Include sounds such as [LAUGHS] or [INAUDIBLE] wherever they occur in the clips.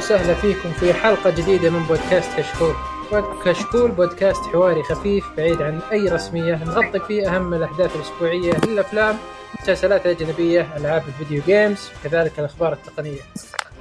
هلا وسهلا فيكم في حلقة جديدة من بودكاست كشكول. كشكول بودكاست حواري خفيف بعيد عن أي رسمية نغطي فيه أهم الأحداث الأسبوعية للأفلام المسلسلات الأجنبية ألعاب الفيديو جيمز وكذلك الأخبار التقنية.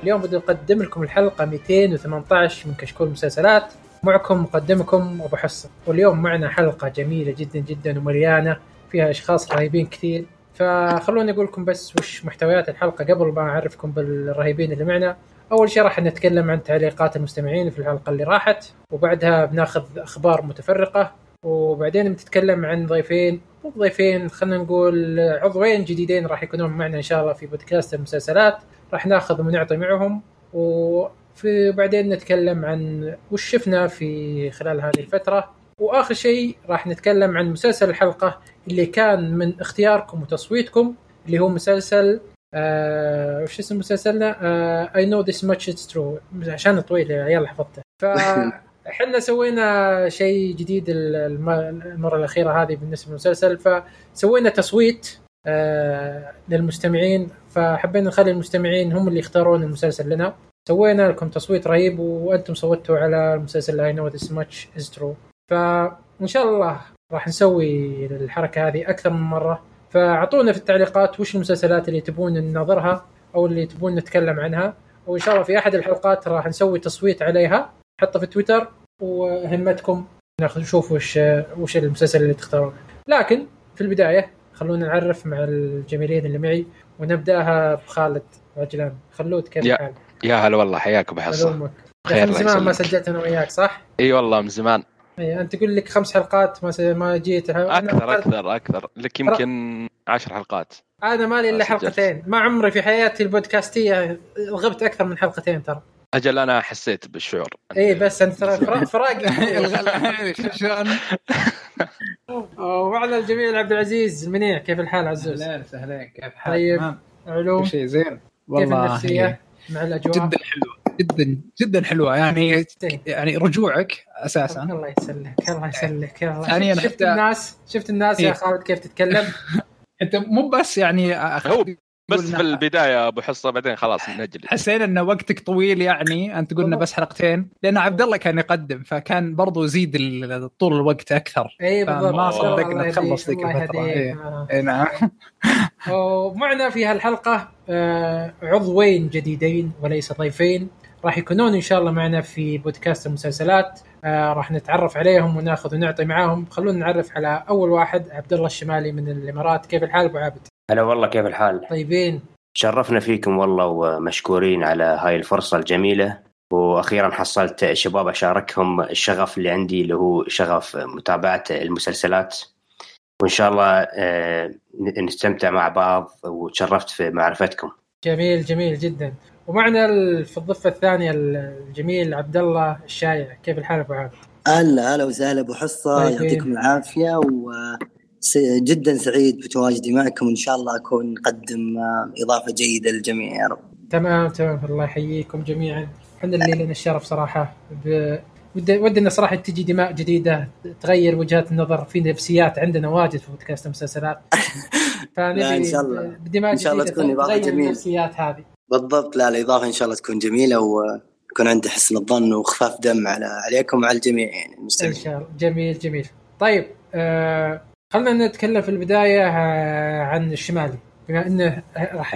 اليوم بدي أقدم لكم الحلقة 218 من كشكول مسلسلات. معكم مقدمكم أبو حصة واليوم معنا حلقة جميلة جدا جدا ومليانة فيها أشخاص رهيبين كثير. فخلوني أقول لكم بس وش محتويات الحلقة قبل ما أعرفكم بالرهيبين اللي معنا. أول شيء راح نتكلم عن تعليقات المستمعين في الحلقة اللي راحت وبعدها بناخذ أخبار متفرقة وبعدين بنتكلم عن ضيفين مو ضيفين خلينا نقول عضوين جديدين راح يكونون معنا إن شاء الله في بودكاست المسلسلات. راح ناخذ ونعطي معهم وفي بعدين نتكلم عن وش شفنا في خلال هذه الفترة. وآخر شيء راح نتكلم عن مسلسل الحلقة اللي كان من اختياركم وتصويتكم اللي هو مسلسل آه وش اسم مسلسلنا؟ I Know This Much Is True عشان طويل عيال حفظته. فاحنا [LAUGHS] سوينا شيء جديد المرة الأخيرة هذه بالنسبة للمسلسل. فسوينا تصويت آه للمستمعين. فحبينا نخلي المستمعين هم اللي يختارون المسلسل لنا. سوينا لكم تصويت رهيب وأنتم صوتوا على المسلسل I Know This Much Is True فان شاء الله راح نسوي الحركة هذه أكثر من مرة. فاعطونا في التعليقات وش المسلسلات اللي تبون نناظرها أو اللي تبون نتكلم عنها. وان شاء الله في أحد الحلقات راح نسوي تصويت عليها. حطه في تويتر وهمتكم ناخذ نشوف وش وش المسلسل اللي تختارونه. لكن في البداية خلونا نعرف مع الجميلين اللي معي ونبدأها بخالد عجلان. خلود كيف الحال؟ يا هلا والله حياك ابو حسن خير من زمان ما سجلت أنا وياك صح؟ إي والله من زمان. اي أنت تقول لك خمس حلقات ما ما جيت أكثر أكثر أكثر. لك يمكن عشر حلقات. أنا مالي إلا حلقتين. ما عمري في حياتي البودكاستية غبت أكثر من حلقتين ترى. أجل أنا حسيت بالشعور. اي بس أنت ترى فراق. [LAUGHS] شلون؟ ومعنا الجميل عبد العزيز منيع كيف الحال عزوز؟ أهلا وسهلا. كيف حالك؟ طيب علوم. شيء زين. والله كيف النفسيه مع الأجواء؟ جدا حلوة. جدا جدا حلوة. يعني يعني رجوعك أساسا. الله يسلمك الله يسلمك الله يعني شفت حتى... الناس شفت الناس يا خالد كيف تتكلم؟ [LAUGHS] أنت مو بس يعني هو بس في البداية أبو حصة بعدين خلاص نجلس. حسينا إن وقتك طويل يعني أنت قلنا بس حلقتين. لأن عبد الله كان يقدم فكان برضو يزيد طول الوقت أكثر. اي بالضبط. ما صدقنا نخلص ذيك الفترة. اي نعم. ومعنا في هالحلقة عضوين جديدين وليس ضيفين راح يكونون إن شاء الله معنا في بودكاست المسلسلات. آه راح نتعرف عليهم وناخذ ونعطي معاهم. خلونا نعرف على أول واحد عبد الله الشمالي من الإمارات. كيف الحال أبو عابد؟ هلا والله كيف الحال؟ طيبين. شرفنا فيكم والله ومشكورين على هاي الفرصة الجميلة. وأخيرا حصلت شباب أشاركهم الشغف اللي عندي اللي هو شغف متابعة المسلسلات. وإن شاء الله آه نستمتع مع بعض. وتشرفت في معرفتكم. جميل جميل جدا. ومعنا في الضفة الثانية الجميل عبد الله الشايع. كيف الحال أبو عابد؟ هلا هلا وسهلا أبو حصة. طيب. يعطيكم العافية و جدا سعيد بتواجدي معكم. وان شاء الله أكون اقدم إضافة جيدة للجميع يا رب. تمام تمام. الله يحييكم جميعا. إحنا اللي لنا الشرف صراحة. ب... ودنا صراحة تجي دماء جديدة تغير وجهات النظر في نفسيات عندنا واجد في بودكاست المسلسلات. [LAUGHS] فنبي إن شاء الله. بدماء إن شاء الله تكون إضافة جميلة. النفسيات هذه. بالضبط. لا الإضافة إن شاء الله تكون جميلة ويكون عندي حسن الظن وخفاف دم على عليكم وعلى الجميع يعني المستمعين. إن شاء الله. جميل جميل. طيب آه خلينا نتكلم في البداية آه عن الشمالي. بما إنه راح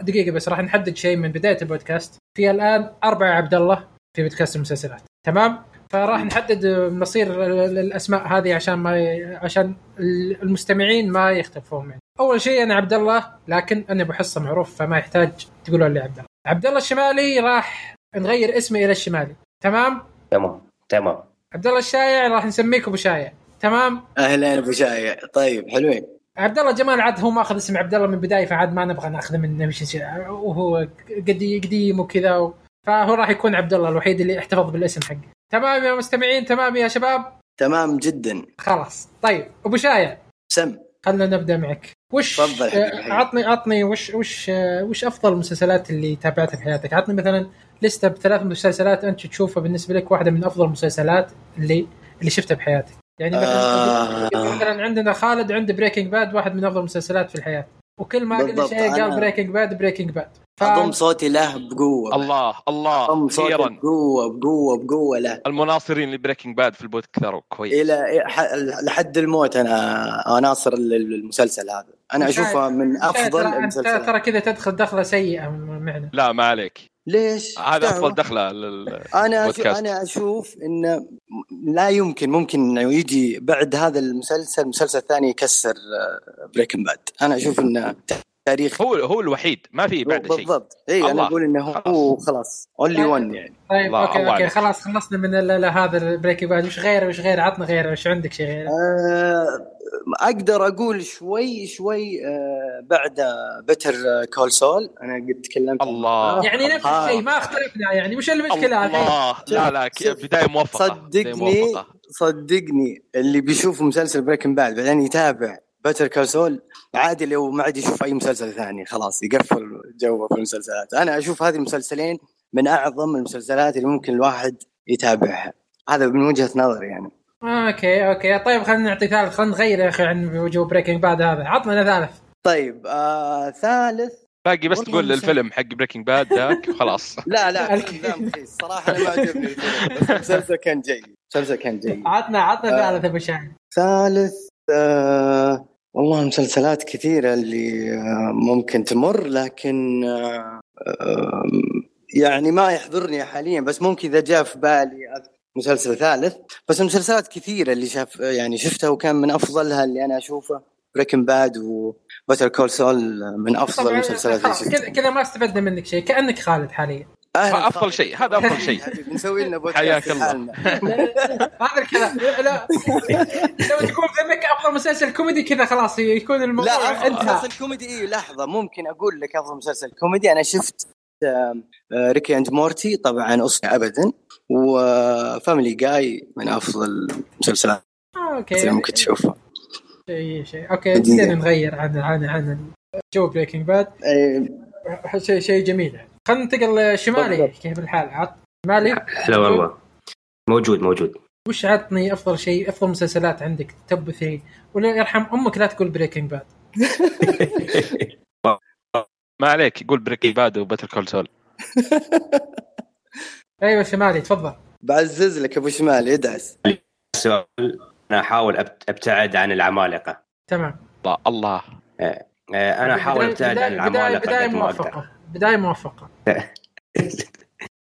دقيقة بس راح نحدد شيء من بداية البودكاست. في الآن اربعه عبد الله في بودكاست المسلسلات. تمام؟ فراح نحدد مصير الأسماء هذه عشان ما ي... عشان المستمعين ما يختلفون معي. أول شيء أنا عبد الله لكن أنا أبو حصة معروف فما يحتاج تقولوا لي عبد الله عبد الله الشمالي راح نغير اسمي إلى الشمالي. تمام؟ تمام تمام. عبد الله الشايع راح نسميك أبو شايع. تمام؟ أهلا أبو شايع. طيب حلوين. عبد الله جمال عاد هو ماخذ اسم عبد الله من البدايه فعاد ما نبغى ناخذه منه وهو قديم وكذا و... فهو راح يكون عبد الله الوحيد اللي احتفظ بالاسم حقه. تمام يا مستمعين تمام يا شباب؟ تمام جدا. خلاص. طيب أبو شايع سم. خلنا نبدأ معك. وش تفضل عطني عطني وش وش وش أفضل المسلسلات اللي تابعتها في حياتك؟ عطني مثلا لسته بثلاث مسلسلات أنت تشوفها بالنسبة لك واحدة من أفضل المسلسلات اللي اللي شفتها بحياتك. يعني مثلا آه. مثلا عندنا خالد عنده Breaking Bad واحد من أفضل المسلسلات في الحياة. وكل ما قلنا شيء قال Breaking Bad Breaking Bad ف... اضم صوتي له بقوة. الله الله اضم صوتي أخيرا بقوة بقوة بقوة له. المناصرين ل Breaking Bad في البوت كثروا كويس. إلى ح- لحد الموت أنا اناصر المسلسل هذا. أنا أشوفه. من أفضل المسلسلات. ترى كذا تدخل دخلة سيئة من معنا. لا ما عليك. ليش؟ هذا. أفضل دخلة لل أنا أشوف بودكاست. أنا أشوف انه لا يمكن ممكن إنه يجي بعد هذا المسلسل مسلسل ثاني يكسر Breaking Bad أنا أشوف إنه تاريخ هو هو الوحيد ما في بعد شيء. بالضبط. اي أنا. أقول إنه هو خلاص. only one يعني. طيب الله- أوكي الله أوكي. خلاص خلصنا من ال- ال- هذا ال Breaking Bad وش غيره وش غيره؟ عطنا غيره وش عندك شيء غيره؟ آه، أقدر أقول شوي شوي آه، بعد Better Call Saul أنا قد تكلمت عنه. الله. يعني نفس آه. الشيء ما اختلفنا يعني. وش المشكلة؟ الله. لا لا بداية موفقة صدقني موفقة. صدقني اللي بيشوف مسلسل Breaking Bad بعدين يتابع Better Call Saul عادي لو ما عاد يشوف أي مسلسل ثاني خلاص يقفل جوه في المسلسلات. أنا أشوف هذه المسلسلين من أعظم المسلسلات اللي ممكن الواحد يتابعها. هذا من وجهة نظري يعني أوكي أوكي. طيب خلينا نعطي ثالث. خلينا نغير يا أخي عن وجوه Breaking Bad هذا. عطنا ثالث. طيب آه ثالث. باقي بس تقول. الفيلم حق Breaking Bad ذاك خلاص. [LAUGHS] لا لا الك- الفيلم ذا مخيس صراحة أنا ما عجبني الفيلم بس المسلسل كان جيد. المسلسل كان جيد. عطنا عطنا آه. ثالث أبو شاهد. ثالث آه والله مسلسلات كثيرة اللي آه ممكن تمر لكن آه آه يعني ما يحضرني حاليا. بس ممكن إذا جاء في بالي مسلسل ثالث. بس المسلسلات كثيرة اللي شاف يعني شفتها وكان من أفضلها اللي أنا أشوفه Breaking Bad و Better Call Saul من أفضل المسلسلات اللي شفتها. كذا ما استفدنا منك شيء. كأنك خالد حاليا. أهلاً أفضل خالد. شيء، هذا أفضل شيء. [LAUGHS] نسوي لنا بودكاست حياك الله. [LAUGHS] هذا الكلام. لا لو تكون ذمك أفضل مسلسل كوميدي كذا خلاص يكون الموضوع لا أفضل انتهى. مسلسل كوميدي إيه لحظة. ممكن أقول لك أفضل مسلسل كوميدي. أنا شفت آه، Rick and Morty طبعا أصلا ابدا. و Family Guy من أفضل المسلسلات أوكي. اللي ممكن تشوفها. شيء شيء. أوكي. بدينا نغير عن عن عن جو Breaking Bad إيه، شيء شيء جميل. خلينا ننتقل شمالي بالضبط. كيف الحال؟ عط شمالي؟ هلا والله. موجود موجود. وش عطني أفضل شيء أفضل مسلسلات عندك top 3 ولا يرحم أمك لا تقول Breaking Bad [LAUGHS] ما عليك يقول Breaking Bad و Better Call Saul أيوه شمالي تفضل. بعزز لك أبو شمال ادعس. السؤال أنا أحاول أبت- أبتعد عن العمالقة. تمام. الله الله. آه، أنا أحاول بداية- أبتعد عن بداية- العمالقة بدايه قد ما أقدر موفقه بداية موفقه [LAUGHS]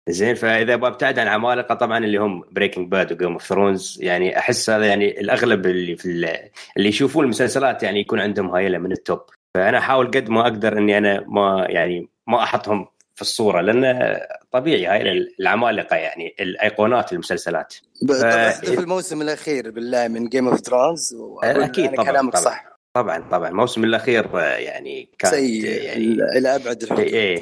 زين فإذا ببتعد عن العمالقه طبعا اللي هم Breaking Bad و Game of Thrones يعني أحس هذا يعني الأغلب اللي في ال- اللي يشوفون المسلسلات يعني يكون عندهم هذيلا من ال top فأنا أحاول قد ما أقدر إني أنا ما يعني ما أحطهم في الصورة لأن طبيعي هاي العمالقة يعني الأيقونات المسلسلات. ف- طبعا في الموسم الأخير بالله من Game of Thrones أكيد طبعا كلامك طبعا. صح. طبعا طبعا. الموسم الأخير آه، يعني كان سيء. يعني إلى ابعد الحدود إيه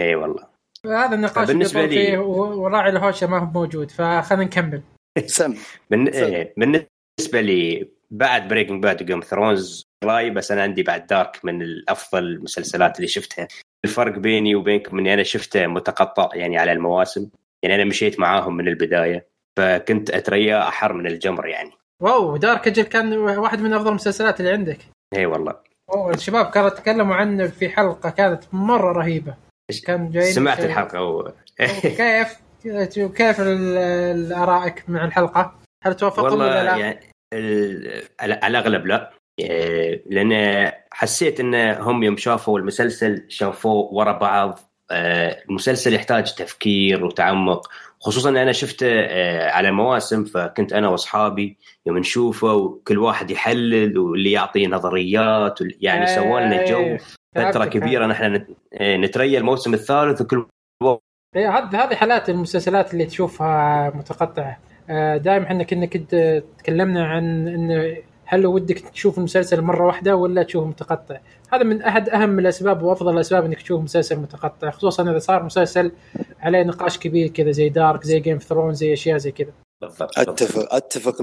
إيه والله. هذا النقاش بالنسبة اللي لي- وراعي الهوشة ما هو موجود فخلينا نكمل. سم. من... سم. إيه بالنسبة لي بعد Breaking Bad و Game Thrones راي بس أنا عندي بعد Dark من الأفضل المسلسلات اللي شفتها. الفرق بيني وبينكم إني أنا شفته متقطع يعني على المواسم يعني أنا مشيت معاهم من البداية فكنت أتريا أحر من الجمر يعني. واو دارك أجل كان واحد من أفضل المسلسلات اللي عندك. إي والله. أوه الشباب كانوا يتكلموا عنه في حلقة كانت مرة رهيبة. كان جاي سمعت الحلقة و... كيف؟ كيف ارائك مع الحلقة؟ هل توافقون ولا لا؟ يعني على الأغلب لا. لأن حسيت إن هم يوم شافوا المسلسل شافوه ورا بعض. آه، المسلسل يحتاج تفكير وتعمق. خصوصا ان أنا شفته آه، على مواسم فكنت أنا وأصحابي يوم نشوفه وكل واحد يحلل واللي يعطي نظريات يعني إيه، سوى لنا جو. فترة فهمتك، كبيرة نحن نت- إيه، نتريا الموسم الثالث وكل إيه، هذ- هذه حالات المسلسلات اللي تشوفها متقطعة. دائما إحنا كنا كنت تكلمنا عن إنه هل ودك تشوف المسلسل مرة واحدة ولا تشوفه متقطع؟ هذا من أحد أهم الأسباب وأفضل الأسباب إنك تشوف مسلسل متقطع خصوصا إذا صار مسلسل عليه نقاش كبير كذا زي Dark زي Game Throne زي أشياء زي كذا. بالضبط أتفق أتفق 100%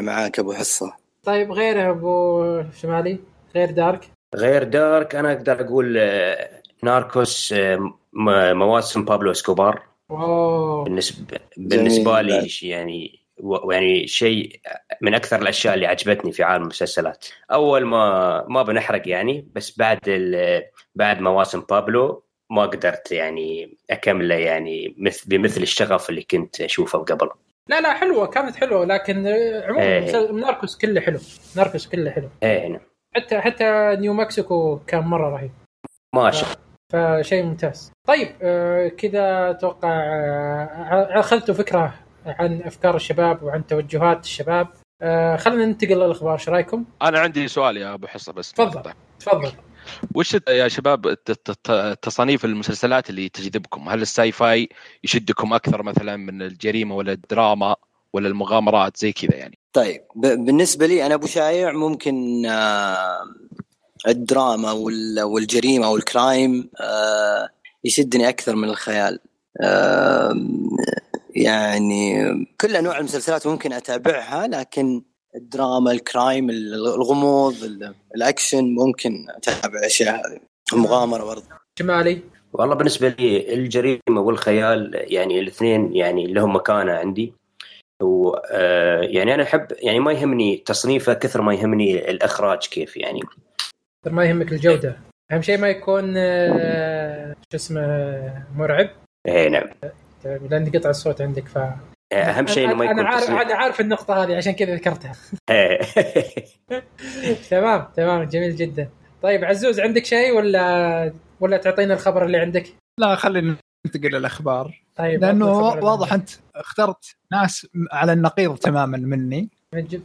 معاك أبو حصة طيب غيره أبو شمالي غير Dark غير Dark أنا أقدر أقول آه، Narcos آه، م- مواسم بابلو اسكوبار أوه بالنسبة بالنسبة. لي يعني و- يعني شيء من أكثر الأشياء اللي عجبتني في عالم المسلسلات. أول ما ما بنحرق يعني بس بعد ال- بعد مواسم بابلو ما قدرت يعني أكمله يعني مثل بمثل الشغف اللي كنت أشوفه قبل. لا لا حلوة كانت حلوة لكن عموما إيه. ناركوس كله حلو. ناركوس كله حلو. إيه نعم. حتى حتى نيو مكسيكو كان مرة رهيب. ما شاء فشيء ممتاز. طيب آه، كذا أتوقع آه، أخذتوا فكرة عن أفكار الشباب وعن توجهات الشباب آه، خلينا ننتقل للاخبار إيش رأيكم؟ أنا عندي سؤال يا أبو حصة بس تفضل. تفضل وش يا شباب الت- الت- الت- تصانيف المسلسلات اللي تجذبكم؟ هل ال sci-fi يشدكم أكثر مثلا من الجريمة ولا الدراما ولا المغامرات زي كذا يعني؟ طيب ب- بالنسبة لي أنا أبو شايع ممكن آه، الدراما وال- والجريمة وال crime آه، يشدني أكثر من الخيال آه، يعني كل أنواع المسلسلات ممكن أتابعها لكن الدراما الكرايم الغموض ال- الأكشن ممكن أتابع الاشياء هذه. المغامره برضه. شمالي؟ والله بالنسبة لي الجريمة والخيال يعني الاثنين يعني لهم مكانة عندي. و آه، يعني أنا أحب يعني ما يهمني تصنيفه كثر ما يهمني الإخراج كيف يعني. ما يهمك الجودة. أهم شيء ما يكون آه، شو اسمه مرعب. إيه نعم. طيب، لأن قطع الصوت عندك ف أهم شيء إنه ما أنا يكون عارف تصنيف أنا عارف النقطة هذه عشان كذا ذكرتها. إيه. [LAUGHS] تمام تمام جميل جدا. طيب عزوز عندك شيء ولا ولا تعطينا الخبر اللي عندك؟ لا خلينا ننتقل للأخبار. طيب لأنه واضح أنت اخترت ناس على النقيض تماما مني.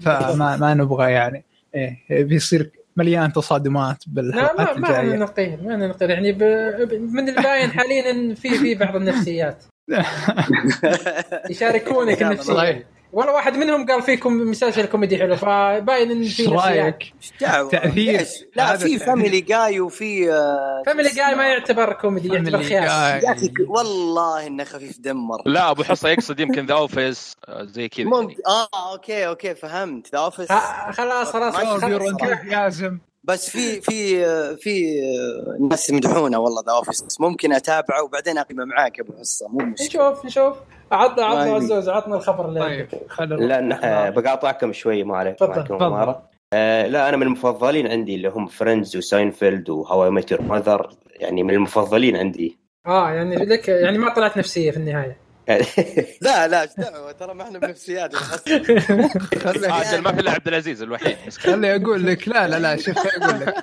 فما ما [LAUGHS] نبغى يعني إيه بيصير مليان تصادمات لا ما بالحلقات ما نقيل ما نقيل. يعني ب... ب- من الباين حاليا إن في في بعض النفسيات. [LAUGHS] يشاركونك صحيح. النفسية والله واحد منهم قال فيكم مسلسل كوميدي حلو فباين إن في نفسيات رأيك؟ إيش دعوه تأثير. ليش؟ لا في. Family Guy وفي آه، Family Guy ما يعتبر كوميدي يعتبر خياس. يا أخي والله إنه خفيف دم مره لا أبو حصة يقصد يمكن The Office زي كذا يعني. ممكن آه أوكي أوكي فهمت The Office آه، خلاص خلاص خلاص بس في في في ناس يمدحونه والله The Office ممكن أتابعه وبعدين أقيمه معاك يا أبو حصه مو مشكلة. نشوف نشوف. عطنا عطنا ما عزوز عطنا الخبر اللي طيب لا آه، بقاطعكم شوي ما عليك تفضل،. آه لا أنا من المفضلين عندي اللي هم Friends و Seinfeld و How Met Your Mother يعني من المفضلين عندي. آه يعني لك يعني ما طلعت نفسية في النهاية. لا لا إيش دعوة ترى ما إحنا بنفسيات يا حصة. أجل ما في إلا عبد العزيز الوحيد مسكين. خلي أقول لك لا لا لا شوف أقول لك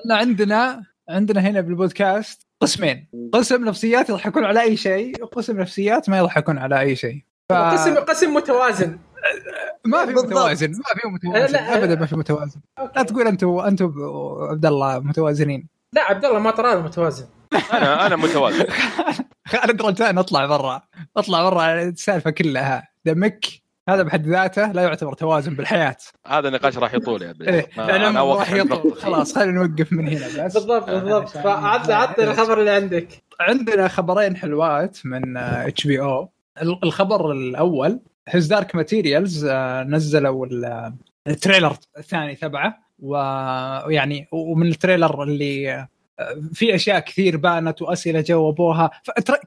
إحنا عندنا عندنا هنا بالبودكاست قسمين قسم نفسيات يضحكون على أي شيء وقسم نفسيات ما يضحكون على أي شيء ف... قسم قسم متوازن ما في. متوازن ما في متوازن لا، ابدا ما في متوازن أوكي. لا تقول أنتم أنتم عبد الله متوازنين لا عبد الله ما ترى له متوازن أنا أنا متوازن خالد رجان أطلع برا. أطلع برا السالفة كلها. دمك. هذا بحد ذاته لا يعتبر توازن بالحياة. هذا النقاش راح يطول يا عبد إيه لأنه أنا راح يطول. خلاص خلينا نوقف من هنا بس. بالضبط بالضبط. فعطنا عطنا الخبر اللي عندك. عندنا خبرين حلوات من HBO الخبر الأول His Dark Materials نزلوا ال- trailer الثاني تبعه. ويعني ومن ال trailer اللي آه، في أشياء كثير بانت وأسئلة جاوبوها.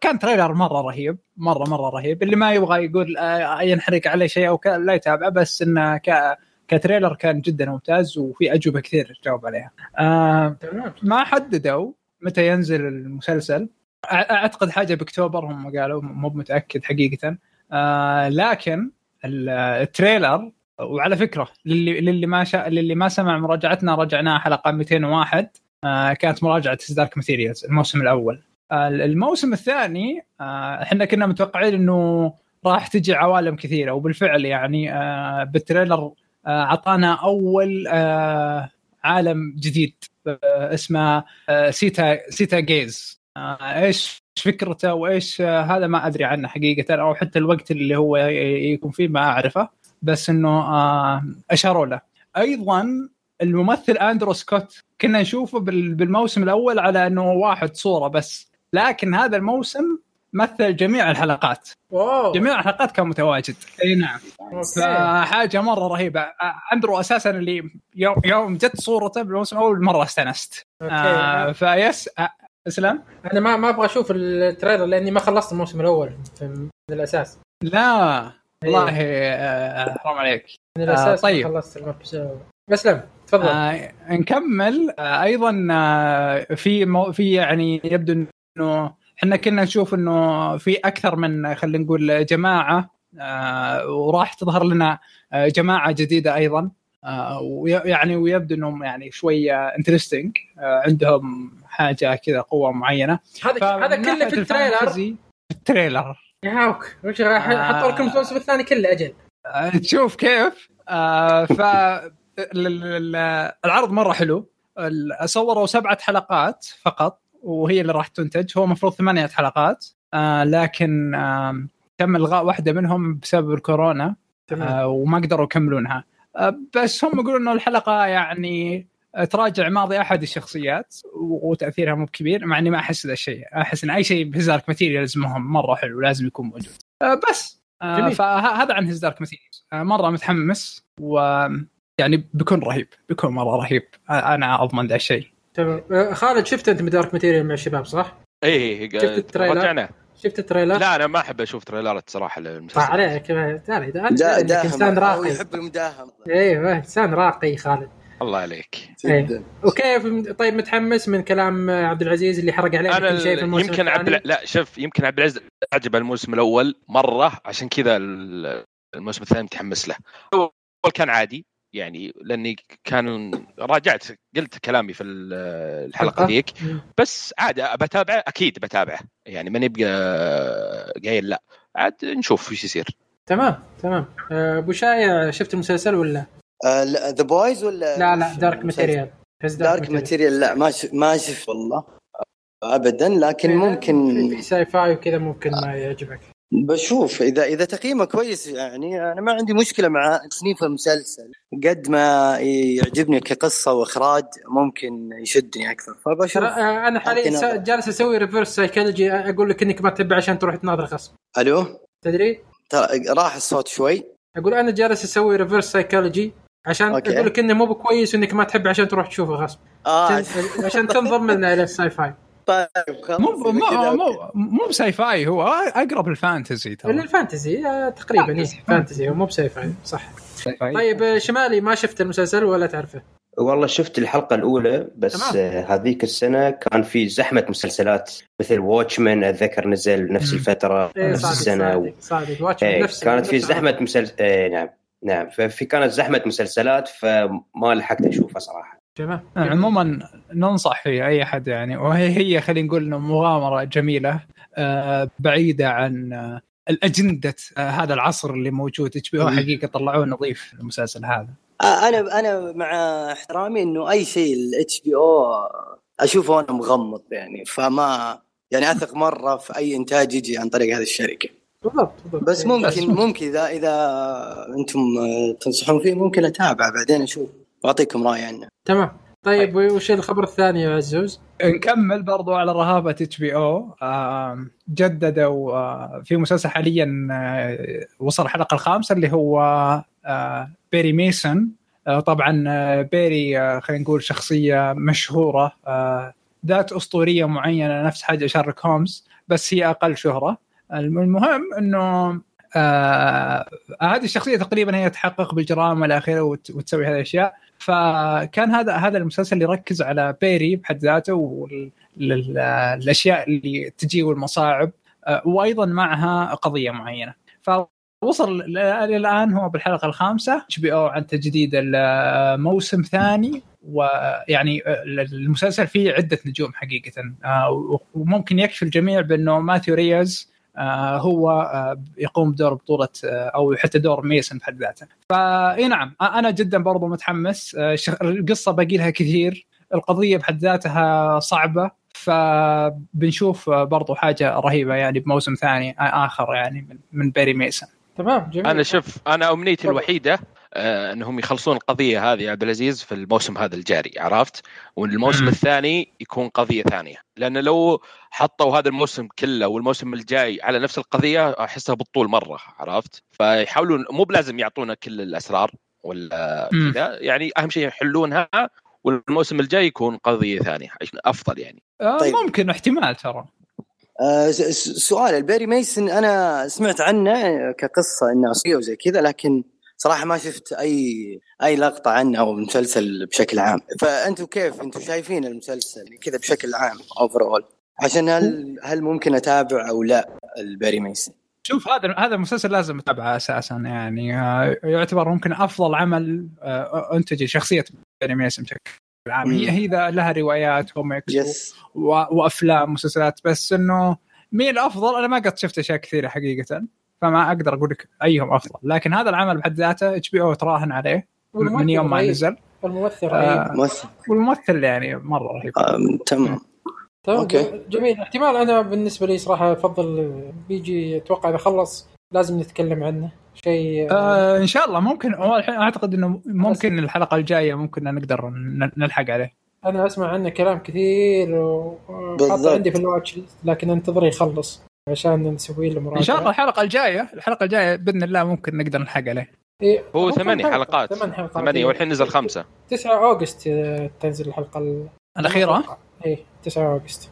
كان trailer مرة رهيب مرة مرة رهيب. اللي ما يبغى يقول آه، ينحرق عليه شيء أو لا يتابعه بس إنه ك ك trailer كان جدا ممتاز وفي أجوبة كثير جاوب عليها. آه ما حددوا متى ينزل المسلسل. أعتقد حاجة بأكتوبر هم قالوا مو متأكد حقيقة. آه لكن ال- ال trailer وعلى فكرة للي للي ما شا... للي ما سمع مراجعتنا راجعناها حلقة 201 آه كانت مراجعة Dark Materials الموسم الأول. آه الموسم الثاني آه إحنا كنا متوقعين إنه راح تجي عوالم كثيرة وبالفعل يعني آه بال trailer آه، أعطانا أول آه عالم جديد آه، اسمه آه، سيتا Cittàgazze آه، إيش فكرته وإيش آه، هذا ما أدري عنه حقيقة أو حتى الوقت اللي هو يكون فيه ما أعرفه بس إنه آه، أشاروا له. أيضا الممثل أندرو سكوت كنا نشوفه بال- بالموسم الأول على إنه واحد صورة بس. لكن هذا الموسم مثل جميع الحلقات. wow. جميع الحلقات كان متواجد. إي نعم. فحاجة مرة رهيبة. أندرو أساسا اللي يوم يوم جت صورته بالموسم الأول مرة استانست آه face آه، اسلم أنا ما ما أبغى أشوف ال trailer لأني ما خلصت الموسم الأول من الأساس. لا. والله. آه، حرام عليك. من الأساس طيب. ما خلصت الموسم اسلم تفضل. آه نكمل. آه أيضا آه في مو في يعني يبدو إنه إحنا كنا نشوف إنه في أكثر من خلينا نقول جماعة آه وراح تظهر لنا آه جماعة جديدة أيضا. آه ويعني ويبدو إنهم يعني شوية interesting آه عندهم حاجة كذا قوة معينة. هذا هذا كله في التريلر. التريلر. ياوك وش راح حطوا لكم الموسم الثاني كله أجل. آه، تشوف كيف. آه ف العرض مرة حلو. صوروا سبعة حلقات فقط وهي اللي راح تنتج. هو المفروض ثمانية حلقات. آه لكن آه تم إلغاء واحدة منهم بسبب الكورونا. آه وما قدروا يكملونها. آه بس هم يقولون إنه الحلقة يعني تراجع ماضي أحد الشخصيات وتأثيرها مو كبير مع إني ما أحس ذا الشيء. أحس إن أي شيء ب His Dark Materials مهم مرة حلو لازم يكون موجود. آه بس. آه فهذا عن His Dark Materials. آه مرة متحمس و يعني بيكون رهيب بيكون مرة رهيب. أنا أضمن ذا الشيء. تمام. آه، خالد شفت أنت Dark Material مع الشباب صح؟ إيه شفت ال trailer؟ راجعنا. شفت ال trailer؟ لا أنا ما أحب أشوف trailerات صراحة للمسلسل عليك. أنت إنسان راقي. يحب المداهم أيوه إنسان راقي خالد. الله عليك. إيه. وكيف طيب متحمس من كلام عبد العزيز اللي حرق أنا كل شيء في الموسم يمكن عبد لا شوف يمكن عبد العزيز عجب الموسم الأول مرة عشان كذا الموسم الثاني متحمس له. الأول كان عادي يعني لأني كان راجعت قلت كلامي في الحلقة ذيك. بس عادي بتابعه؟ أكيد بتابعه. يعني ماني يبقى قايل لا. عاد نشوف إيش يصير. تمام تمام. أبو شايع شفت المسلسل ولا؟ The uh, Boys ولا؟ لا لا Dark Material Dark Material لا ما ش... ما شفت والله. ابدا لكن إيه، ممكن في sci-fi وكذا ممكن ما يعجبك. بشوف إذا إذا تقييمه كويس يعني أنا ما عندي مشكلة مع تصنيف المسلسل. قد ما يعجبني كقصة وإخراج ممكن يشدني أكثر. فبشوف. آه، أنا حاليا جالس أسوي reverse psychology أقول لك إنك ما تتبع عشان تروح تناظر غصب. Hello؟ تدري؟ راح الصوت شوي. أقول أنا جالس أسوي ريفرس سايكولوجي عشان okay. أقول لك إنه مو بكويس وانك ما تحب عشان تروح تشوفه غصب آه. عشان تنضم لنا إلى ال sci-fi طيب خلاص مو مو مو مو ب sci-fi هو أقرب لل fantasy ترى. ال fantasy آه، تقريبا إيه fantasy هو مو ب sci-fi صح. طيب آه، شمالي ما شفت المسلسل ولا تعرفه؟ والله شفت الحلقة الأولى بس تمام. هذيك السنة كان في زحمة مسلسلات مثل Watchmen أتذكر نزل نفس الفترة إيه نفس السنة صادق صادق Watchmen إيه نفس كانت في زحمة مسلسل إيه نعم نعم ففي كانت زحمة مسلسلات فما لحقت أشوفها صراحة. تمام. عموما ننصح في أي أحد يعني وهي هي خلينا نقول إنه مغامرة جميلة آه، بعيدة عن آه، الأجندة آه، هذا العصر اللي موجود. HBO حقيقة طلعوه نظيف المسلسل هذا. أنا أنا مع احترامي إنه أي شيء ال HBO أشوفه أنا مغمض يعني فما يعني أثق مرة في أي إنتاج يجي عن طريق هذه الشركة. بالضبط بالضبط. بس ممكن ممكن. إذا إذا أنتم تنصحون فيه ممكن اتابع بعدين أشوف. واعطيكم رأي عنه. تمام. طيب وش الخبر الثاني يا عزوز؟ نكمل برضو على رهابه HBO جددوا آه، في مسلسل حاليا آه، وصل الحلقة الخامسة اللي هو بيري ميسون. طبعا آه، بيري خلينا نقول شخصية مشهورة. ذات أسطورية معينة نفس حاجة شارلوك هومز بس هي أقل شهرة. المهم إنه آه هذه الشخصية تقريبا هي تحقق بالجرائم والى اخره وتسوي هذه الأشياء. فكان هذا هذا المسلسل يركز على بيري بحد ذاته والأشياء اللي تجي والمصاعب آه وأيضا معها قضية معينة. فوصل الآن هو بالحلقة الخامسة HBO عن تجديد الموسم ثاني ويعني المسلسل فيه عدة نجوم حقيقة آه وممكن يكفي الجميع بأنه ماثيو ريس آه، هو آه، يقوم بدور بطولة آه، أو حتى دور ميسن بحد ذاته. فاي نعم أنا جدا برضو متحمس. القصة باقي لها كثير. القضية بحد ذاتها صعبة. فبنشوف برضو حاجة رهيبة يعني بموسم ثاني آخر يعني من بيري ميسن. تمام جميل. أنا شوف أنا أمنيتي الوحيدة آه انهم يخلصون القضية هذه يا عبد العزيز في الموسم هذا الجاري عرفت؟ والموسم الثاني يكون قضية ثانية لأن لو حطوا هذا الموسم كله والموسم الجاي على نفس القضية أحسها بالطول مرة عرفت؟ فيحاولون مو بلازم يعطونا كل الأسرار ولا كذا يعني أهم شيء يحلونها والموسم الجاي يكون قضية ثانية أفضل يعني آه طيب. ممكن احتمال ترى آه سؤال البيري ميسن أنا سمعت عنه كقصة إنه وزي كذا لكن صراحة ما شفت أي أي لقطة عنه أو المسلسل بشكل عام. فانتم كيف؟ أنتم شايفين المسلسل كذا بشكل عام overall عشان هل هل ممكن أتابع أو لا البيري ميسن شوف هذا هذا المسلسل لازم أتابعه أساسا يعني. آه، يعتبر ممكن أفضل عمل آه، أنتج شخصيه بيري ميسن بشكل عام. هي هي لها روايات كوميكس و- وأفلام مسلسلات. بس إنه مين الأفضل؟ أنا ما قد شفت أشياء كثيرة حقيقة. فما أقدر أقول لك أيهم أفضل. لكن هذا العمل بحد ذاته HBO تراهن عليه. من يوم ما. نزل. الممثل آه. رهيب. ممثل. والممثل يعني مرة رهيب. آم، تمام. تمام. أوكي. جميل. احتمال أنا بالنسبة لي صراحة أفضل بيجي أتوقع إذا خلص لازم نتكلم عنه. شيء آه إن شاء الله. ممكن هو الحين أعتقد إنه ممكن الحلقة الجاية ممكن نقدر نلحق عليه. أنا أسمع عنه كلام كثير وحاطه بالضبط. عندي في الواتش ليست، لكن انتظر يخلص. عشان نسوي له مراجعه إن شاء الله الحلقة الجاية الحلقة الجاية بإذن الله ممكن نقدر نلحق عليه. إيه، هو ثمانية؟ حلقات. ثمان حلقات. ثمانية إيه. والحين نزل خمسة. 9 أوغست تنزل الحلقة ال- الأخيرة؟ إيه 9 أوغست.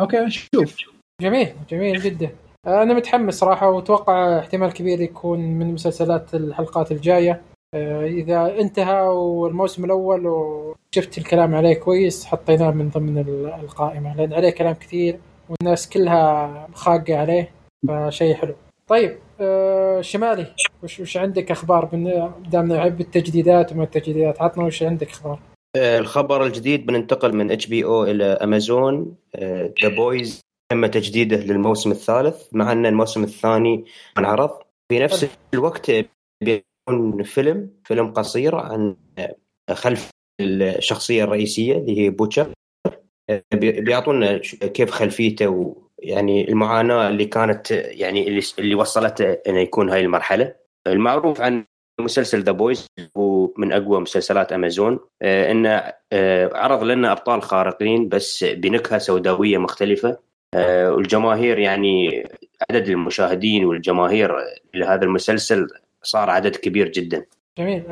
أوكي شوف. جميل جميل جدا. أنا متحمس صراحة وأتوقع احتمال كبير يكون من مسلسلات الحلقات الجاية. آه، إذا انتهى والموسم الأول وشفت الكلام عليه كويس حطيناه من ضمن ال- القائمة لأن عليه كلام كثير. والناس كلها خاقة عليه فشيء حلو. طيب آه، شمالي وش, وش عندك أخبار دامنا نحب التجديدات وما التجديدات؟ عطنا وش عندك أخبار؟ آه، الخبر الجديد بننتقل من HBO إلى Amazon The Boys تم تجديده للموسم الثالث مع أن الموسم الثاني انعرض. في نفس الوقت بيكون فيلم فيلم قصير عن خلف الشخصية الرئيسية اللي هي بوتشر بيعطونا كيف خلفيته ويعني المعاناة اللي كانت يعني اللي اللي وصلته إنه يكون هاي المرحلة. المعروف عن مسلسل The Boys هو من أقوى مسلسلات امازون آه، إنه آه، عرض لنا أبطال خارقين بس بنكهة سوداوية مختلفة. آه، والجماهير يعني عدد المشاهدين والجماهير لهذا المسلسل صار عدد كبير جدا. جميل.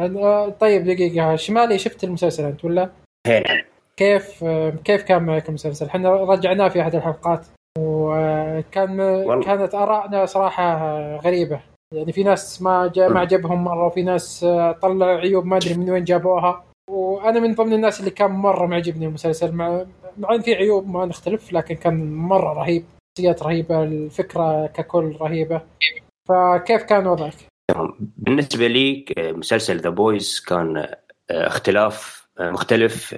طيب دقيقة شمالي شفت المسلسل أنت ولا؟ هي نعم كيف كيف كان معك المسلسل؟ إحنا رجعناه في أحد الحلقات. وكان والله. كانت آرائنا صراحة غريبة. يعني في ناس ما جا ما عجبهم مرة وفي ناس طلعوا عيوب ما أدري من وين جابوها. وأنا من ضمن الناس اللي كان مرة معجبني المسلسل. مع مع إن في عيوب ما نختلف لكن كان مرة رهيب. شخصيات رهيبة الفكرة ككل رهيبة. فكيف كان وضعك؟ بالنسبة لي آه، مسلسل The Boys كان آه، اختلاف آه، مختلف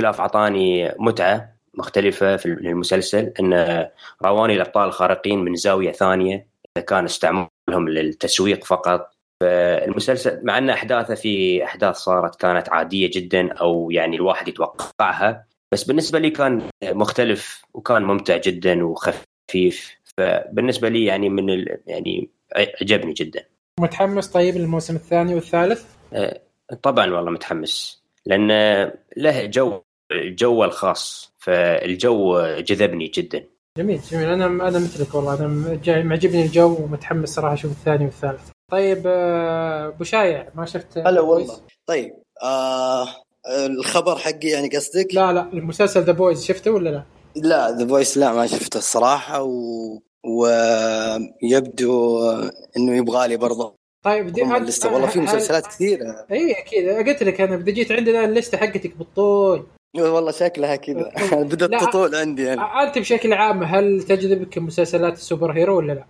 اختلاف أعطاني متعة مختلفة في المسلسل انه رواني الأبطال الخارقين من زاوية ثانية إذا كان استعمالهم للتسويق فقط. فالمسلسل مع أن أحداثه في أحداث صارت كانت عادية جدا أو يعني الواحد يتوقعها بس بالنسبة لي كان مختلف وكان ممتع جدا وخفيف. فبالنسبة لي يعني من ال... يعني عجبني جدا. متحمس طيب للموسم الثاني والثالث؟ طبعا والله متحمس لأن له جو جو الخاص فالجو جذبني جدا. جميل جميل. أنا أنا مثلك والله. أنا جاي معجبني الجو ومتحمس صراحة أشوف الثاني والثالث. طيب آه، أبو شايع ما شفت هلا والله. طيب آه الخبر حقي يعني قصدك؟ لا لا المسلسل The Boys شفته ولا لا؟ لا The Boys لا ما شفته الصراحة و... ويبدو إنه يبغى لي برضه. طيب دي والله في مسلسلات كثيرة. اي أكيد. قلت لك أنا اذا جيت عندنا اللستة حقتك بالطول. والله شكلها كذا [LAUGHS] [LAUGHS] بدأت لا. تطول عندي أنا أنت بشكل عام هل تجذبك مسلسلات السوبر هيرو ولا لا؟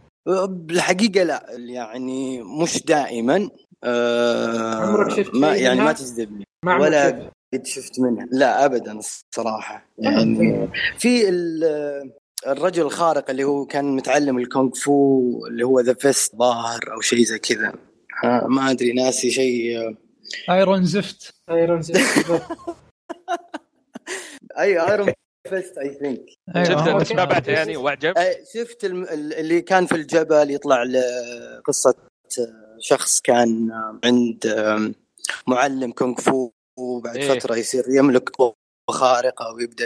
بالحقيقة لا يعني مش دائما آه عمرك شفت ما يعني؟ ما تجذبني ولا. قد شفت منها لا ابدا الصراحة يعني في ال- الرجل الخارق اللي هو كان متعلم الكونغ فو اللي هو ذا فيست ظاهر أو شيء زي كذا آه، ما أدري ناسي شيء ايرون زفت ايرون زيت. أي ايرون فيست اي ثينك شفت. بس تابعته يعني واعجب شفت الم- ال- اللي كان في الجبل يطلع لقصه آه، شخص كان آه، عند آه، معلم كونغ فو وبعد إيه. فترة يصير يملك قوه خارقة ويبدأ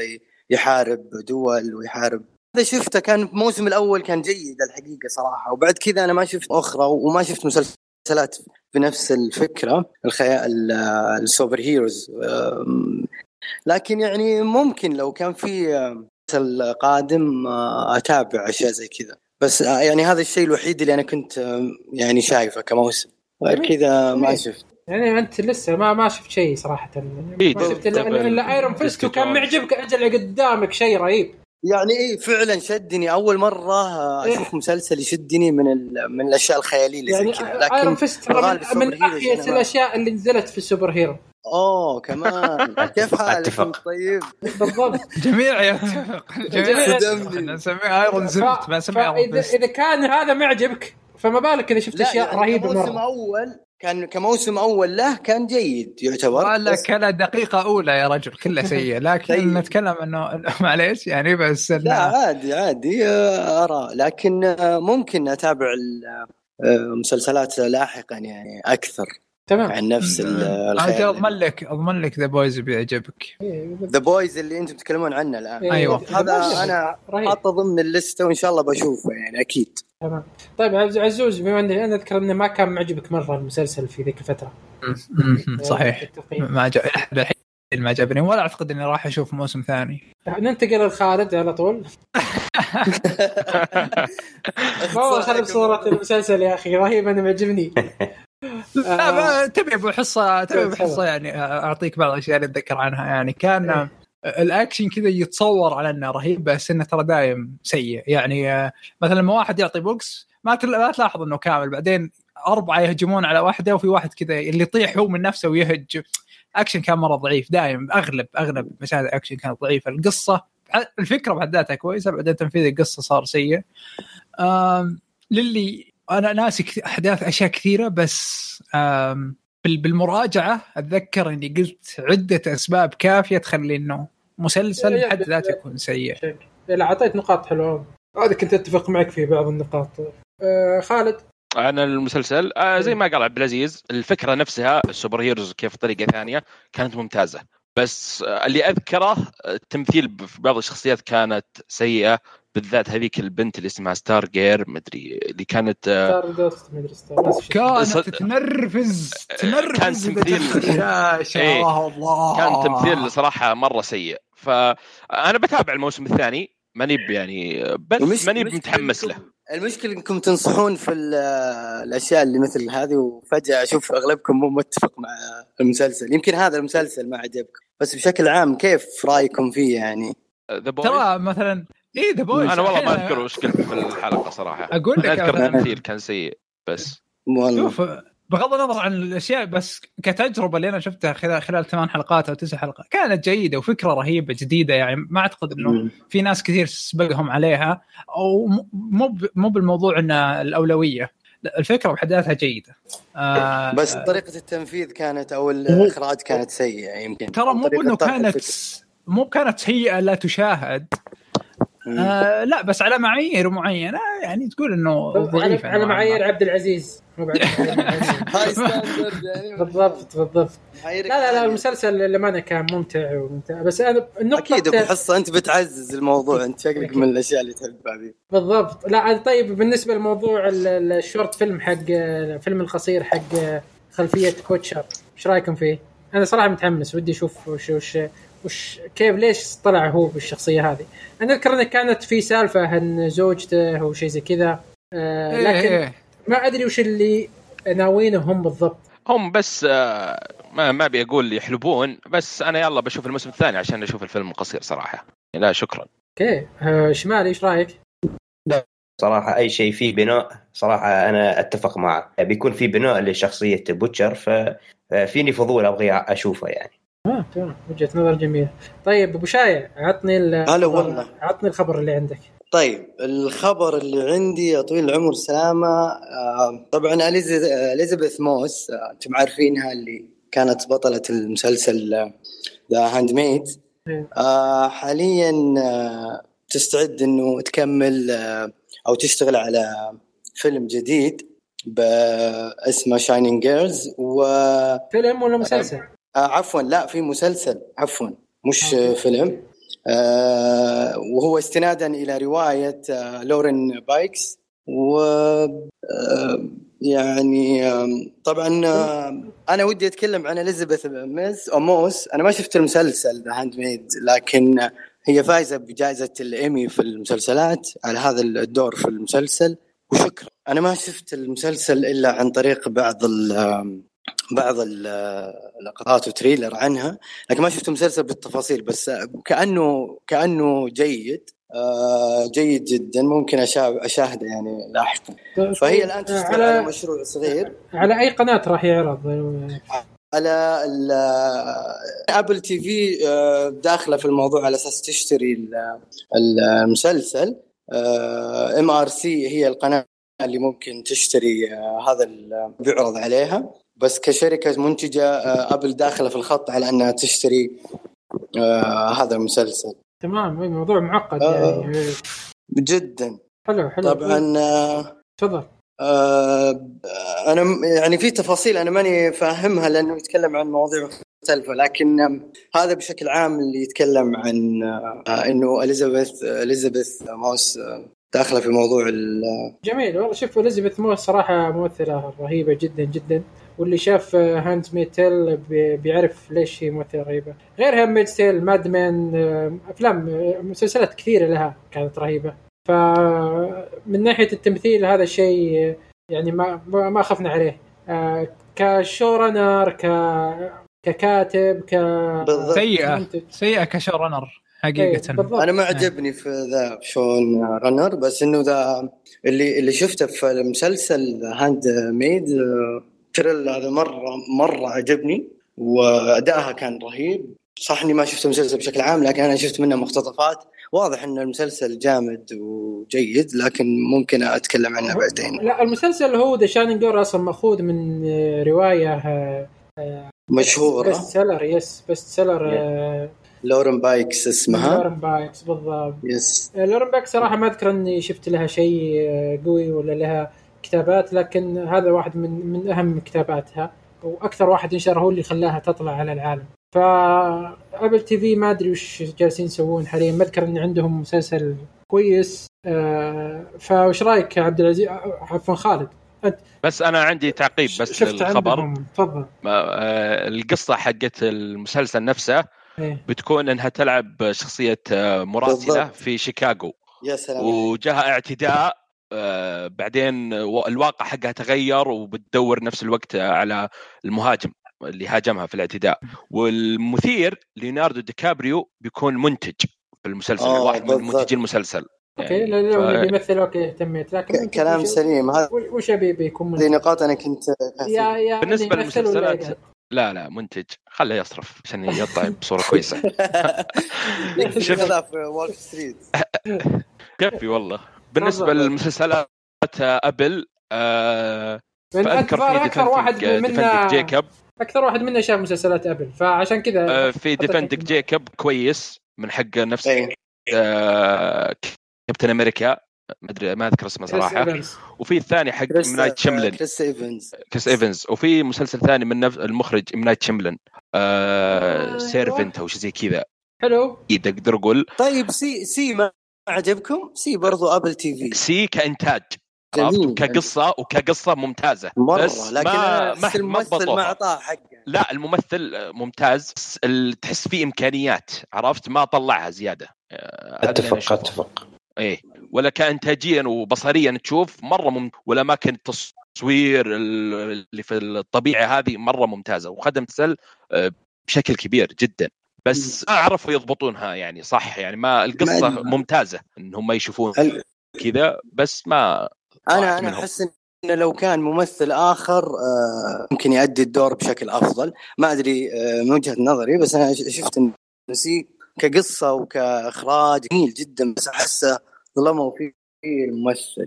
يحارب دول ويحارب هذا شفته كان في الموسم الأول كان جيد الحقيقة صراحة وبعد كذا أنا ما شفت أخرى وما شفت مسلسلات بنفس الفكرة الخيال السوبر هيروز لكن يعني ممكن لو كان في أم، مسلسل قادم أه، أتابع أشياء زي كذا. بس أه، يعني هذا الشيء الوحيد اللي أنا كنت أم، يعني شايفه كموسم. غير كذا ما شفت. يعني أنت لسه ما ما شفت شيء صراحة. إيه، ما شفت إلا ايرون فيست وكان معجبك أجل قدامك شيء رهيب. يعني إيه فعلا شدني. أول مرة أشوف مسلسل يشدني من ال... من الأشياء الخيالية اللي يعني زي كذا ايرون لكن من, من احيس ما- الأشياء اللي نزلت في السوبر هيرو. أوه كمان. كيف حالك. أنت طيب. بالضبط. جميع يتفق [LAUGHS] جميع. نسميه ايرون زفت ما نسميه ايرون إذا كان هذا معجبك فما بالك اذا شفت أشياء يعني رهيبة مرة. أول كان كموسم أول له كان جيد يعتبر. ولا بس- كلا دقيقة أولى يا رجل كله سيء. [LAUGHS] لكن سيء. نتكلم إنه- [LAUGHS] معليش يعني بس لا عادي عادي آه، أراء. لكن آه، ممكن أتابع المسلسلات لاحقا يعني أكثر. تمام. عن نفس الخيال أضمن لك أضمن لك The Boys بيعجبك. إيه، The Boys اللي أنتم تتكلمون عنه الآن. إيه، أيوة. The Boys هذا أنا. حاطه ضمن الليسته وإن شاء الله بشوفه يعني أكيد. تمام. طيب عز- عزوز بما اني أنا أذكر إنه ما كان معجبك مرة المسلسل في ذيك الفترة. صحيح. ما جاء الحين ما عجبني ولا أعتقد إني راح أشوف موسم ثاني. ننتقل لخالد على طول. [LAUGHS] ما وصل بصورة المسلسل يا أخي رهيب أنا معجبني. [LAUGHS] لا آه، ما تبي أبو حصة تبي أبو تفضل. حصة يعني أعطيك بعض الأشياء اللي اتذكر عنها. يعني كان الأكشن كذا يتصور على إنه رهيب بس إنه ترى دايم سيء. يعني آه، مثلا لما واحد يعطي بوكس ما ما تلاحظ إنه كامل. بعدين أربعة يهجمون على واحدة وفي واحد كذا اللي يطيح هو من نفسه ويهج. أكشن كان مرة ضعيف دايم. أغلب أغلب مشاهد الاكشن كانت ضعيفه القصة الفكرة بحد ذاتها كويسة بعدين تنفيذ القصة صار سيء. للي أنا ناسي أحداث أشياء كثيرة بس بالمراجعة أتذكر إني قلت عدة أسباب كافية تخلي إنه مسلسل يا- بحد ذاته يكون سيء. لا اعطيت نقاط حلوة. هذا كنت أتفق معك في بعض النقاط. آه خالد؟ عن المسلسل آه زي ما قال عبد العزيز الفكرة نفسها ال super heroes كيف طريقة ثانية كانت ممتازة. بس آه اللي أذكره التمثيل في بعض الشخصيات كانت سيئة. بالذات هذيك البنت اللي اسمها Stargirl مدري اللي كانت آه Stardust مدري ستار. كانت صد- تنرفز تنرفز كان تمثيل- [LAUGHS] إيه. الله. كان تمثيل صراحة مرة سيء. فانا بتابع الموسم الثاني ماني يعني بس ماني المشكلة متحمس له. إنكم- المشكلة إنكم تنصحون في ال- الأشياء اللي مثل هذه وفجأة أشوف أغلبكم مو متفق مع المسلسل. يمكن هذا المسلسل ما عجبكم بس بشكل عام كيف رأيكم فيه يعني؟ ترى مثلا إيه ذا بويز أنا والله ما أذكر وش قلت في الحلقة صراحة. أقول لك أذكر التمثيل كان سيء بس. والله. شوف بغض النظر عن الأشياء بس كتجربة اللي أنا شفتها خلال خلال ثمان حلقات أو تسع حلقات كانت جيدة وفكرة رهيبة جديدة. يعني ما أعتقد إنه. في ناس كثير سبقهم عليها أو مو مو بالموضوع إنه الأولوية. لا، الفكرة بحد ذاتها جيدة. آه بس طريقة التنفيذ كانت أو الإخراج كانت سيئة يمكن. ترى مو انه كانت. مو كانت سيئة لا تشاهد. آه لا بس على معايير معينة يعني تقول إنه على, ضعيفه على. معايير عبد العزيز. مو بعد. [LAUGHS] high standard يعني. بالضبط بالضبط. لا لا لا عالية. المسلسل للأمانة كان ممتع وممتع. بس أنا النقطه أكيد أبو حصة أنت بتعزز الموضوع أنت شكلك. من الأشياء اللي تحبها ذي بالضبط. لا طيب بالنسبة لموضوع ال- ال- ال short film حق الفيلم القصير حق خلفية بوتشر إيش رأيكم فيه؟ أنا صراحة متحمس ودي أشوف وش وش وش كيف ليش طلع هو بالشخصية هذه؟ أنا أذكر أنه كانت في سالفة عن زوجته أو شيء زي كذا. آه إيه لكن إيه. ما أدري وش اللي ناويينه هم بالضبط. هم بس آه، ما ما أبي أقول يحلبون بس أنا يلا بشوف الموسم الثاني عشان أشوف الفيلم القصير صراحة. لا شكرا. okay. آه شمالي إيش رأيك؟ صراحة أي شيء فيه بناء صراحة أنا أتفق معه. بيكون في بناء لشخصية بوتشر ففيني فضول أبغى أشوفه يعني. آه تمام وجهة نظر جميلة طيب أبو شايع عطني هلا والله. عطني الخبر اللي عندك طيب الخبر اللي عندي يا طويل العمر والسلامة آه، طبعا أليزابيث موس آه، أنتم عارفينها اللي كانت بطلة المسلسل The Handmaid. حاليا آه، تستعد إنه تكمل أو تشتغل على فيلم جديد باسمه Shining Girls و فيلم ولا مسلسل؟ آه عفوا لا في مسلسل عفوا مش. آه فيلم. آه وهو استنادا إلى رواية آه لورين بيوكس. و آه يعني آه طبعا آه أنا ودي أتكلم عن إليزابيث ميز أو موس أنا ما شفت المسلسل The Handmaid لكن هي فايزة بجائزة الإيمي في المسلسلات على هذا الدور في المسلسل. وشكرا. أنا ما شفت المسلسل إلا عن طريق بعض بعض ال- لقطات و trailer عنها لكن ما شفت مسلسل بالتفاصيل بس كانه كأنه جيد. آه، جيد جدا ممكن أشاهده يعني لاحقا. فهي الآن تشتغل على مشروع صغير. على أي قناة راح يعرض؟ على ال- Apple TV آه، داخلة في الموضوع على أساس تشتري ال- المسلسل. MRC هي القناة اللي ممكن تشتري آه، هذا بيعرض عليها. بس كشركة منتجة آه، أبل داخلة في الخط على أنها تشتري آه، هذا المسلسل. تمام موضوع معقد آه. يعني. جدا. حلو حلو طبعا آه، تفضل. آه، أنا يعني في تفاصيل أنا ماني فاهمها لأنه يتكلم عن مواضيع مختلفة لكن هذا بشكل عام اللي يتكلم عن إنه إليزابيث إليزابيث آه، داخلة في موضوع ال- جميل والله شوف إليزابيث موس صراحة ممثله رهيبة جدا جدا. واللي شاف Handmaid's Tale بي- بيعرف ليش هي ممثله رهيبة. غير Handmaid's Tale، Mad Men آه، أفلام آه، مسلسلات كثيرة لها كانت رهيبة. فمن ناحية التمثيل هذا الشيء آه، يعني ما ما ما خفنا عليه. ك show runner ك ككاتب ك. سيئة. سيئة ك show runner إيه، حقيقه بالضبط. أنا ما عجبني في ذا show runner بس إنه ذا اللي اللي شفته في المسلسل Handmaid's Tale هذا مره مرة عجبني وادائها كان رهيب. صح إني ما شفت المسلسل بشكل عام لكن أنا شفت منه مقتطفات. واضح إن المسلسل جامد وجيد لكن ممكن أتكلم عنه بعدين. لا المسلسل هو The Shining Girls أصلا مأخوذ من آه، رواية آه، مشهورة. بست سيلر يس بست سيلر آه، لورن بايكس اسمها. لورن بايكس بالضبط. يس آه، لورن بايكس صراحة ما أذكر إني شفت لها شيء آه، قوي ولا لها كتابات لكن هذا واحد من من أهم كتاباتها وأكثر واحد نشر هو اللي خلاها تطلع على العالم. ف Apple TV ما أدري وش جالسين يسوون حاليا. ما أذكر إن عندهم مسلسل كويس. آه، فايش رأيك يا عبد العزيز؟ عفوا خالد. بس أنا عندي تعقيب بس شفت للخبر. عندهم؟ تفضل. ما- آه، القصة حقت المسلسل نفسه إيه. بتكون إنها تلعب شخصية آه، مراسلة. في شيكاغو. يا سلام. وجاها اعتداء آه، بعدين الواقع حقها تغير وبتدور نفس الوقت على المهاجم اللي هاجمها في الاعتداء. والمثير ليوناردو دي كابريو بيكون منتج في المسلسل آه، واحد من. منتجي المسلسل. أوكي يعني لا- لو ف- بيمثل أوكي اهتميت. لكن كلام وش- سليم. هذه وش ابي بيكون هذه نقاط أنا كنت يا يا ولا للمسلسلات؟ لا لا منتج. خله يصرف عشان يطلع بصورة [LAUGHS] كويسة. شوف. هذا في وول ستريت كفي والله. بالنسبة. للمسلسلات آه، أبل آه من أكثر أكثر واحد ديفندك منا جيكوب أكثر واحد منا شاف مسلسلات أبل فعشان كذا آه، في ديفندك Jacob كويس من حق نفس اي آه، Captain America ما أدري ما أذكر اسمه صراحة. وفي الثاني حق ام نايت شيملن كريس ايفنز كريس ايفنز وفي مسلسل ثاني من نفس المخرج M. Night أيوة. آه Servant أو شيء زي كذا. حلو. إيه، أقدر أقول طيب See See ما عجبكم؟ See برضو Apple TV See كإنتاج. عرفت؟ جميل. كقصة وكقصة ممتازة. مرة بس لكن ما الممثل. ما أعطاه حقه. لا الممثل ممتاز تحس فيه إمكانيات. عرفت؟ ما طلعها زيادة. آه، أتفق. أتفق. إيه. ولا كانتاجيا وبصريا تشوف مرة مم... ولا ما كان التصوير ال- اللي في الطبيعة هذه مرة ممتازة. وخدم تسل آه، بشكل كبير جدا. بس ما عرفوا يضبطونها يعني صح يعني ما القصة ما- ممتازة انهم ما يشوفون ال- كذا بس ما أنا أنا. أحس إنه لو كان ممثل آخر آه، ممكن يؤدي الدور بشكل أفضل ما أدري آه، من وجهة نظري بس أنا شفت انه See كقصة وكإخراج جميل جدا بس أحسه ظلموا فيه الممثل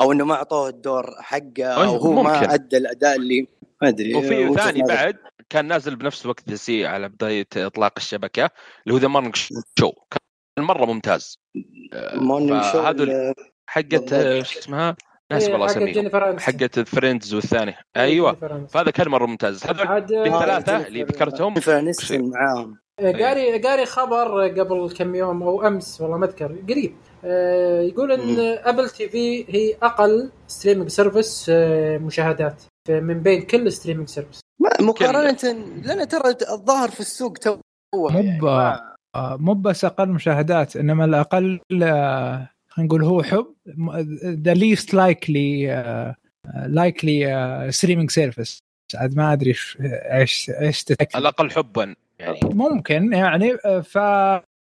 أو إنه ما أعطوه الدور حقه أو هو ممكن. ما أدى الأداء اللي ما أدري وفي وجهة ثاني. بعد كان نازل بنفس الوقت ذا See على بداية إطلاق الشبكة اللي هو The Morning Show. كان مرة ممتاز. آه، Morning Show ال- حقت. آه، شو اسمها؟ ناس إيه، والله Aniston. حقت Friends والثاني إيه، أيوه. فهذا كان مرة ممتاز. هذول الثلاثه Jennifer- اللي ذكرتهم. معاهم. آه، قاري قاري خبر قبل كم يوم أو أمس والله ما أذكر قريب. آه، يقول إن مم. Apple TV هي أقل streaming service آه، مشاهدات من بين كل streaming service مقارنة لأن ترى الظاهر في السوق تو مو يعني آه، مو بس أقل مشاهدات إنما الأقل آه، خلينا نقول هو حب the least likely likely streaming service عاد ما أدري إيش- إيش إيش تتاكد الأقل حبا يعني. ممكن يعني آه، ف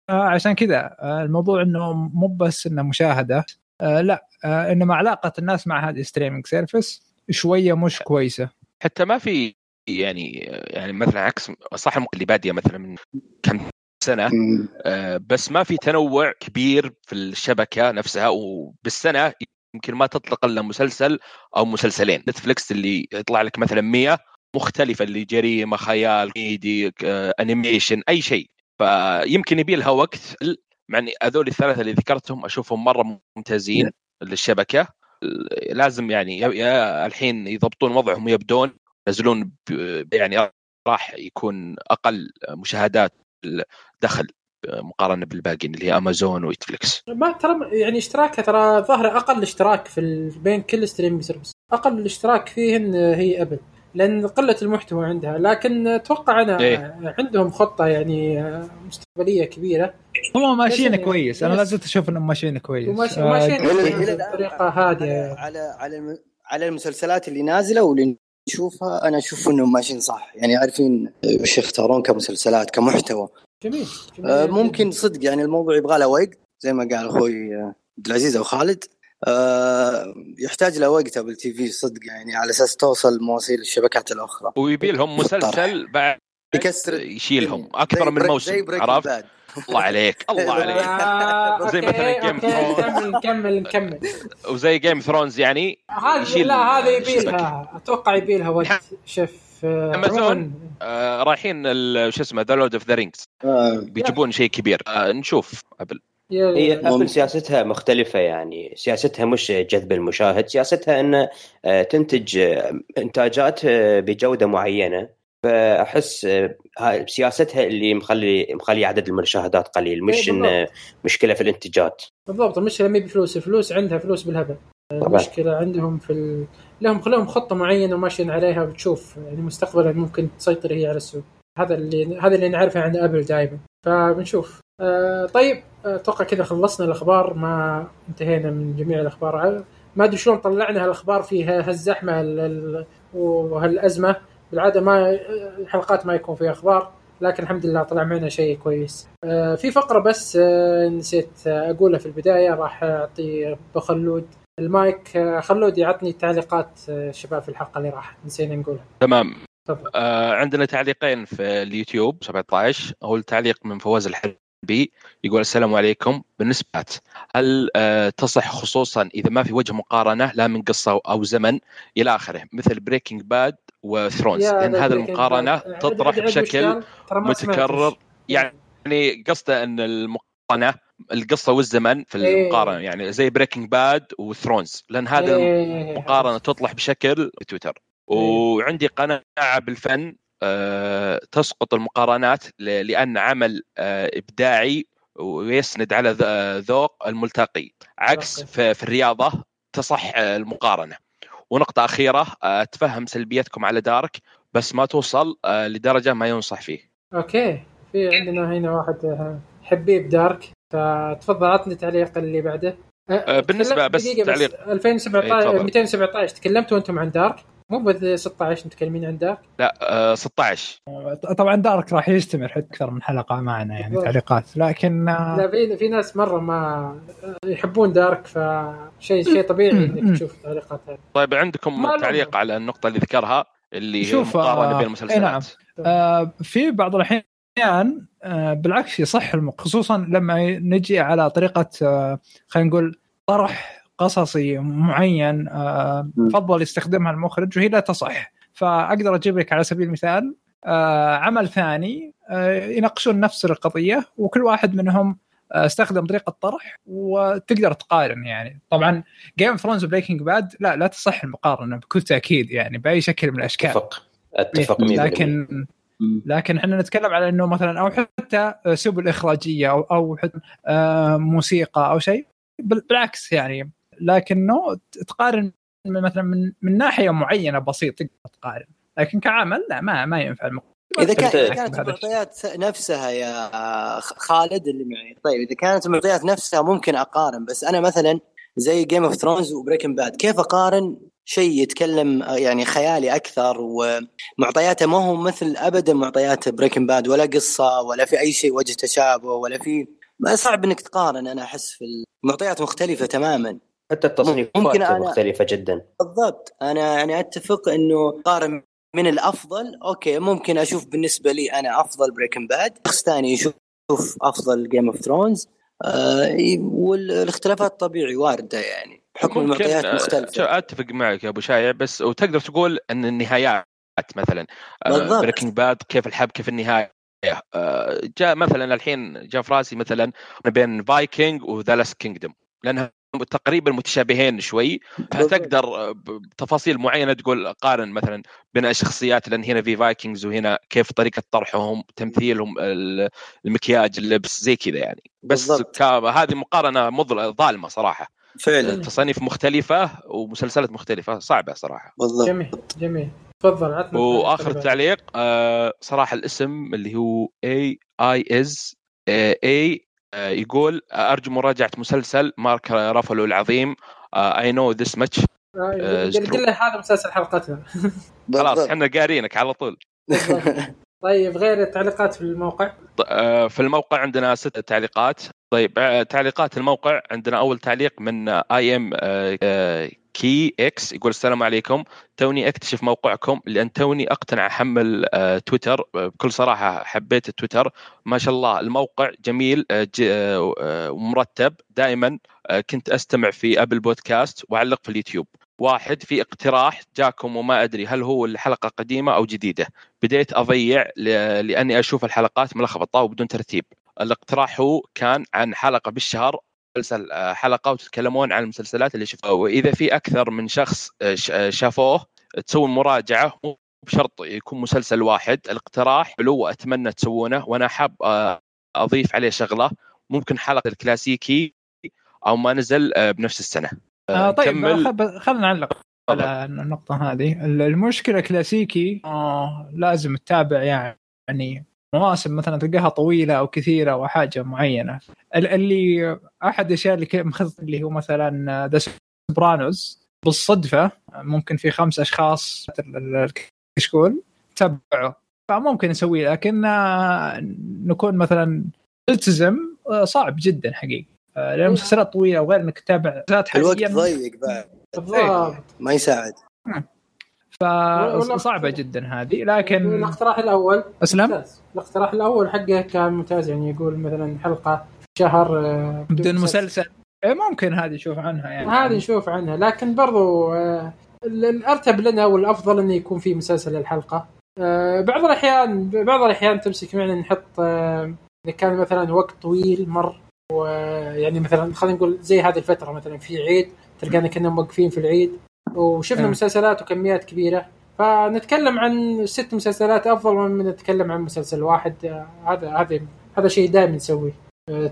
عشان كذا الموضوع إنه مو بس إنه مشاهدة آه لا آه انه علاقة الناس مع هذه ال streaming service شوية مش كويسة. حتى ما في يعني يعني مثلا عكس صح اللي بادية مثلا من كم سنة. آه، بس ما في تنوع كبير في الشبكة نفسها وبالسنة يمكن ما تطلق إلا مسلسل أو مسلسلين. Netflix اللي يطلع لك مثلا 100 مختلفة اللي جريمة خيال كوميدي آه، animation أي شيء. فيمكن يبي لها وقت مع إن هذول الثلاثة اللي ذكرتهم أشوفهم مرة ممتازين للشبكة. لازم يعني الحين يضبطون وضعهم ويبدون ينزلون يعني راح يكون أقل مشاهدات دخل مقارنة بالباقيين اللي هي Amazon و Netflix ما ترى يعني اشتراكها ترى ظاهر أقل اشتراك في. بين كل streaming service أقل الاشتراك فيهن هي Apple لأن قلة المحتوى عندها. لكن أتوقع أنا إيه. عندهم خطة يعني مستقبلية كبيرة. هم ماشيين بس- كويس. أنا بس- لا زلت أشوف انهم ماشيين كويس. آه، الآن بطريقة هادية. على على على المسلسلات اللي نازلة واللي نشوفها أنا أشوف إنهم ماشيين صح. يعني عارفين وش يختارون كمسلسلات كمحتوى. جميل, جميل. آه، ممكن صدق يعني الموضوع يبغى له وقت زي ما قال أخوي آه، عبد العزيز أو خالد. آه، يحتاج له وقت Apple TV صدق يعني على أساس توصل مواصيل الشبكات الأخرى. ويبي لهم مسلسل بعد يكسر. يشيلهم. أكثر من موسم عرفت؟ الله عليك الله عليك. آه، [LAUGHS] زي مثلاً Thrones. نكمل نكمل نكمل وزي Game Thrones يعني هذا يشيل لا هذا يبي الشبكة. لها أتوقع يبي لها وقت شوف آه،. عموماً، آه رايحين ال- شو اسمه The Lord of the Rings بيجيبون شيء كبير. آه نشوف. قبل يا- هي. Apple سياستها مختلفة يعني. سياستها مش جذب المشاهد سياستها إن تنتج إنتاجات بجودة معينة. فأحس آه، سياستها اللي مخلي مخلي عدد المشاهدات قليل مش إيه، إن بالضبط. مشكلة في الانتاجات بالضبط المشكلة مي بفلوس الفلوس عندها فلوس بالهبل. المشكلة عندهم في ال... لهم لهم خطة معينة وماشيين عليها وتشوف يعني مستقبلا ممكن تسيطر هي على السوق. هذا اللي هذا اللي نعرفه عن أبل دائما فبنشوف. آه طيب آه، أتوقع كذا خلصنا الأخبار ما انتهينا من جميع الأخبار. ما أدري شلون طلعنا هالأخبار في هالزحمة ال- ال- وهالأزمة. بالعادة ما الحلقات ما يكون فيها أخبار لكن الحمد لله طلع معنا شيء كويس. آه، في فقرة بس آه، نسيت آه، أقولها في البداية راح أعطي بخلود المايك. خلود يعطني تعليقات شباب في الحلقة اللي راح نسينا نقولها. تمام. آه عندنا تعليقين في اليوتيوب 17 اول تعليق من فواز الحربي يقول السلام عليكم. بالنسبة هل آه تصح خصوصا إذا ما في وجه مقارنة لا من قصة أو زمن إلى آخره؟ مثل Breaking Bad و Thrones لأن هذه المقارنة تطرح بشكل. متكرر. يعني قصده أن المقارنة القصة والزمن في إيه. المقارنة يعني زي Breaking Bad و Thrones لأن هذه إيه، المقارنة تطلع بشكل في تويتر وعندي قناعة بالفن آه، تسقط المقارنات لأن عمل آه، إبداعي ويسند على ذوق الملتقي. عكس. في, الرياضة تصح المقارنة. ونقطة أخيرة آه، اتفهم سلبيتكم على دارك بس ما توصل آه، لدرجة ما ينصح فيه. أوكي. في عندنا هنا واحد آه، حبيب دارك فتفضل عطني تعليق اللي بعده. آه، بالنسبة تكلمت- بس تعليق. بس 2017 إيه، تفضل. 217 تكلمتوا أنتم عن دارك؟ مو ب 16 متكلمين عن دارك لا آه، 16 طبعا دارك راح يستمر أكثر من حلقة معنا يعني بالضبط. تعليقات لكن آه، لا في في ناس مرة ما يحبون دارك فشيء شيء طبيعي. إنك. تشوف تعليقات هذه طيب عندكم. تعليق على النقطة اللي ذكرها اللي هي شوف، المقارنه آه، بين المسلسلات نعم. آه، في بعض الأحيان آه، بالعكس يصح. خصوصا لما نجي على طريقة آه، خلينا نقول طرح قصصي معين آه،. فضل يستخدمها المخرج وهي لا تصح. فأقدر أجيب لك على سبيل المثال آه، عمل ثاني آه، يناقشون نفس القضية وكل واحد منهم استخدم طريقة طرح وتقدر تقارن يعني. طبعا Game Thrones و Breaking Bad لا لا تصح المقارنة بكل تأكيد يعني بأي شكل من الأشكال. أتفق. أتفق 100% لكن لكن إحنا نتكلم على إنه مثلا أو حتى سبل إخراجية أو أو حتى موسيقى أو شيء بال- بالعكس يعني. لكنه تقارن من- مثلا من من ناحية معينة بسيط تقدر تقارن. لكن كعمل لا ما ما ينفع المقارنة. إذا كانت. المعطيات نفسها يا خالد اللي معي. طيب إذا كانت المعطيات نفسها ممكن أقارن بس أنا مثلا زي Game of Thrones و Breaking Bad كيف أقارن شيء يتكلم يعني خيالي أكثر ومعطياته ما هو مثل ابدا معطيات Breaking Bad ولا قصة ولا في أي شيء وجه تشابه ولا في ما صعب إنك تقارن أنا أحس في المعطيات مختلفة تماما. حتى التصنيفات ممكن أنا- مختلفة جدا. بالضبط. أنا يعني أتفق إنه قارن من الأفضل. Okay ممكن أشوف بالنسبة لي أنا أفضل Breaking Bad شخص ثاني يشوف أفضل Game of Thrones آه والاختلافات طبيعي واردة يعني. بحكم المعطيات آه، مختلفة. أتفق معك يا أبو شايع بس وتقدر تقول إن النهايات مثلا بالضبط. Breaking Bad كيف الحب كيف النهاية؟ آه، جاء مثلا الحين جاء في راسي مثلا بين Viking و The Last Kingdom لأنها تقريبا متشابهين شوي. فتقدر آه، بتفاصيل معينة تقول قارن مثلا بين الشخصيات لأن هنا في Vikings وهنا كيف طريقة طرحهم تمثيلهم ال- المكياج اللبس زي كذا يعني. بس هذه مقارنة مضل- ظالمة صراحة. فعلا. تصانيف مختلفة ومسلسلات مختلفة صعبة صراحة. بالضبط. جميل جميل. تفضل عطنا وآخر تعليق. تعليق آه صراحة الاسم اللي هو اي اي از اي يقول آه، أرجو مراجعة مسلسل مارك رافلو العظيم. I Know This Much قل له هذا مسلسل حلقتنا [LAUGHS] خلاص. إحنا قارينك على طول. [LAUGHS] طيب غير التعليقات في الموقع؟ آه، في الموقع عندنا ست تعليقات. طيب آه، تعليقات الموقع عندنا أول تعليق من اي ام KX يقول السلام عليكم. توني أكتشف موقعكم لأن توني أقتنع احمل آه، تويتر. بكل صراحة حبيت التويتر ما شاء الله الموقع جميل ومرتب. دائما كنت أستمع في Apple Podcast وأعلق في اليوتيوب. واحد في اقتراح جاكم وما أدري هل هو الحلقة قديمة أو جديدة. بديت أضيع لأني أشوف الحلقات ملخبطة وبدون ترتيب. الاقتراح هو كان عن حلقة بالشهر مسلسل آه، حلقة وتتكلمون عن المسلسلات اللي شفتوها وإذا في أكثر من شخص آه، آه، شافوه تسوون مراجعة. مو بشرط يكون مسلسل واحد. الاقتراح حلو وأتمنى تسوونه. وأنا حاب أضيف عليه شغلة. ممكن حلقة الكلاسيكي أو ما نزل بنفس السنة. آه طيب نكمل. خل- خلينا نعلق على النقطة هذه. المشكلة كلاسيكي آه لازم تتابع يعني مواسم مثلا تلقاها طويلة أو كثيرة أو حاجة معينة. ال- اللي أحد الأشياء اللي مخطط اللي هو مثلا The Sopranos بالصدفة ممكن في خمس أشخاص ال- ال- الكشكول تبعه فممكن نسويه لكن آه، نكون مثلا التزم آه، صعب جدا حقيقي. لأن المسلسلات طويلة وغير إنك تتابع الوقت حاليا. ضيق بعد. بالضبط. ما يساعد. والله- فصعبه جدا هذه لكن الاقتراح الأول. أسلم؟ الاقتراح الأول حقه كان ممتاز يعني يقول مثلا حلقة شهر آه، بدون مسلسل. إيه ممكن هذه نشوف عنها يعني. هذه نشوف عنها. لكن برضو آه، ال- الارتب لنا والأفضل إنه يكون في مسلسل الحلقة. آه، بعض الأحيان بعض الأحيان تمسك معنا نحط آه، إذا كان مثلا وقت طويل مر. ويعني مثلا خلينا نقول زي هذه الفترة مثلا في عيد تلقانا كنا موقفين في العيد وشفنا مم. مسلسلات وكميات كبيرة. فنتكلم عن ست مسلسلات أفضل من نتكلم عن مسلسل واحد. هذا هذا هذا شيء دائما نسويه.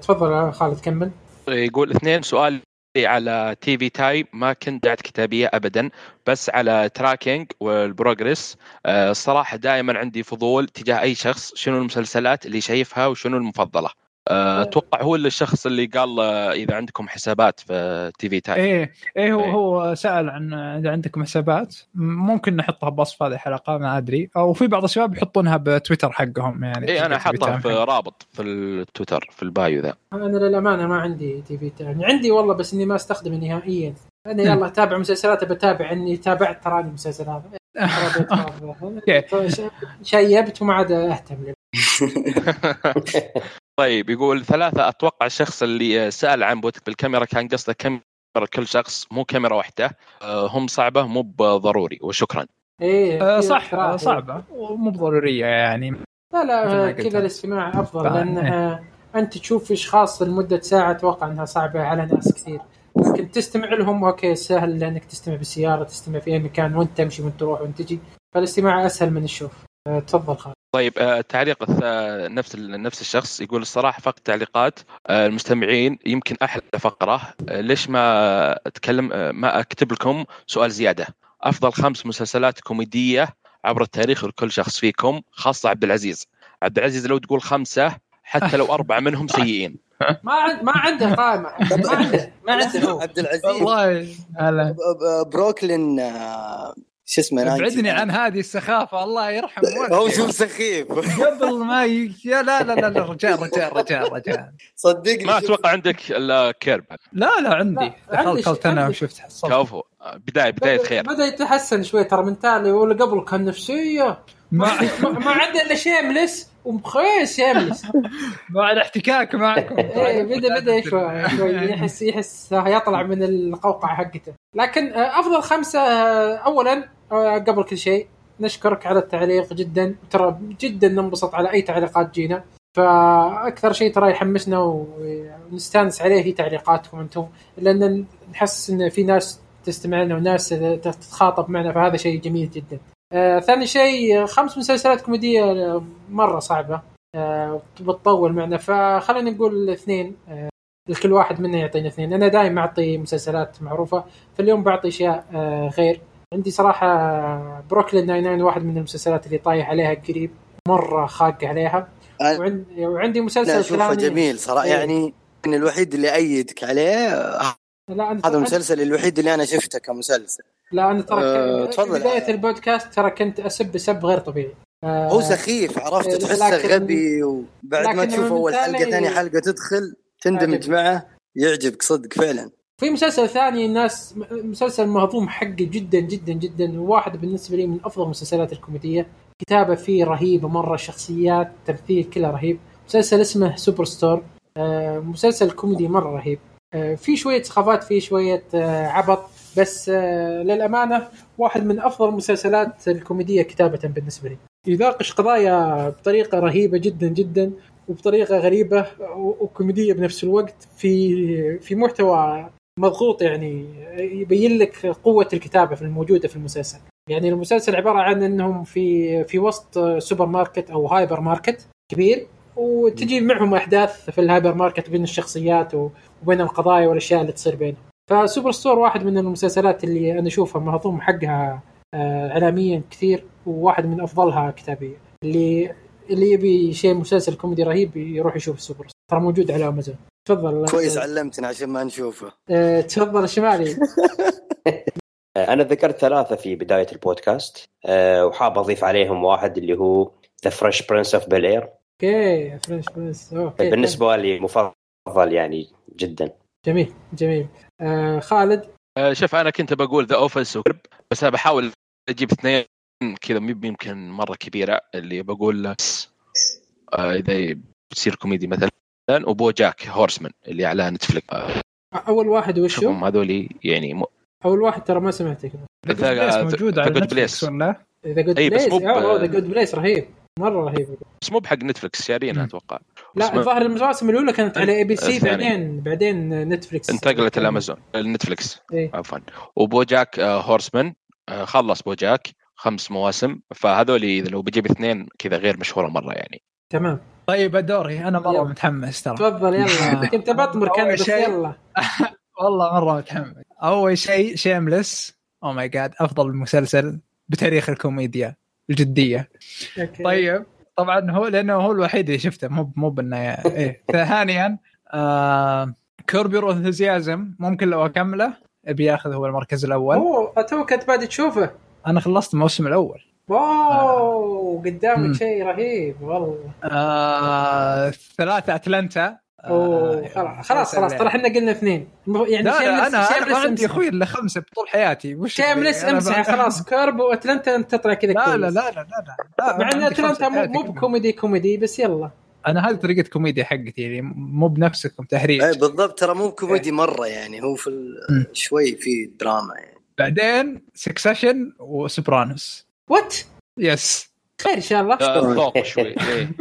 تفضل خالد كمل. يقول اثنين سؤال على TV Time. ما كنت دعت كتابية ابدا بس على tracking وال progress آه، الصراحة دائما عندي فضول تجاه أي شخص شنو المسلسلات اللي شايفها وشنو المفضلة. أتوقع هو اللي الشخص اللي قال آه، إذا عندكم حسابات في TV Time. إيه إيه هو إيه. هو سأل عن إذا عندكم حسابات ممكن نحطها بوصف هذه الحلقة ما أدري. أو في بعض الشباب يحطونها بتويتر حقهم يعني اي أنا حاطها في رابط في التويتر في ال bio ذا. أنا للأمانة ما عندي TV Time. عندي والله بس إني ما أستخدمه نهائيا. أنا يلا أتابع مسلسلات بتابع إني تابعت تراني okay. [LAUGHS] [LAUGHS] شيبت وما عاد أهتم. [LAUGHS] طيب يقول ثلاثة أتوقع الشخص اللي سأل عن بوتك بالكاميرا كان قصده كاميرا كل شخص مو كاميرا واحدة. آه، هم صعبة مو بضروري وشكرا. إيه آه، صح آه، صعبة. ومو بضرورية يعني. لا لا كذا. الاستماع أفضل فاهم. لانها أنت تشوف اشخاص لمدة ساعة أتوقع إنها صعبة على ناس كثير. لكن تستمع لهم أوكي سهل لأنك تستمع بالسيارة تستمع في أي مكان وأنت تمشي وأنت تروح وأنت تجي. فالاستماع أسهل من الشوف. تفضل خالد. طيب آه، التعليق الث- نفس نفس الشخص يقول الصراحة فقط تعليقات آه، المستمعين يمكن أحلى فقرة آه، ليش ما أتكلم آه، ما أكتب لكم سؤال زيادة؟ أفضل خمس مسلسلات كوميدية عبر التاريخ لكل شخص فيكم خاصة عبد العزيز. عبد العزيز لو تقول خمسة حتى لو أربعة منهم [LAUGHS] سيئين. ما عند ما عنده قائمه [LAUGHS] ما عنده ما عنده. هو عبد العزيز. والله هلا. بروكلين شو اسمه ابعدني عن هذه السخافة الله يرحم [LAUGHS] هو شوف سخيف؟ قبل ما ي... يا لا لا لا, رجال رجال رجال رجال صدقني ما أتوقع عندك إلا كيرب لا لا عندي. دخلت أنا. وشفت حصلت. كفو. بداية بداية خير. بدأ يتحسن شوي ترى من تالي ولا قبل كان نفسيه ما, ما عنده إلا شيملس ومخيس شيملس [LAUGHS] مع الاحتكاك معكم. [LAUGHS] إيه بدا بدأ شوي شوي يحس يحس يطلع من القوقعة حقته. لكن آه، أفضل خمسة آه، اولا قبل كل شيء نشكرك على التعليق جدا. ترى جدا ننبسط على أي تعليقات جينا. فأكثر شيء ترى يحمسنا ونستانس عليه هي تعليقاتكم أنتم. لأن نحس إن في ناس تستمع لنا وناس تتخاطب معنا فهذا شيء جميل جدا. آه ثاني شيء خمس مسلسلات كوميدية آه، مرة صعبة آه بتطول معنا. فخلينا نقول اثنين آه الكل واحد منا يعطينا اثنين. أنا دائما أعطي مسلسلات معروفة فاليوم بعطي أشياء آه غير. عندي صراحة Brooklyn Nine-Nine واحد من المسلسلات اللي طايح عليها قريب مرة خاق عليها. وعند وعندي مسلسل ثاني- جميل صراحة إيه. يعني إن الوحيد اللي أيدك عليه. لا انت هذا المسلسل الوحيد اللي أنا شفته كمسلسل. لا أنا ترى ك- تفضل. بداية البودكاست ترى كنت أسب سب غير طبيعي. آه، هو سخيف عرفت؟ إيه، تحسه لكن- غبي وبعد ما تشوف أول حلقة ثاني- حلقة تدخل تندمج. معه يعجبك صدق فعلا. في مسلسل ثاني الناس مسلسل مهضوم حقي جدا جدا جدا. وواحد بالنسبة لي من أفضل المسلسلات الكوميدية. كتابة فيه رهيبة مرة شخصيات تمثيل كله رهيب. مسلسل اسمه Superstore آه، مسلسل كوميدي مرة رهيب. آه، في شوية سخافات في شوية آه، عبط. بس للأمانة واحد من أفضل المسلسلات الكوميدية كتابة بالنسبة لي. يناقش قضايا بطريقة رهيبة جدا جدا وبطريقة غريبة وكوميدية بنفس الوقت. في في محتوى مضغوط يعني يبين لك قوة الكتابة في الموجودة في المسلسل. يعني المسلسل عبارة عن إنهم في في وسط سوبر ماركت أو هايبر ماركت كبير وتجي معهم أحداث في الهايبر ماركت بين الشخصيات وبين القضايا والأشياء اللي تصير بينهم. ف Superstore واحد من المسلسلات اللي أنا أشوفها مهضوم حقها آه، اعلاميا كثير وواحد من أفضلها كتابيا اللي اللي يبي شيء مسلسل كوميدي رهيب يروح يشوف Superstore. ترى موجود على أمازون. تفضل كويس علمتنا عشان ما نشوفه. آه، تفضل [LAUGHS] الشمالي أنا ذكرت ثلاثة في بداية البودكاست أه وحاب أضيف عليهم واحد اللي هو The Fresh Prince of Bel-Air okay Fresh Prince okay بالنسبة لي مفضل يعني جدا. جميل جميل. آه خالد؟ آه، شوف أنا كنت بقول The Office و Curb بس أنا بحاول أجيب اثنين كذا يمكن مرة كبيرة اللي بقول آه، إذا بتصير كوميدي مثلا. و BoJack Horseman اللي على نتفلكس آه، أول واحد وشو؟ شوفهم هذول يعني م... أول واحد ترى ما سمعتك The- Place موجود على Good نتفلكس Place. ولا؟ The Good Place. ب- The Good Place رهيب. مرة رهيب. بس مو بحق نتفلكس شارينها مم. أتوقع. لا الظاهر المواسم الأولى كانت على ABC. بعدين بعدين نتفلكس انتقلت الامازون النتفلكس إيه. عفوا. و BoJack آه، Horseman آه، خلص BoJack خمس مواسم. فهذول إذا لو بجيب اثنين كذا غير مشهورة مرة يعني. تمام. طيب دوري أنا مرة يلا. متحمس ترى. تفضل يلا. [LAUGHS] [LAUGHS] كنت بطمر كان بس يلا. [LAUGHS] والله مرة متحمس. أول شيء Shameless oh my God أفضل مسلسل بتاريخ الكوميديا الجدية. okay. طيب طبعا هو لأنه هو الوحيد اللي شفته مو مو بانه إيه. ثانيا آه Curb Your Enthusiasm ممكن لو أكمله أبي ياخذ هو المركز الأول. أوه تو كنت بادي تشوفه. أنا خلصت الموسم الأول. wow قدامك. شيء رهيب والله آه ثلاثة أتلانتا أوه خلاص خلاص خلاص ترى إحنا قلنا اثنين يعني لا لا شيمليس- أنا أنا Shameless ما عندي. أخوي الا خمسة بطول حياتي وش Shameless أنا امسح خلاص Curb وأتلانتا أنت تطلع كذا لا لا. لا لا لا, لا. مع إن أتلانتا مو. بكوميدي كوميدي بس يلا أنا هذه طريقة كوميديا حقتي يعني مو بنفسكم تهريج اي بالضبط ترى مو كوميدي مرة يعني هو في. شوي في دراما يعني بعدين Succession و Sopranos و what yes خير إن شاء الله. آه، ذوق شوي. [LAUGHS] إيه.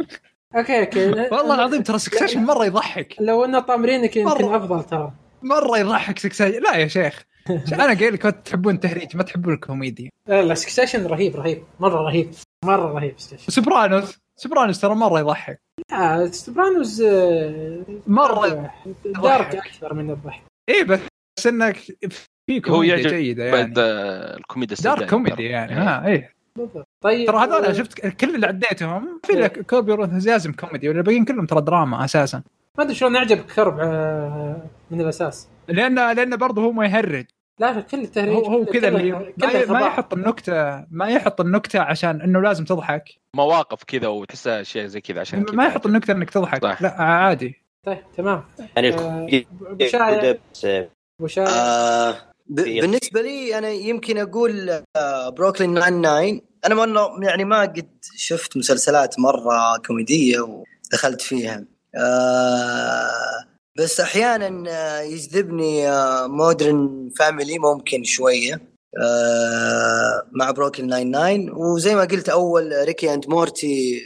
أوكي أوكي. والله العظيم ترى Succession مرة يضحك. لو إنه طامرينك يمكن. أفضل ترى. مرة يضحك Succession لا يا شيخ. [LAUGHS] أنا قايل لك تحبون التهريج ما تحبون الكوميديا. لا لا Succession رهيب رهيب. مرة رهيب. مرة رهيب Succession Sopranos Sopranos ترى مرة يضحك. آه Sopranos آه، مرة dark يضحك. أكثر من الضحك. اي بس إنك في كوميديا جيدة يعني بعد آه، الكوميديا dark السوداوية كوميدي. يعني إيه. ها إيه. بالضبط. طيب ترى هذول أنا شفت كل اللي عديتهم في لك Curb Your Enthusiasm كوميدي والباقيين كلهم ترى دراما أساسا. ما أدري شلون اعجبك Curb آه، من الأساس. لأن لأن برضه هو ما يهرج. لا كل التهريج هو هو كذا اللي ما, ما. يحط النكته ما يحط النكتة عشان إنه لازم تضحك. مواقف كذا وتحسها اشياء زي كذا عشان ما يحط النكتة إنك تضحك. صح. لا عادي. طيب تمام. يعني آه، الكوميديا ابو شايع بس، آه، ابو شايع آه ب- بالنسبة لي أنا يمكن أقول آه بروكلين 99 أنا ما إنه- يعني ما قد شفت مسلسلات مرة كوميدية ودخلت فيها. آه بس أحيانا آه، يجذبني Modern Family ممكن شوية آه مع بروكلين 99 وزي ما قلت أول Rick and Morty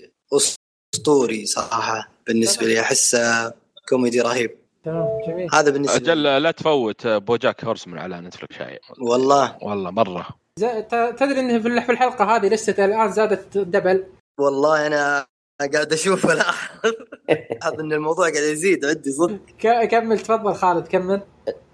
أسطوري صراحة بالنسبة لي. أحس آه، كوميدي رهيب. تمام جميل. هذا بالنسبة لي أجل لا تفوت BoJack Horseman على نتفلكس شايع والله. والله مرة. تدري إنه في الح- في الحلقة هذه لسه الآن زادت double؟ والله أنا قاعد أشوف الاحظ [LAUGHS] إن الموضوع قاعد يزيد عندي صدق. كمل تفضل خالد كمل.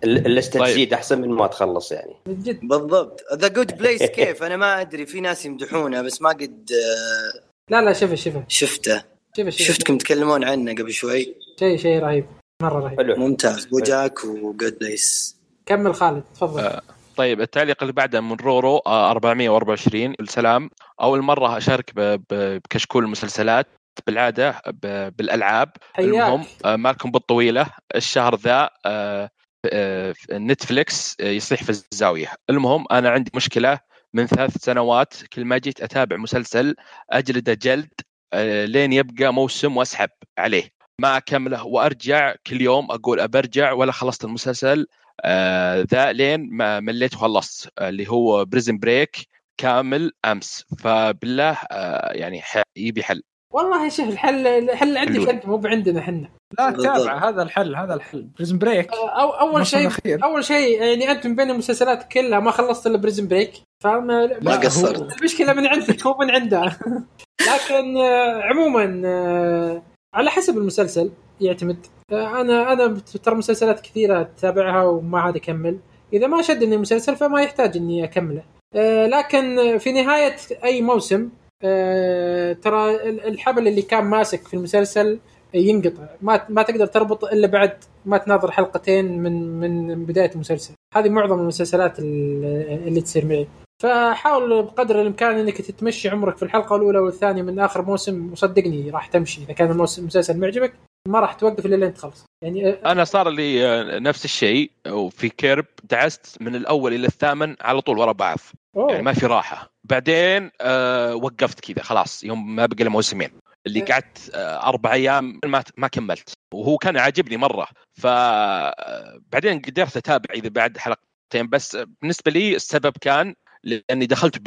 ال- اللسته طيب. تزيد أحسن من ما تخلص يعني. من جد. بالضبط. The Good Place كيف؟ أنا ما أدري في ناس يمدحونه بس ما قد آه، لا لا شوف شوف شفته. شوف شوف شفتكم تتكلمون عنه قبل شوي؟ شيء شيء رهيب. مرة رهيب. حلو. ممتاز. BoJack و Good Place كمل خالد تفضل. آه. طيب التعليق اللي بعده من رورو آه، 424 السلام أول مرة أشارك ب- ب- بكشكول المسلسلات بالعادة ب- بالألعاب. المهم آه، مالكم بالطويلة. الشهر ذا آه، آه، نتفليكس آه، يصيح في الزاوية. المهم أنا عندي مشكلة من ثلاث سنوات. كل ما جيت أتابع مسلسل أجلده جلد آه، لين يبقى موسم وأسحب عليه. ما اكمله وأرجع كل يوم أقول ابرجع ولا خلصت المسلسل آه، ذا لين ما مليت وخلصت آه، اللي هو Prison Break كامل أمس فبالله آه، يعني يبي حل والله شوف الحل الحل عندك. انت مو عندنا إحنا لا. تتابع هذا الحل هذا الحل Prison Break أو أول شيء. أول شيء يعني أنت من بين المسلسلات كلها ما خلصت إلا Prison Break فما ما قصرت المشكلة من عندك مو من عنده [LAUGHS] لكن آه، عموما آه، على حسب المسلسل يعتمد. آه، أنا أنا ترى مسلسلات كثيرة أتابعها وما عاد أكمل. إذا ما شدني المسلسل فما يحتاج إني أكمله. آه، لكن في نهاية أي موسم آه، ترى ال- الحبل اللي كان ماسك في المسلسل ينقطع. ما ما تقدر تربط إلا بعد ما تناظر حلقتين من من بداية المسلسل. هذه معظم المسلسلات ال- اللي تصير معي. فحاول بقدر الإمكان إنك تتمشي عمرك في الحلقة الأولى والثانية من آخر موسم وصدقني راح تمشي. إذا كان الموسم المسلسل معجبك ما راح توقف إلا لين تخلص. يعني آه، أنا صار لي آه، نفس الشيء وفي كيرب دعست من الأول إلى الثامن على طول ورا بعض. أوه. يعني ما في راحة. بعدين آه وقفت كذا خلاص يوم ما بقى موسمين. اللي أه. قعدت آه أربع أيام ما ما كملت. وهو كان عاجبني مرة. فبعدين قدرت أتابع إذا بعد حلقتين. بس بالنسبة لي السبب كان لأني دخلت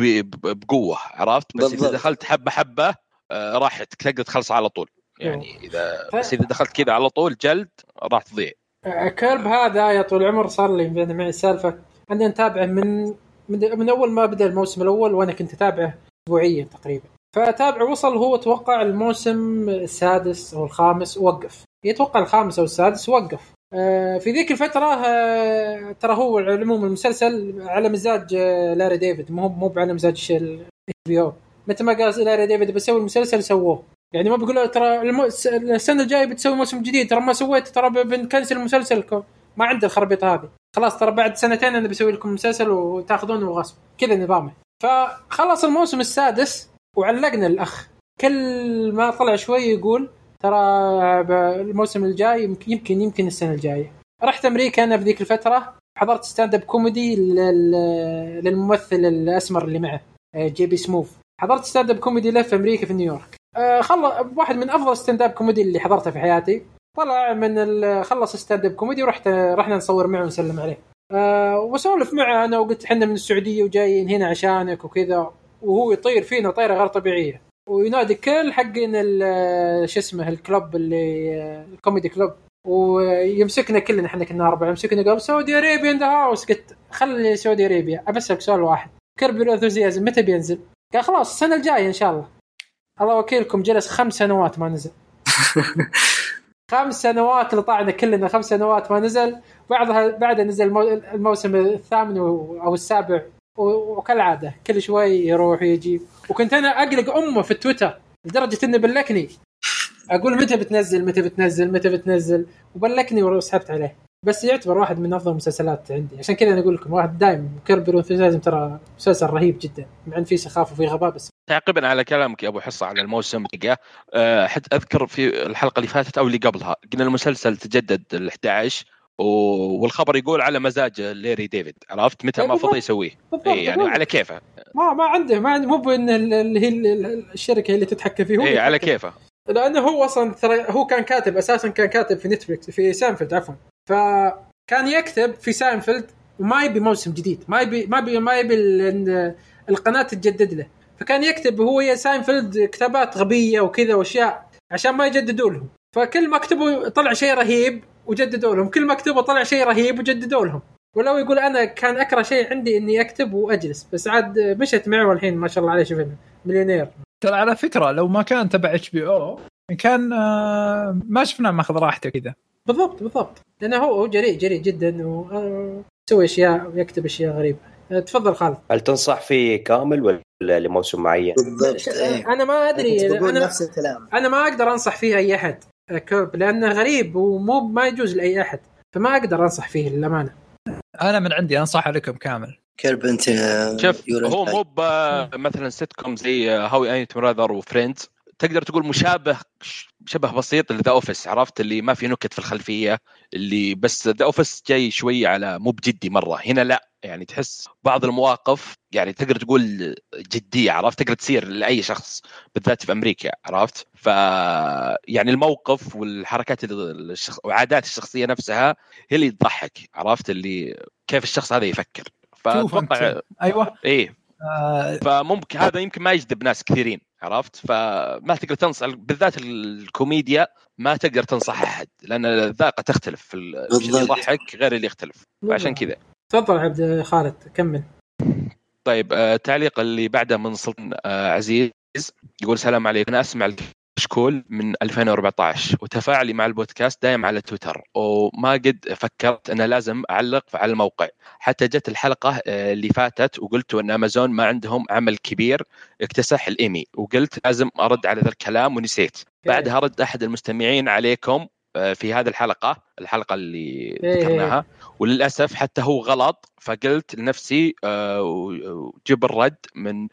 بقوة عرفت؟ بس إذا. دخلت حبة حبة آه راحت تقدر تخلص على طول. يعني إذا بس إذا دخلت كذا على طول جلد راح تضيع. آه، Curb هذا يا طول العمر صار لي معي سالفة. عندنا نتابعه من من, من أول ما بدأ الموسم الأول وأنا كنت أتابعه اسبوعيا تقريبا. فأتابعه وصل هو أتوقع الموسم السادس أو الخامس وقف. يتوقع الخامس أو السادس وقف. في ذيك الفترة آه، ترى هو على العموم المسلسل على مزاج آه، لاري ديفيد. مو مو على مزاج ال BO متى ما قال لاري ديفيد بسوي المسلسل سووه. يعني ما بيقولوا ترى المو... الس- السنة الجاية بتسوي موسم جديد. ترى ما سويت ترى بنكنسل المسلسل كو- ما عنده الخربطة هذه. خلاص ترى بعد سنتين أنا بسوي لكم مسلسل وتاخذونه غصب كذا نظامه. فخلص الموسم السادس وعلقنا الأخ. كل ما طلع شوي يقول ترى الموسم الجاي يمكن يمكن, يمكن السنة الجاية. رحت أمريكا أنا في ذيك الفترة حضرت stand up comedy لل- للممثل الأسمر اللي معه آه، J.B. Smoove. حضرت stand up comedy له في أمريكا في نيويورك. آه، خلص واحد من أفضل stand up comedy اللي حضرته في حياتي. طلع من خلص stand up comedy ورحت رحنا نصور معه ونسلم عليه. أه وسولف معه أنا وقلت إحنا من السعودية وجايين هنا عشانك وكذا وهو يطير فينا طيرة غير طبيعية. وينادي كل حقين ال- شو اسمه ال club اللي ال comedy club ويمسكنا كلنا إحنا كنا أربعة. يمسكنا قال Saudi Arabia in the house قلت خلي Saudi Arabia ابسألك سؤال واحد. كرب الانثوزيازم متى بينزل؟ قال خلاص السنة الجاية إن شاء الله. الله وكيلكم جلس خمس سنوات ما نزل. [LAUGHS] خمس سنوات اللي طلعنا كلنا خمس سنوات ما نزل. بعدها بعدها نزل المو- الموسم الثامن أو السابع. وكالعادة كل شوي يروح ويجي. وكنت أنا أقلق أمه في التويتر لدرجة إنه بلكني. أقول متى بتنزل متى بتنزل متى بتنزل؟ وبلكني وسحبت عليه. بس يعتبر واحد من أفضل المسلسلات عندي. عشان كذا أنا أقول لكم واحد دايم Curb Enthusiasm ترى مسلسل رهيب جدا. مع إن فيه سخافة وفيه غباء بس. تعقيبا على كلامك يا أبو حصة عن الموسم دقيقة، أه حتى أذكر في الحلقة اللي فاتت أو اللي قبلها قلنا المسلسل تجدد ال 11 و- والخبر يقول على مزاج لاري ديفيد عرفت متى إيه ما. فضي يسويه اي يعني. على كيفه ما ما عنده ما عنده مو بإن ال- اللي هي ال- ال- الشركة هي اللي تتحكم فيه اي على. كيفه لأنه هو أصلا ترى هو كان كاتب أساسا كان كاتب في نتفلكس في ساينفيلد عفوا فكان يكتب في ساينفيلد وما يبي موسم جديد ما يبي ما يبي ما يبي ال- القناة تتجدد له فكان يكتب هو يا ساينفيلد كتابات غبية وكذا وأشياء عشان ما يجددوا لهم فكل ما كتبوا طلع شيء رهيب وجددوا لهم. كل ما كتبوا طلع شيء رهيب وجددوا لهم. ولو يقول أنا كان أكره شيء عندي إني أكتب وأجلس. بس عاد مشت معه والحين ما شاء الله عليه شوف مليونير. ترى على فكرة لو ما كان تبع HBO كان آه، ما شفناه ماخذ راحته كذا. بالضبط بالضبط. لأنه هو هو جريء جريء جدا ويسوي أشياء ويكتب أشياء غريبة. أه، تفضل خالد. هل تنصح فيه كامل ولا لموسم معين؟ بالضبط إيه. أنا ما أدري أنا نفس الكلام. أنا ما أقدر أنصح فيه أي أحد. Curb لأنه غريب ومو ما يجوز لأي أحد فما أقدر أنصح فيه للأمانة. أنا من عندي انصح لكم كامل. Curb أنت شوف هو. مو مثلا سيت كوم زي How I Met Your Mother و Friends تقدر تقول مشابه شبه بسيط ل The Office عرفت؟ اللي ما في نكت في الخلفية اللي بس The Office جاي شوي على مو بجدي مرة. هنا لا يعني تحس بعض المواقف يعني تقدر تقول جدية عرفت؟ تقدر تصير لأي شخص بالذات في أمريكا عرفت؟ ف يعني الموقف والحركات الشخص وعادات الشخصية نفسها هي اللي تضحك عرفت؟ اللي كيف الشخص هذا يفكر. فأتوقع أيوه. إيه. فممكن هذا يمكن ما يجذب ناس كثيرين عرفت؟ فما تقدر تنصح بالذات الكوميديا ما تقدر تنصح أحد لأن الذاقة تختلف اللي. يضحك غير اللي يختلف فعشان كذا. تفضل عبد خالد كمل. طيب آه، التعليق اللي بعده من سلطان آه، عزيز يقول السلام عليكم. أنا أسمع الكشكول من 2014 وتفاعلي مع البودكاست دايم على تويتر وما قد فكرت أنه لازم أعلق على الموقع. حتى جت الحلقة آه، اللي فاتت وقلت أن أمازون ما عندهم عمل كبير اكتسح الإيمي وقلت لازم أرد على ذا الكلام ونسيت. بعدها رد أحد المستمعين عليكم آه، في هذه الحلقة الحلقة اللي إيه. ذكرناها وللأسف حتى هو غلط فقلت لنفسي آه، وجيب الرد من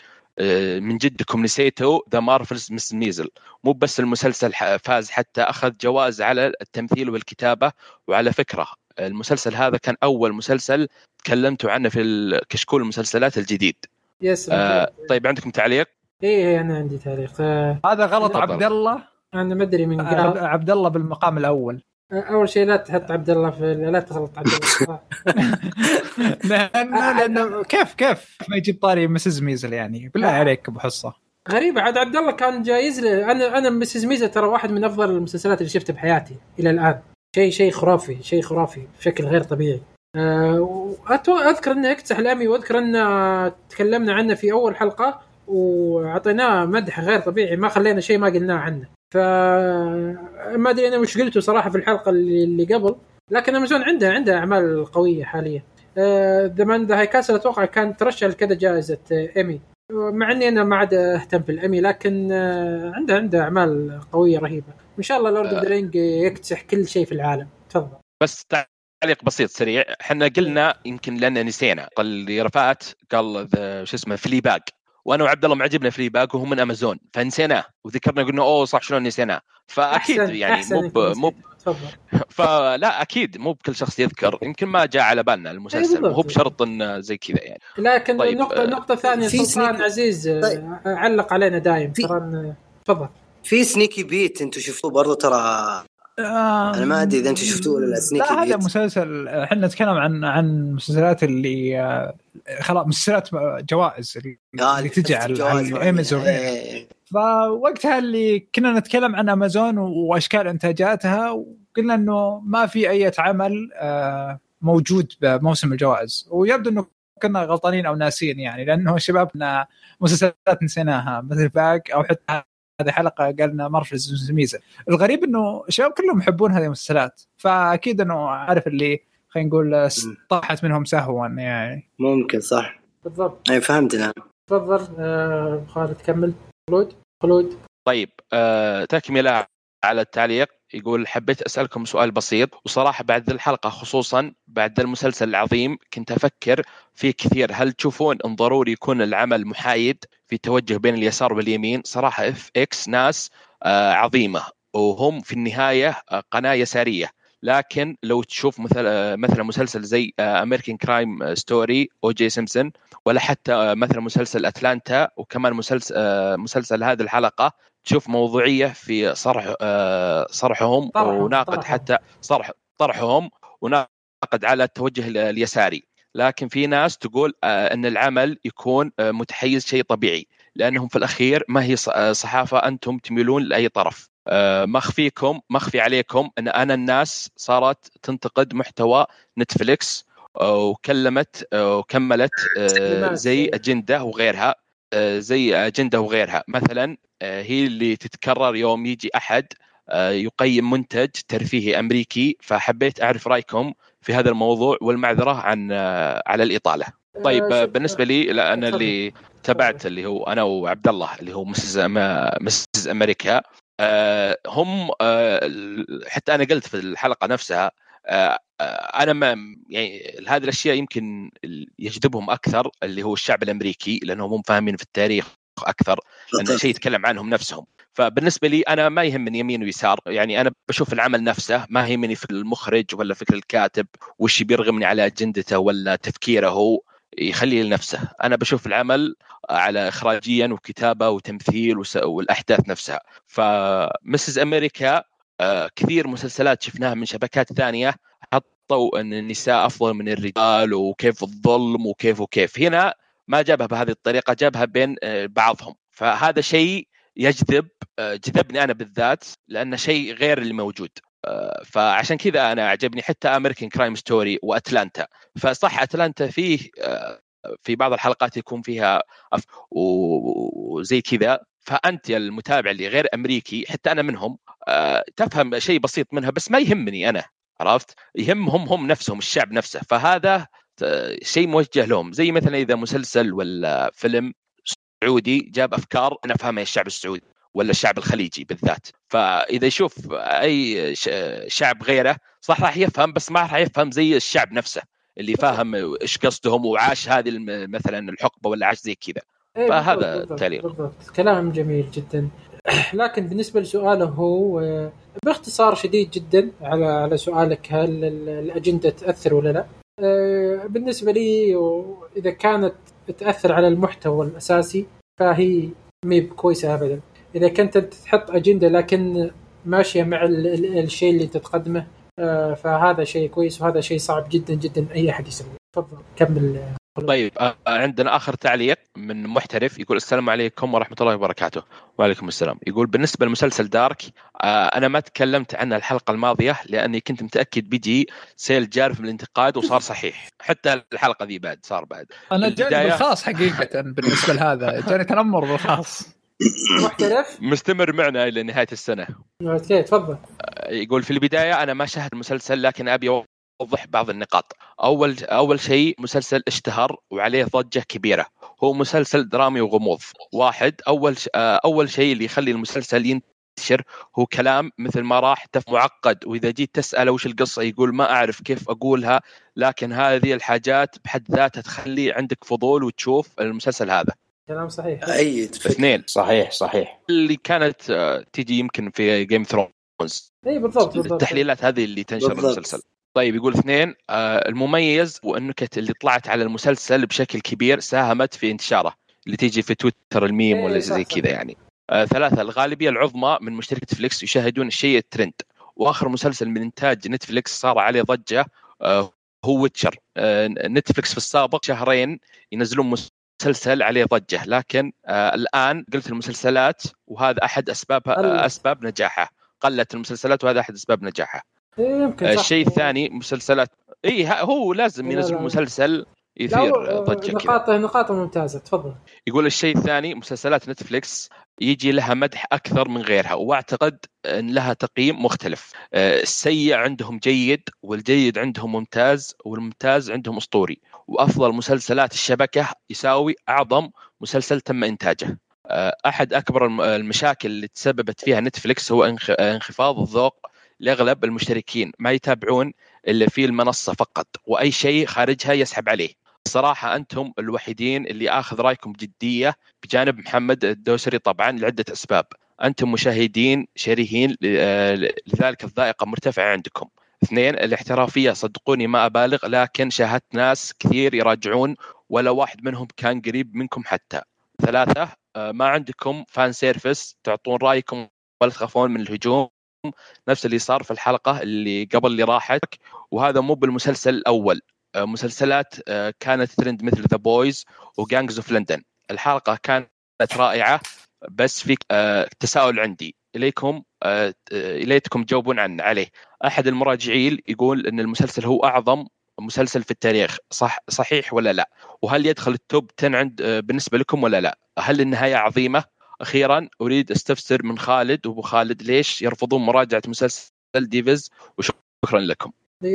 من جدكم نسيتوا The Marvelous Mrs. Maisel مو بس المسلسل فاز حتى أخذ جوائز على التمثيل والكتابة وعلى فكرة. المسلسل هذا كان أول مسلسل تكلمتوا عنه في الكشكول المسلسلات الجديد. يس آه طيب عندكم تعليق؟ إيه أنا عندي تعليق. آه، هذا غلط. عبد الله. أنا ما أدري من عب- قال. عبد الله بالمقام الأول. أول شيء لا تحط عبد الله في لا تغلط عبد الله. [LAUGHS] [LAUGHS] لأنه كيف كيف ما يجيب طاري مسز ميزل يعني؟ بالله عليك أبو حصة. غريبة عاد عبد الله كان جايز له أنا أنا مسز ميزا ترى واحد من أفضل المسلسلات اللي شفتها بحياتي إلى الآن. شيء شيء خرافي شيء خرافي بشكل غير طبيعي. أه أذكر أنه يكتسح الإيمي وأذكر أن تكلمنا عنه في أول حلقة وأعطيناه مدح غير طبيعي ما خلينا شيء ما قلناه عنه. ف ما أدري أنا وش قلته صراحة في الحلقة اللي, قبل لكن أمازون عندها عندها أعمال قوية حاليا. The Man in the High Castle أتوقع كان ترشح لكذا جائزة آه، ايمي مع إني أنا ما عاد أهتم بالإيمي لكن آه، عنده عنده أعمال قوية رهيبة. وان شاء الله Lord of the Rings يكتسح كل شيء في العالم. تفضل. بس تعليق بسيط سريع. إحنا قلنا يمكن لأن نسينا. اللي رفعت قال شو اسمه Fleabag وأنا وعبد الله معجبنا Fleabag وهو من أمازون فنسيناه. وذكرنا قلنا أوه صح شلون نسيناه؟ فأكيد أحسن- يعني أحسن مو مو [LAUGHS] فلا أكيد مو بكل شخص يذكر. يمكن ما جاء على بالنا المسلسل بالضبط. وهو بشرط انه زي كذا يعني. لكن طيب، النقطه آه، النقطه الثانية في سلطان عزيز آه، طيب. علق علينا دايم ترى تفضل. في سنيكي بيت أنتم شفتوه برضو ترى أنا ما أدري إذا أنتم شفتوه ولا لا لا هذا مسلسل إحنا نتكلم عن عن المسلسلات اللي آه، خلاص مسلسلات جوائز اللي, آه، اللي تجي على الجواز على امازون إيه. فوقتها اللي كنا نتكلم عن امازون وأشكال إنتاجاتها وقلنا إنه ما في أي عمل آه، موجود بموسم الجوائز. ويبدو إنه كنا غلطانين أو ناسين يعني لأنه شبابنا مسلسلات نسيناها. مثل Fleabag أو حتى هذه حلقة قالنا Marvelous Maisel الغريب إنه الشباب كلهم يحبون هذه المسلسلات فأكيد إنه عارف اللي خلينا نقول طاحت منهم سهوا يعني. ممكن صح. بالضبط. اي فهمت الان تفضل. آه، خالد كمل. خلود. خلود. طيب آه تكملة على التعليق. يقول حبيت أسألكم سؤال بسيط وصراحة بعد الحلقة خصوصا بعد المسلسل العظيم كنت أفكر فيه كثير هل تشوفون إن ضروري يكون العمل محايد في توجه بين اليسار واليمين؟ صراحة FX ناس آه عظيمة وهم في النهاية آه قناة يسارية. لكن لو تشوف مثل آه مثلا مسلسل زي American Crime Story O.J. Simpson ولا حتى مثلا مسلسل أتلانتا وكمان مسلسل مسلسل هذه الحلقة تشوف موضوعية في صرح آه صرحهم وناقد. حتى صرح طرحهم وناقد على التوجه ال- اليساري لكن في ناس تقول آه، إن العمل يكون آه، متحيز شيء طبيعي لأنهم في الأخير ما هي صحافة أنتم تميلون لأي طرف ما اخفيكم ما اخفي عليكم إن أنا الناس صارت تنتقد محتوى نتفليكس وكلمت وكملت. زي أجندة وغيرها زي أجندة وغيرها مثلا آه، هي اللي تتكرر يوم يجي أحد آه، يقيم منتج ترفيهي أمريكي فحبيت أعرف رأيكم في هذا الموضوع والمعذرة عن آه، على الإطالة. طيب آه، آه، بالنسبة لي لا أنا. اللي تابعت اللي هو أنا وعبد الله اللي هو مسز مسز أمريكا آه، هم آه، حتى أنا قلت في الحلقة نفسها آه، آه، أنا ما يعني هذه الأشياء يمكن يجذبهم أكثر اللي هو الشعب الأمريكي لأنهم هم فاهمين في التاريخ أكثر لأنه شيء يتكلم عنهم نفسهم. فبالنسبة لي أنا ما يهمني يمين ويسار يعني أنا بشوف العمل نفسه ما يهمني فكر المخرج ولا فكر الكاتب وش بيرغمني على أجندته ولا تفكيره هو يخليه لنفسه. أنا بشوف العمل على اخراجيا وكتابة وتمثيل والأحداث نفسها. فمسز أمريكا آه، كثير مسلسلات شفناها من شبكات ثانية حطوا إن النساء أفضل من الرجال وكيف الظلم وكيف وكيف. هنا ما جابها بهذه الطريقة جابها بين آه، بعضهم. فهذا شيء يجذب آه، جذبني أنا بالذات لأنه شيء غير اللي موجود. آه، فعشان كذا أنا عجبني حتى American Crime Story وأتلانتا. فصح أتلانتا فيه آه، في بعض الحلقات يكون فيها أف- وزي كذا. فأنت يا المتابع اللي غير أمريكي حتى أنا منهم آه، تفهم شيء بسيط منها بس ما يهمني أنا عرفت؟ يهمهم هم نفسهم الشعب نفسه. فهذا آه، شيء موجه لهم. زي مثلا إذا مسلسل ولا فيلم سعودي جاب أفكار أنا أفهمها الشعب السعودي ولا الشعب الخليجي بالذات. فإذا يشوف أي شعب غيره صح راح يفهم بس ما راح يفهم زي الشعب نفسه اللي فاهم إيش قصدهم وعاش هذه مثلا الحقبة ولا عاش زي كذا. إيه، فهذا التعليق. بالضبط كلام جميل جدا. [CLEARS THROAT] لكن بالنسبة لسؤاله هو آه، باختصار شديد جدا على على سؤالك هل ال- الأجندة تأثر ولا لا؟ آه، بالنسبة لي اذا كانت تأثر على المحتوى الأساسي فهي مي كويسة ابدا. إذا كنت تحط أجندة لكن ماشية مع ال- ال- الشيء اللي أنت تقدمه آه، فهذا شيء كويس وهذا شيء صعب جدا جدا أي أحد يسويه. تفضل كمل. طيب آه، عندنا آخر تعليق من محترف يقول السلام عليكم ورحمة الله وبركاته. وعليكم السلام. يقول بالنسبة لمسلسل دارك آه، أنا ما تكلمت عنه الحلقة الماضية لأني كنت متأكد بيجي سيل جارف من الانتقاد وصار صحيح. حتى الحلقة ذي بعد صار بعد. أنا جاني بالخاص حقيقة بالنسبة لهذا. جاني تنمر بالخاص. محترف؟ مستمر معنا إلى نهاية السنة. okay تفضل. يقول في البداية أنا ما شاهد المسلسل لكن أبي أوضح بعض النقاط. أول أول شيء مسلسل اشتهر وعليه ضجة كبيرة. هو مسلسل درامي وغموض. واحد أول ش... آه، أول شيء اللي يخلي المسلسل ينتشر هو كلام مثل ما راح تفهم معقد وإذا جيت تساله وش القصة يقول ما أعرف كيف أقولها لكن هذه الحاجات بحد ذاتها تخلي عندك فضول وتشوف المسلسل هذا. كلام صحيح. ايد فكرة. اثنين. صحيح صحيح. اللي كانت آه، تيجي يمكن في Game of Thrones اي بالضبط بالضبط. التحليلات هذه اللي تنشر بالضبط. المسلسل. طيب يقول اثنين آه ال memes والنكت اللي طلعت على المسلسل بشكل كبير ساهمت في انتشاره اللي تيجي في تويتر الميم إيه، ولا زي. كذا يعني. آه ثلاثة الغالبية العظمى من مشترك نتفليكس يشاهدون الشيء الترند. وآخر مسلسل من إنتاج نتفليكس صار عليه ضجة آه هو Witcher. آه نتفليكس في السابق شهرين ينزلون مسلسل عليه ضجة لكن آه الآن قلت المسلسلات وهذا أحد أسباب قلت. آه أسباب نجاحه. قلت المسلسلات وهذا أحد أسباب نجاحه. يمكن. الشيء الثاني مسلسلات. إي هو لازم لا، ينزل. مسلسل يثير آه، ضجة نقاط نقاط ممتازة تفضل. يقول الشيء الثاني مسلسلات نتفليكس يجي لها مدح أكثر من غيرها واعتقد إن لها تقييم مختلف. آه، السيء عندهم جيد والجيد عندهم ممتاز والممتاز عندهم أسطوري. وأفضل مسلسلات الشبكة يساوي أعظم مسلسل تم إنتاجه. آه، أحد أكبر الم- المشاكل اللي تسببت فيها نتفلكس هو إنخ- انخفاض الذوق لأغلب المشتركين ما يتابعون إلا في المنصة فقط وأي شيء خارجها يسحب عليه. صراحة أنتم الوحيدين اللي آخذ رأيكم بجدية بجانب محمد الدوسري طبعا لعدة أسباب. أنتم مشاهدين شريهين آه، لذلك الذائقة مرتفعة عندكم. اثنين الاحترافية صدقوني ما أبالغ لكن شاهدت ناس كثير يراجعون ولا واحد منهم كان قريب منكم حتى. ثلاثة آه، ما عندكم فان سيرفس تعطون رأيكم ولا تخافون من الهجوم. نفس اللي صار في الحلقة اللي قبل اللي راحت وهذا مو بالمسلسل الأول. آه، مسلسلات آه، كانت ترند مثل The Boys و Gangs of London الحلقة كانت رائعة بس في آه، تساؤل عندي. إليكم آه، إليتكم تجاوبون عن عليه. أحد المراجعين يقول أن المسلسل هو أعظم مسلسل في التاريخ. صح صحيح ولا لا؟ وهل يدخل ال top 10 عند بالنسبة لكم ولا لا؟ هل النهاية عظيمة؟ أخيرا أريد أستفسر من خالد وأبو خالد ليش يرفضون مراجعة مسلسل Devs وشكرا لكم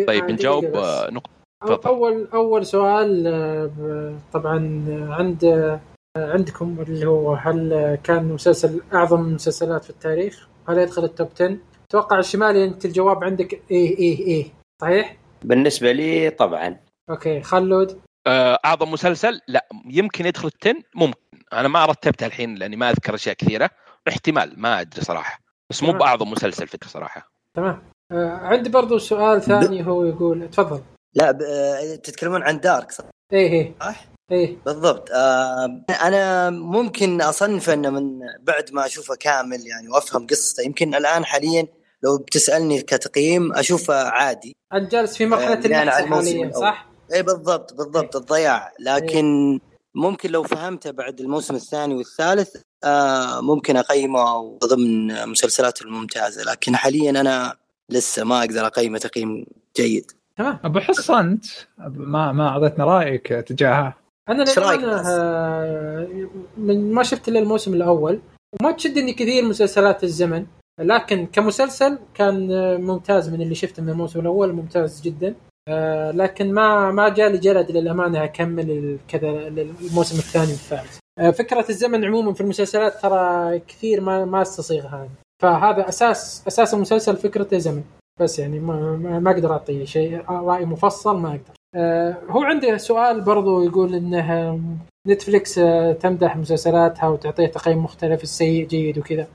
طيب نجاوب بس. آه، نقطة. أول أول سؤال آه، طبعا آه، عند آه، عندكم اللي هو هل آه، كان مسلسل أعظم المسلسلات في التاريخ؟ هل يدخل ال top 10؟ أتوقع الشمالي أنت الجواب عندك إيه إيه إيه صحيح؟ بالنسبة لي طبعا أوكي خلود آه، أعظم مسلسل لا يمكن يدخل ال ten ممكن أنا ما رتبتها الحين لأني ما أذكر أشياء كثيرة. احتمال ما أدري صراحة. بس مو. باعظم مسلسل في صراحة. تمام. آه، عندي برضو سؤال ثاني هو يقول تفضل. لا ب... آه، تتكلمون عن دارك صح؟ إيه إيه. صح؟ إيه. بالضبط. آه أنا ممكن أصنف إنه من بعد ما أشوفه كامل يعني وأفهم قصته. يمكن الآن حاليا لو بتسألني كتقييم أشوفه عادي. أنت جالس في مرحلة آه، حاليا الأول. صح؟ اي بالضبط بالضبط الضياع. لكن ممكن لو فهمته بعد الموسم الثاني والثالث آه ممكن أقيمه ضمن المسلسلات الممتازة. لكن حاليا أنا لسه ما أقدر أقيمه تقييم جيد. تمام. أبو حص أنت ما ما أعطيتنا رأيك تجاهها أنا؟ آه، من ما شفت إلا الموسم الأول. وما تشدني كثير مسلسلات الزمن. لكن كمسلسل كان آه، ممتاز من اللي شفته من الموسم الأول ممتاز جدا. آه، لكن ما ما جالي جلد للأمانة أكمل كذا الموسم الثاني والثالث آه، فكرة الزمن عموما في المسلسلات ترى كثير ما ما أستصيغها أنا. فهذا أساس أساس المسلسل فكرته زمن بس يعني ما ما, أقدر أعطي شيء رأي مفصل ما أقدر. آه، هو عنده سؤال برضو يقول إنه نتفليكس آه، تمدح مسلسلاتها وتعطيه تقييم مختلف السيء جيد وكذا.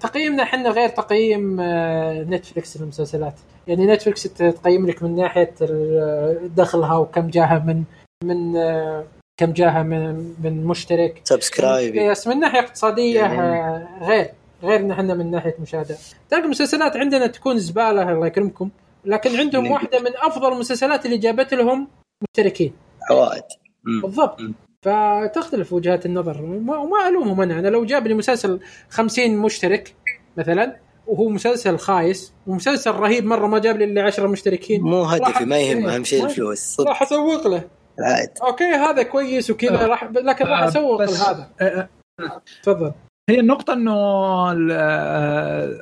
تقييمنا إحنا غير تقييم آه، نتفليكس للمسلسلات يعني نتفليكس تقيم لك من ناحية ال- دخلها وكم جاها من من آه، كم جاها من من مشترك. subscribers من ناحية اقتصادية يعني- آه، غير غير إن إحنا من ناحية مشاهدة. تلقى المسلسلات عندنا تكون زبالة الله يكرمكم. لكن عندهم واحدة من أفضل المسلسلات اللي جابت لهم مشتركين. عوائد. بالضبط. فتختلف وجهات النظر. وما ألومهم أنا. أنا لو جاب لي مسلسل 50 مشترك مثلا وهو مسلسل خايس ومسلسل رهيب مرة ما جاب لي إلا 10 مشتركين مو هدفي ما يهم أهم شيء الفلوس. صدق. راح أسوق له. العائد أوكي هذا كويس وكذا آه. راح لكن راح آه، أسوق لهذا. آه، تفضل. هي النقطة إنه ال-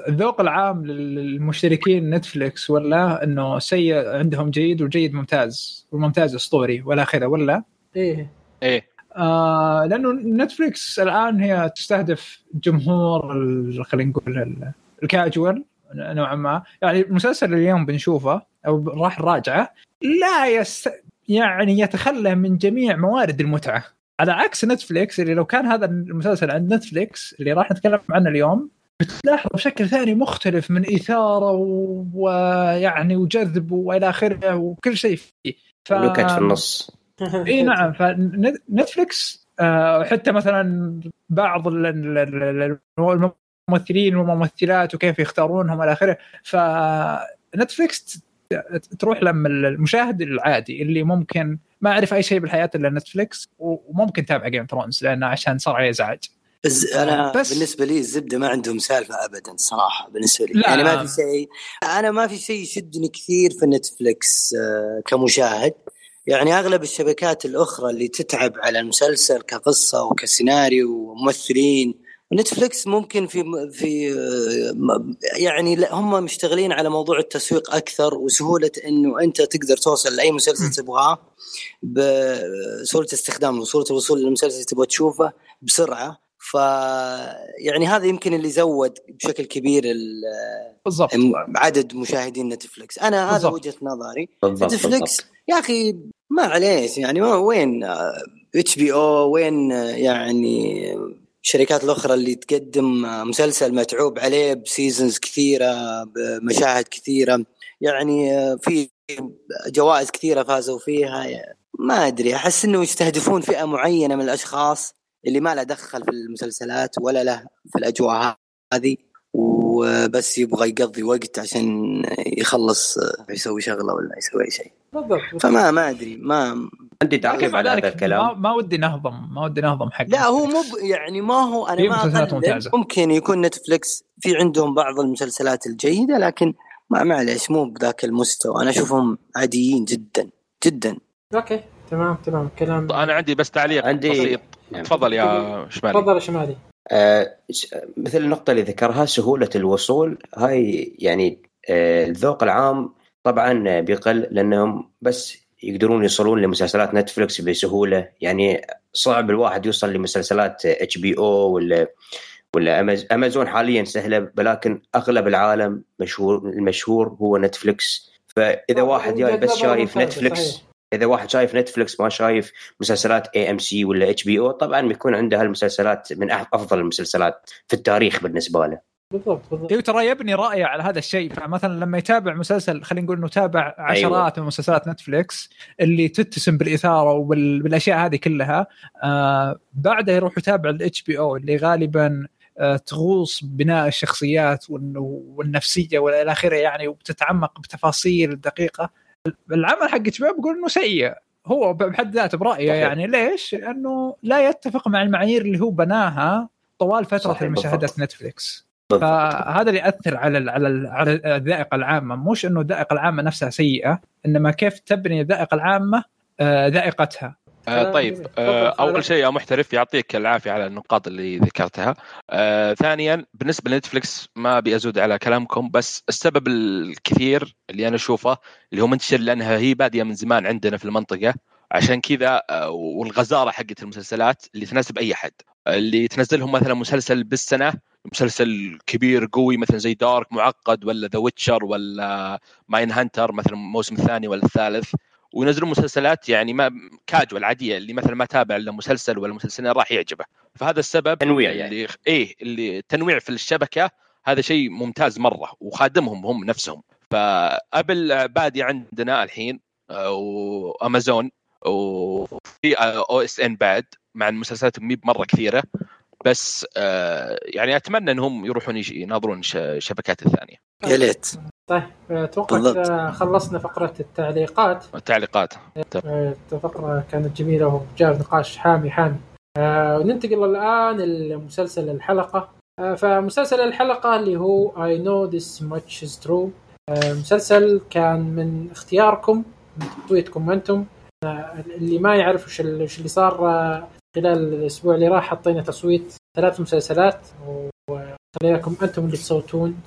الذوق العام للمشتركين نتفليكس ولا إنه سيء عندهم جيد والجيد ممتاز والممتاز اسطوري ولا كذا ولا؟ إيه. إيه. آه لأنه نتفليكس الآن هي تستهدف جمهور خلينا نقول ال- الكاجوال نوعا ما. يعني المسلسل اليوم بنشوفه أو راح نراجعه لا يست... يعني يتخلى من جميع موارد المتعة. على عكس نتفليكس اللي لو كان هذا المسلسل عند نتفليكس اللي راح نتكلم عنه اليوم بتلاحظ بشكل ثاني مختلف من إثارة ويعني وجذب وإلى آخره وكل شيء فيه. ف... في النص. إي [LAUGHS] نعم فنتفلكس آه، حتى مثلا بعض ال- ال- ال- الممثلين والممثلات وكيف يختارونهم إلى آخره فنتفلكس تروح لما المشاهد العادي اللي ممكن ما يعرف أي شيء بالحياة إلا نتفلكس وممكن تابع Game of Thrones لأنه عشان صار عليه إزعاج. بس أنا بس- بالنسبة لي الزبدة ما عندهم سالفة ابدا الصراحه بالنسبة لي. لا. يعني ما في شيء أنا ما في شيء يشدني كثير في نتفلكس آه، كمشاهد. يعني أغلب الشبكات الأخرى اللي تتعب على المسلسل كقصة وكسيناريو وممثلين نتفلكس ممكن في في آه، يعني هم مشتغلين على موضوع التسويق أكثر وسهولة إنه أنت تقدر توصل لأي مسلسل تبغاه بسهولة استخدام وسهوله الوصول للمسلسل اللي تبغى تشوفه بسرعة. ف يعني هذا يمكن اللي زود بشكل كبير ال- بالضبط. عدد مشاهدين نتفلكس أنا هذا. وجهة نظري. بالضبط نتفلكس بالضبط. يا أخي ما عليه يعني ما وين HBO وين آه، يعني الشركات الأخرى اللي تقدم آه، مسلسل متعوب عليه ب seasons كثيرة بمشاهد كثيرة. يعني آه، في جوائز كثيرة فازوا فيها. ما أدري أحس إنه يستهدفون فئة معينة من الأشخاص. اللي ما له دخل في المسلسلات ولا له في الأجواء هذه وبس يبغى يقضي وقت عشان يخلص يسوي شغلة ولا يسوي أي شيء. بالضبط. فما ما أدري ما عندي تعقيب على هذا ذلك ما, الكلام. ما ودي نهضم ما ودي نهضم حق لا هو مو يعني ما هو أنا ما مسلسلات أقلل. ممتازة. ممكن يكون نتفلكس في عندهم بعض المسلسلات الجيدة لكن ما معليش مو بذاك المستوى. أنا أشوفهم عاديين جدا جدا. أوكي تمام تمام. كلام. أنا عندي بس تعليق عندي- بسيط. نعم. تفضل يا شمالي. تفضل يا شمالي. آه، مثل النقطة اللي ذكرها سهولة الوصول هاي يعني آه، الذوق العام طبعا بيقل لأنهم بس يقدرون يوصلون لمسلسلات نتفلكس بسهولة. يعني صعب الواحد يوصل لمسلسلات HBO ولا ولا أماز- أمازون حاليا سهلة ولكن أغلب العالم مشهور المشهور هو نتفلكس فإذا آه، واحد جاي بس شايف نتفلكس صحيح. إذا واحد شايف نتفلكس ما شايف مسلسلات AMC ولا HBO طبعا بيكون عنده هالمسلسلات من أفضل المسلسلات في التاريخ بالنسبة له. بالضبط بالضبط. أيوه ترى يبني رايه على هذا الشيء. فمثلا لما يتابع مسلسل خلينا نقول إنه تابع عشرات أيوة. من مسلسلات نتفليكس اللي تتسم بالإثارة وبالاشياء هذه كلها آه بعدها يروح يتابع ال HBO اللي غالبا آه تغوص بناء الشخصيات والن- والنفسية والى آخره يعني وبتتعمق بتفاصيل دقيقة. العمل حق HBO بقول إنه سيء هو بحد ذاته برأيه صحيح. يعني ليش؟ لأنه لا يتفق مع المعايير اللي هو بناها طوال فترة. نتفليكس بالضبط. فهذا اللي يأثر على ال على ال على الذائقة العامة مش إنه الذائقة العامة نفسها سيئة إنما كيف تبني الذائقة العامة آه، ذائقتها آه طيب. آه أول شيء يا محترف يعطيك العافية على النقاط اللي ذكرتها. آه ثانيا بالنسبة لنتفلكس ما ابي ازود على كلامكم بس السبب الكثير اللي أنا أشوفه اللي هو منتشر لأنها هي بادية من زمان عندنا في المنطقة. عشان كذا آه، والغزارة حقت المسلسلات اللي تناسب أي احد اللي تنزلهم مثلا مسلسل بالسنة مسلسل كبير قوي مثلا زي Dark معقد ولا The Witcher ولا Mindhunter مثلا الموسم الثاني ولا الثالث. وينزلون مسلسلات يعني ما كاجوال عادية اللي مثلا ما تابع إلا مسلسل ولا مسلسلين راح يعجبه. فهذا السبب تنويع يعني. اللي إيه اللي التنويع في الشبكة هذا شيء ممتاز مرة وخادمهم هم نفسهم. فأبل بادي عندنا الحين آه، وأمازون وفي OSN بعد مع المسلسلات ميب مرة كثيرة. بس آه، يعني أتمنى إنهم يروحون يناظرون ش- الشبكات الثانية. يا ليت. طيب أتوقع خلصنا فقرة التعليقات. التعليقات. آه، الفقره كانت جميلة وجاء نقاش حامي حامي. آه، ننتقل الآن لمسلسل الحلقة. آه، فمسلسل الحلقة اللي هو I know this much is true. آه، مسلسل كان من اختياركم من تصويتكم أنتم. آه، اللي ما يعرف وش ال- وش اللي صار آه، خلال الأسبوع اللي راح حطينا تصويت ثلاث مسلسلات وخليناكم أنتم اللي تصوتون.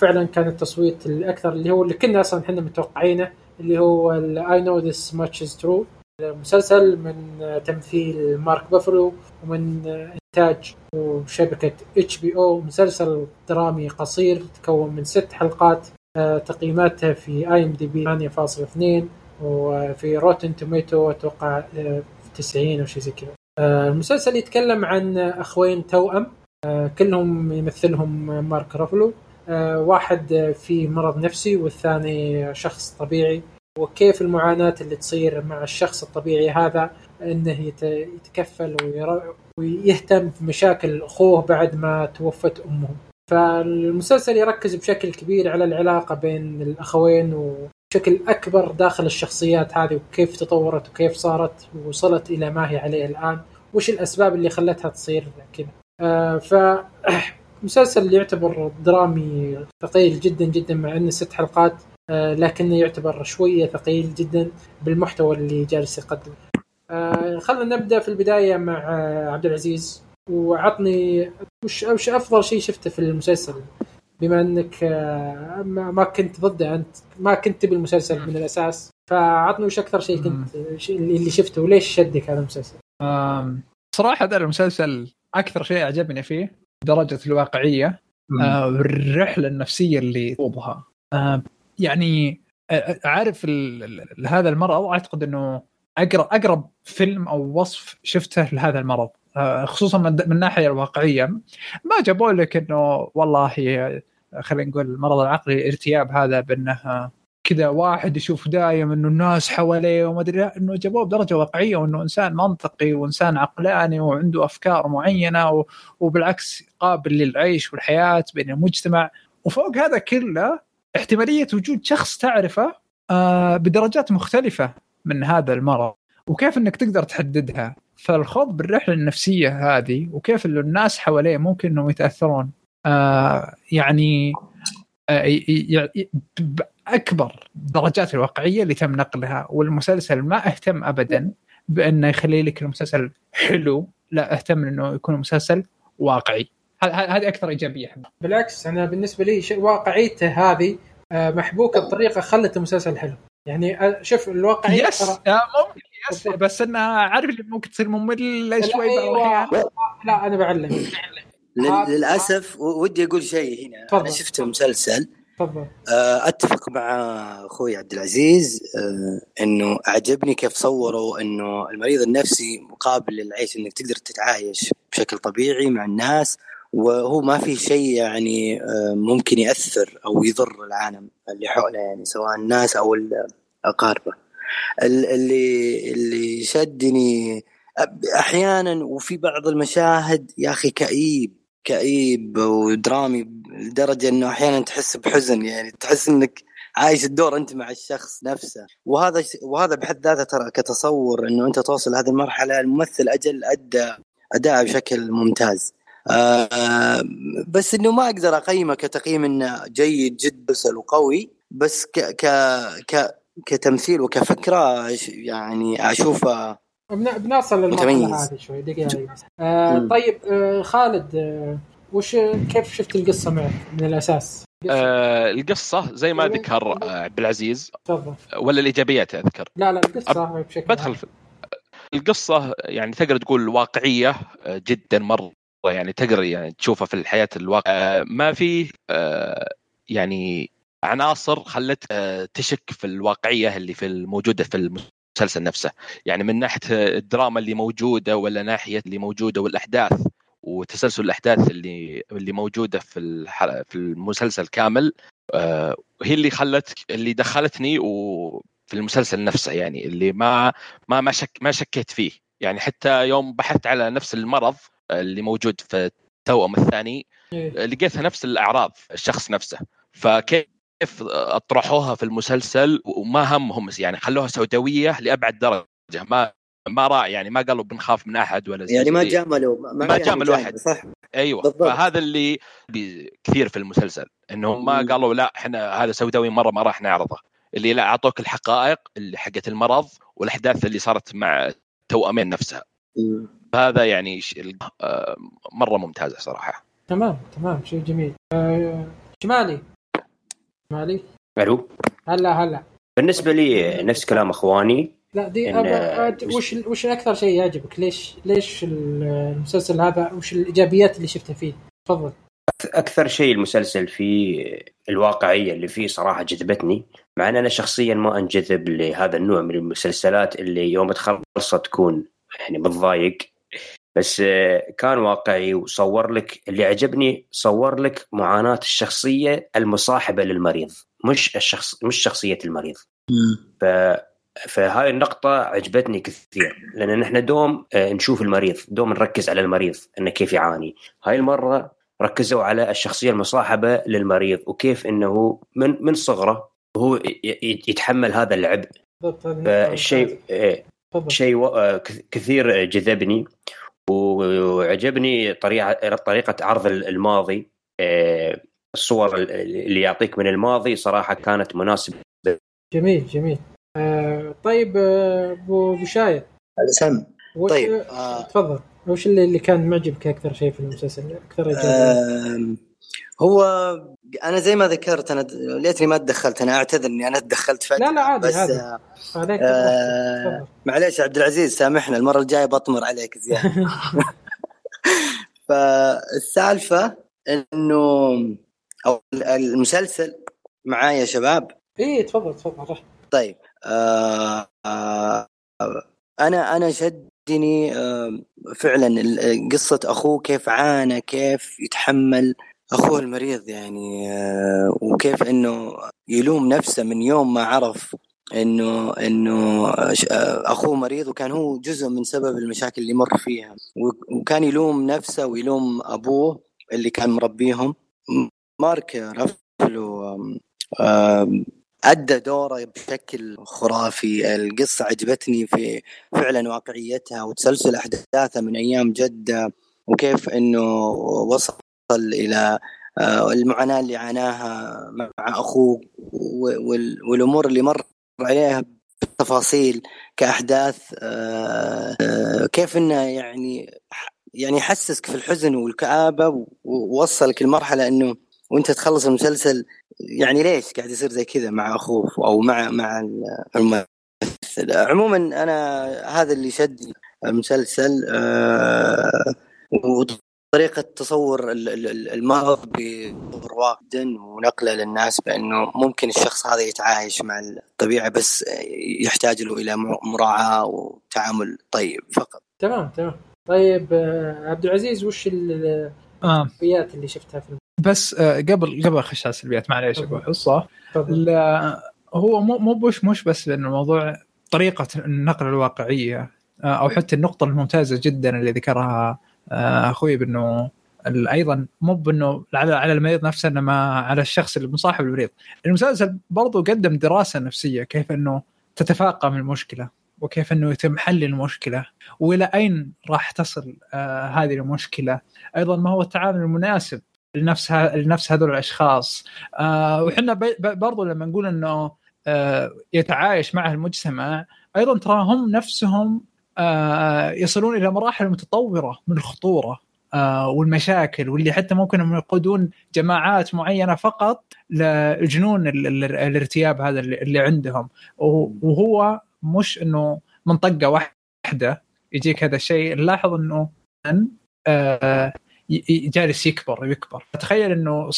فعلا كان التصويت الأكثر اللي هو اللي كنا أصلا إحنا متوقعينه اللي هو I know this much is true. مسلسل من آه، تمثيل مارك رافلو ومن آه، إنتاج وشبكة HBO. مسلسل درامي قصير تكون من ست حلقات. آه، تقييماتها في IMDb 8.2 وفي Rotten Tomato أتوقع آه، 90 أو شيء زي كذا. آه، المسلسل يتكلم عن أخوين توأم آه، كلهم يمثلهم مارك رافلو آه، واحد آه، في مرض نفسي والثاني شخص طبيعي وكيف المعاناة اللي تصير مع الشخص الطبيعي هذا إنه يت- يتكفل ويهتم بمشاكل أخوه بعد ما توفت أمه. فالمسلسل يركز بشكل كبير على العلاقة بين الأخوين وبشكل أكبر داخل الشخصيات هذه وكيف تطورت وكيف صارت ووصلت إلى ما هي عليه الآن، وش الأسباب اللي خلتها تصير كذا. آه ف [CLEARS THROAT] مسلسل يعتبر درامي ثقيل جدا جدا مع إنه ست حلقات آه، لكنه يعتبر شوية ثقيل جدا بالمحتوى اللي جالس يقدمه. آه، خلينا نبدأ في البداية مع آه، عبد العزيز وعطني وش أفضل شيء شفته في المسلسل بما انك آه، ما ما كنت ضده انت ما كنت تبي المسلسل من الأساس فعطني وش أكثر شيء كنت اللي شفته وليش شدك هذا المسلسل؟ صراحة هذا المسلسل أكثر شيء أعجبني فيه درجة الواقعية آه والرحلة النفسية اللي تخوضها آه يعني آه عارف هذا المرض أعتقد إنه أقرب أقرب فيلم أو وصف شفته لهذا المرض. خصوصا من الناحيه الواقعيه ما جابوا لك إنه والله آه، خلينا نقول المرض العقلي الارتياب هذا بأنه آه، كذا واحد يشوف دايم إنه الناس حواليه وما أدري إنه جابوه بدرجة واقعية وإنه إنسان منطقي وإنسان عقلاني وعنده أفكار معينة وبالعكس قابل للعيش والحياة بين المجتمع. وفوق هذا كله احتمالية وجود شخص تعرفه آه، بدرجات مختلفة من هذا المرض. وكيف إنك تقدر تحددها؟ فالخوض بالرحلة النفسية هذه وكيف إنه الناس حواليه ممكن إنهم يتأثرون آه يعني آه بأكبر درجات الواقعية اللي تم نقلها والمسلسل ما أهتم ابدا بأنه يخلي لك المسلسل حلو لا أهتم إنه يكون المسلسل واقعي. هذه أكثر إيجابية. بالعكس أنا بالنسبة لي شيء واقعيته هذه آه، محبوكة بطريقة خلت المسلسل حلو. يعني آه، شوف الواقعية يس ترى- ممكن. يس بس انها عارف اللي ممكن تصير ممله شوي بعض أيوة. الأحيان. لا أنا بعلم. للأسف ودي أقول شيء هنا. تفضل. أنا شفت المسلسل تفضل. آه، أتفق مع أخوي عبد العزيز آه، إنه أعجبني كيف صوروا إنه المريض النفسي مقابل للعيش إنك تقدر تتعايش بشكل طبيعي مع الناس وهو ما في شيء يعني آه، ممكن يأثر أو يضر العالم اللي حوله يعني سواء الناس أو أقاربه. اللي اللي شدني أحيانا وفي بعض المشاهد يا أخي كئيب كئيب ودرامي لدرجة إنه أحيانا تحس بحزن يعني تحس إنك عايش الدور أنت مع الشخص نفسه. وهذا وهذا بحد ذاته ترى كتصور إنه أنت توصل لهذه المرحلة الممثل أجل أدى أداء بشكل ممتاز. آه بس إنه ما أقدر أقيمه كتقييم إنه جيد جدا وقوي. بس ك ك ك كتمثيل وكفكرة ش- يعني أشوفه بن- بنوصل للمرحلة متميز. هذه شوي دقيقة. آه. طيب آه خالد آه وش كيف شفت القصة معك من الأساس؟ آه القصة زي ما يعني- ذكر آه عبد العزيز تفضل ولا الإيجابيات أذكر لا لا القصة بشكل بدخل عام. في القصة يعني تقدر تقول واقعية آه، جدا مرة يعني تقدر يعني تشوفها في الحياة الواقع آه، ما في آه، يعني عناصر خلت آه، تشك في الواقعية اللي في الموجوده في المسلسل نفسه. يعني من ناحية الدراما اللي موجودة ولا ناحية اللي موجودة والأحداث وتسلسل الأحداث اللي اللي موجودة في في المسلسل كامل آه، هي اللي خلت اللي دخلتني وفي المسلسل نفسه يعني اللي ما ما ما شك ما شكيت فيه. يعني حتى يوم بحثت على نفس المرض اللي موجود في التوأم الثاني إيه. لقيتها نفس الأعراض الشخص نفسه. فكيف أطرحوها في المسلسل وما همهم يعني خلوها سوداوية لأبعد درجة ما ما را يعني ما قالوا بنخاف من أحد ولا زي يعني ما. جاملوا ما في جاملوا مجاملة، أحد. صح أيوه بالضبط. فهذا اللي بي- كثير في المسلسل إنهم ما. قالوا لا إحنا هذا سوداوي مرة ما راح نعرضه اللي لا أعطوك الحقائق اللي حقت المرض والأحداث اللي صارت مع توأمين نفسها مم. فهذا يعني آه، مرة ممتازة صراحة تمام تمام شيء جميل آه شمالي شمالي ألو. هلا هلا. بالنسبة لي نفس كلام اخواني لا دي إن- وش وش أكثر شيء يعجبك؟ ليش ليش المسلسل هذا؟ وش الإيجابيات اللي شفتها فيه؟ تفضل. أكثر شيء المسلسل فيه الواقعية اللي فيه صراحة جذبتني مع إن أنا شخصيا ما أنجذب لهذا النوع من المسلسلات اللي يوم تخلصها تكون يعني متضايق. بس آه، كان واقعي وصور لك اللي عجبني صور لك معاناة الشخصية المصاحبة للمريض مش الشخص مش شخصية المريض. ف فهاي النقطة عجبتني كثير لأن نحن دوم آه، نشوف المريض دوم نركز على المريض أنه كيف يعاني. هاي المرة ركزوا على الشخصية المصاحبة للمريض وكيف أنه من من صغره هو يتحمل هذا العبء. فالشيء تفضل. شيء آه، كث- كثير جذبني. وعجبني طريقة طريقة عرض الماضي. آه، الصور اللي يعطيك من الماضي صراحة كانت مناسبة. جميل جميل. آه طيب آه، ابو بشاير سم طيب آه تفضل. وش اللي, اللي كان معجبك أكثر شيء في المسلسل؟ أكثر إيجابية؟ آم، هو أنا زي ما ذكرت أنا ليتني ما تدخلت أنا أعتذر إني أنا تدخلت فجأة لا لا عادي بس عادي. آه عليك آه. معليش عبد العزيز سامحنا المرة الجاية بطمر عليك زيادة. [LAUGHS] فالسالفة إنه أو المسلسل معايا يا شباب؟ إيه تفضل تفضل طيب آه آه أنا أنا شدني آه فعلا قصة أخوه كيف عانى كيف يتحمل أخوه المريض يعني آه وكيف إنه يلوم نفسه من يوم ما عرف إنه إنه آه، أخوه مريض وكان هو جزء من سبب المشاكل اللي مر فيها. وكان يلوم نفسه ويلوم أبوه اللي كان مربيهم. مارك رافلو أدى دوره بشكل خرافي. القصة عجبتني في فعلا واقعيتها وتسلسل أحداثها من أيام جدة وكيف إنه وصل إلى آه، المعاناة اللي عاناها مع أخوه والأمور اللي مر عليها بالتفاصيل كأحداث آه، آه، كيف إنه يعني يعني يحسسك في الحزن والكآبة ووصلك لمرحلة إنه وأنت تخلص المسلسل يعني ليش قاعد يصير زي كذا مع أخوه أو مع مع الممثل؟ عموما أنا هذا اللي شد المسلسل وطريقة تصور الماضي بصور واحدا ونقلة للناس بأنه ممكن الشخص هذا يتعايش مع الطبيعة بس يحتاج له إلى مراعاة وتعامل طيب فقط. تمام تمام. طيب آه، عبد العزيز وش السلبيات اللي شفتها في بس آه، قبل قبل اخش على السلبيات معليش أبو حصة. هو مو مو مش مش بس لأنه الموضوع طريقة النقل الواقعية آه، أو حتى النقطة الممتازة جدا اللي ذكرها أخوي بأنه أيضا مو بأنه على على المريض نفسه إنما على الشخص اللي مصاحب المريض. المسلسل برضو قدم دراسة نفسية كيف إنه تتفاقم المشكلة وكيف إنه يتم حل المشكلة وإلى أين راح تصل آه هذه المشكلة. أيضا ما هو التعامل المناسب لنفس لنفس هذول الأشخاص. آه وحنا برضو لما نقول إنه آه يتعايش معه المجتمع أيضا ترى هم نفسهم آه يصلون إلى مراحل متطورة من الخطورة آه والمشاكل واللي حتى ممكن انهم يقودون جماعات معينة فقط للجنون الارتياب هذا اللي عندهم. وهو مش إنه من طقه واحدة يجيك هذا الشيء. نلاحظ إنه آه جالس يكبر ويكبر. تخيل إنه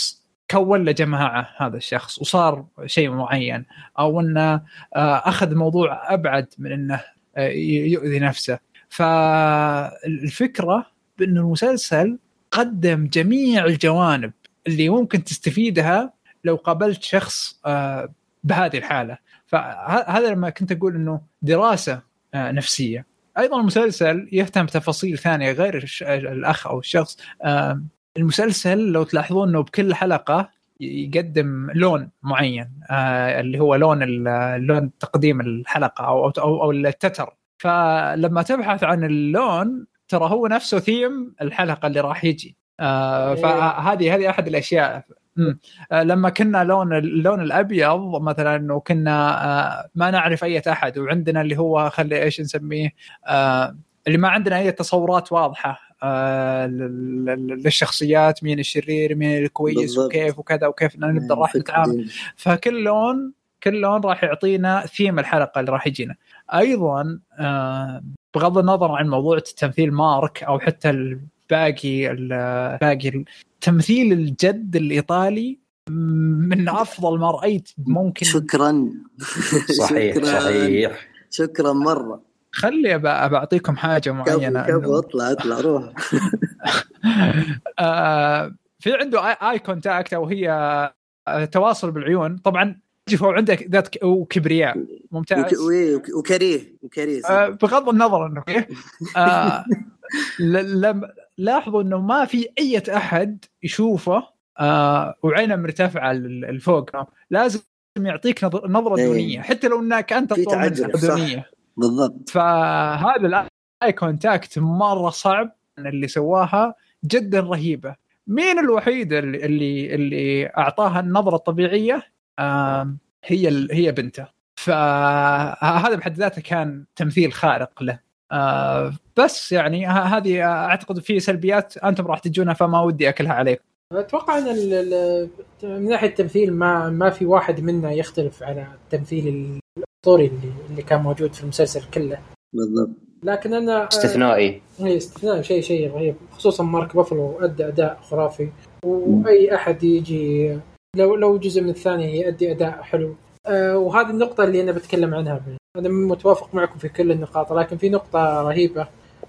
كون له جماعة هذا الشخص وصار شيء معين أو إنه آه أخذ موضوع أبعد من إنه آه يؤذي نفسه. فالفكرة بأن المسلسل قدم جميع الجوانب اللي ممكن تستفيدها لو قابلت شخص آه بهذه الحالة. فهذا لما كنت أقول إنه دراسة آه، نفسية. أيضا المسلسل يهتم بتفاصيل ثانية غير الأخ أو الشخص. المسلسل لو تلاحظون إنه بكل حلقة يقدم لون معين آه، اللي هو لون لون تقديم الحلقة أو أو أو التتر. فلما تبحث عن اللون ترى هو نفسه ثيم الحلقة اللي راح يجي. آه، إيه. فهذه هذه أحد الأشياء. آه، لما كنا لون اللون الأبيض مثلا وكنا ما نعرف أي أحد وعندنا اللي هو خلي إيش نسميه اللي ما عندنا أي تصورات واضحة للشخصيات مين الشرير مين الكويس بالضبط. وكيف وكذا وكيف نبدا راح نتعامل. فكل لون كل لون راح يعطينا ثيم الحلقة اللي راح يجينا. أيضا بغض النظر عن موضوع تمثيل مارك أو حتى باقي باقي تمثيل الجد الإيطالي من أفضل ما رأيت ممكن. شكرا. صحيح شكرا. صحيح. شكرا مرة. خلي بعطيكم حاجة معينة كفو اطلع أطلع روح. [LAUGHS] آه في عنده اي كونتاكت أو هي آه، تواصل بالعيون. طبعا شوف عندك ذات وكبرياء. ممتاز. وكريه وكريه آه بغض النظر إنه آه لم لاحظوا إنه ما في أي أحد يشوفه وعينه مرتفعة لفوق. لازم يعطيك نظرة إيه. دونية. حتى لو إنك أنت دونية. بالضبط. فهذا الـ eye contact مرة صعب اللي سواها جدا رهيبة. مين الوحيد اللي اللي, اللي أعطاها النظرة الطبيعية؟ هي هي بنته. فهذا بحد ذاته كان تمثيل خارق له. بس يعني هذه أعتقد في سلبيات أنتم راح تجونها فما ودي أكلها عليكم أتوقع إن من ناحية التمثيل ما ما في واحد منا يختلف على التمثيل الاسطوري اللي, اللي كان موجود في المسلسل كله. بالضبط. لكن أنا استثنائي. اي استثنائي شيء شيء رهيب. خصوصا مارك بافلو أدى أداء خرافي. وأي أحد يجي لو لو جزء من الثاني يؤدي أداء حلو. أه وهذه النقطة اللي أنا بتكلم عنها. أنا متوافق معكم في كل النقاط لكن في نقطة رهيبة.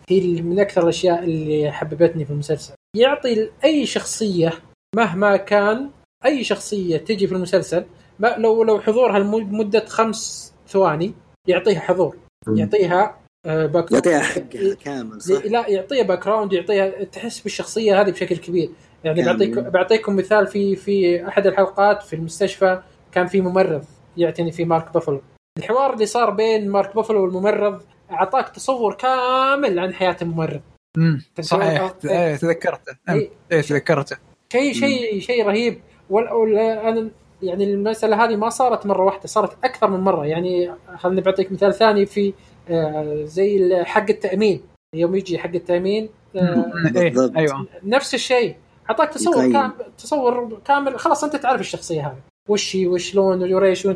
هي من أكثر الأشياء اللي حببتني في المسلسل. يعطي أي شخصية مهما كان أي شخصية تجي في المسلسل ما لو لو حضورها لمدة خمس ثواني يعطيها حضور. يعطيها آه، back يعطيها حقها كامل صح؟ لا يعطيها background يعطيها تحس بالشخصية هذه بشكل كبير. يعني بعطيك بعطيكم مثال في في أحد الحلقات في المستشفى كان في ممرض يعتني في مارك بافلو. الحوار اللي صار بين مارك بافلو والممرض أعطاك تصور كامل عن حياة الممرض. امم صحيح. إيه تذكرته. إيه. تذكرته. شيء شيء شيء رهيب. أنا يعني المسألة هذه ما صارت مرة واحدة صارت أكثر من مرة. يعني خليني بعطيك مثال ثاني في آه، زي حق التأمين. يوم يجي حق التأمين آه، إيه أيوه. نفس الشيء. أعطاك تصور كامل تصور كامل. خلاص أنت تعرف الشخصية هذه. وش هي وش لون وريش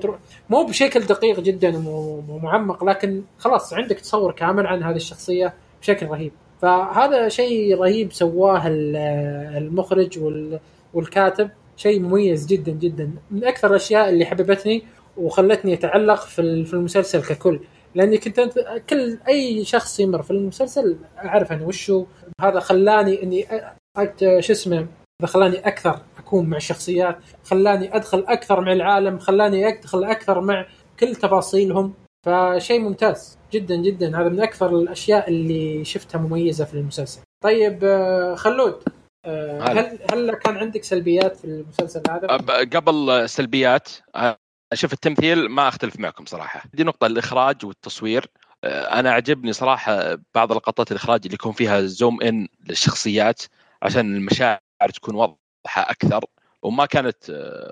مو بشكل دقيق جدا ومعمق لكن خلاص عندك تصور كامل عن هذه الشخصية بشكل رهيب. فهذا شيء رهيب سواه المخرج والكاتب. شيء مميز جدا جدا. من أكثر الأشياء اللي حببتني وخلتني أتعلق في المسلسل ككل لأني كنت كل أي شخص يمر في المسلسل أعرف أنا وشو. هذا خلاني إني شو اسمه خلاني أكثر أكون مع الشخصيات خلاني أدخل أكثر مع العالم خلاني أدخل أكثر مع كل تفاصيلهم. فشيء ممتاز جدا جدا. هذا من أكثر الأشياء اللي شفتها مميزة في المسلسل. طيب آه، خلود. هل هل كان عندك سلبيات في المسلسل هذا؟ قبل سلبيات آه، أشوف التمثيل ما أختلف معكم صراحة. دي نقطة الإخراج والتصوير. أنا عجبني صراحة بعض لقطات الإخراج اللي يكون فيها زوم إن للشخصيات عشان المشاعر تكون واضحة أكثر وما كانت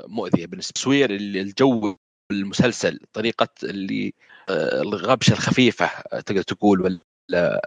مؤذية بالنسبة تصوير الجو المسلسل طريقة اللي الغبشة الخفيفة تقدر تقول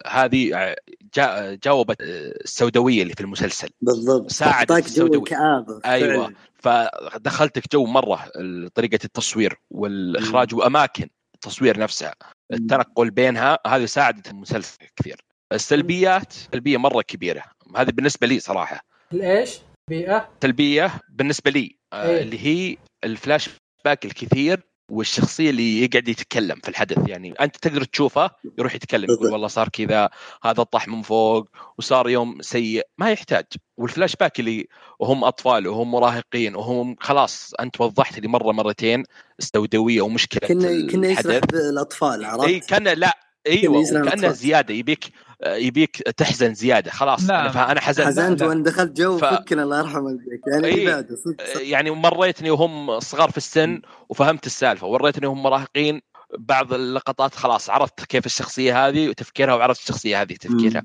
هذه جا جاوبت السوداوية اللي في المسلسل. بالضبط. ساعدت السوداويه أيوه. فدخلتك جو مرة طريقة التصوير والإخراج وأماكن التصوير نفسها. التنقل بينها هذه ساعدت المسلسل كثير. السلبيات سلبية مرة كبيرة. هذه بالنسبة لي صراحة. الايش؟ بيئة؟ سلبية بالنسبة لي إيه؟ اللي هي الفلاش باك الكثير والشخصية اللي يقعد يتكلم في الحدث يعني أنت تقدر تشوفه يروح يتكلم يقول والله صار كذا هذا طاح من فوق وصار يوم سيء ما يحتاج. والفلاش باك اللي وهم أطفال وهم مراهقين وهم خلاص أنت وضحت لي مرة مرتين السوداويه ومشكلة كنا كنا يسرح بالأطفال عرفت؟ إي كان لا إيوه كانه زيادة يبيك يبيك تحزن زيادة. خلاص لا فانا حزنت. حزنت وأنا دخلت جو ف... فكنا الله يرحم والديك يعني إيه يعني وريتني وهم صغار في السن وفهمت السالفة. وريتني وهم مراهقين بعض اللقطات. خلاص عرفت كيف الشخصية هذه وتفكيرها وعرفت الشخصية هذه تفكيرها.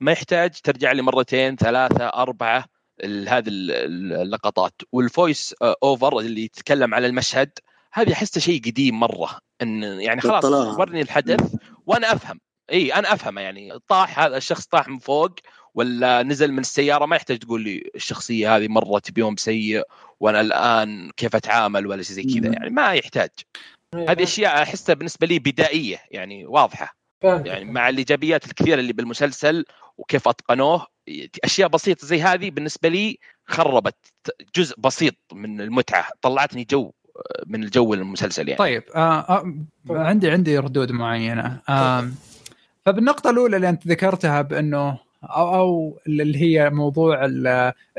ما يحتاج ترجع لي مرتين ثلاثة أربعة هذه اللقطات. والـ voice over اللي يتكلم على المشهد هذه احسه شيء قديم مرة. إن يعني خلاص ورني الحدث وأنا أفهم. إي أنا أفهمه يعني طاح هذا الشخص طاح من فوق ولا نزل من السيارة؟ ما يحتاج تقول لي الشخصية هذه مرت بيوم سيء وأنا الآن كيف أتعامل ولا شيء زي كذا يعني ما يحتاج. إيه، هذه أشياء أحسها بالنسبة لي بدائية يعني واضحة. يعني مع الإيجابيات الكثيرة اللي بالمسلسل وكيف أتقنوه أشياء بسيطة زي هذه بالنسبة لي خربت جزء بسيط من المتعة طلعتني جو من الجو المسلسل يعني. طيب آه آه عندي عندي ردود معينة. آه فبالنقطة الأولى اللي أنت ذكرتها بأنه أو أو اللي هي موضوع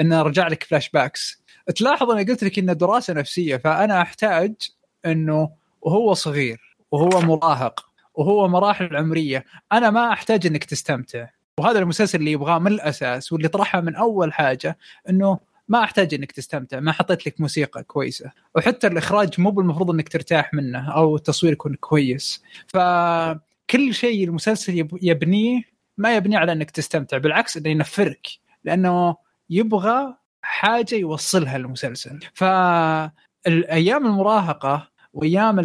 انه رجع لك flashbacks تلاحظ أنا قلت لك إنه دراسة نفسية فأنا أحتاج أنه وهو صغير وهو مراهق وهو مراحل عمرية أنا ما أحتاج أنك تستمتع. وهذا المسلسل اللي يبغاه من الأساس واللي طرحها من أول حاجة أنه ما أحتاج أنك تستمتع ما حطيت لك موسيقى كويسة. وحتى الإخراج مو بالمفروض أنك ترتاح منه أو التصوير يكون كويس. فكل شيء المسلسل يبنيه ما يبنيه على إنك تستمتع بالعكس إنه ينفرك لأنه يبغى حاجة يوصلها المسلسل. فالايام المراهقة وأيام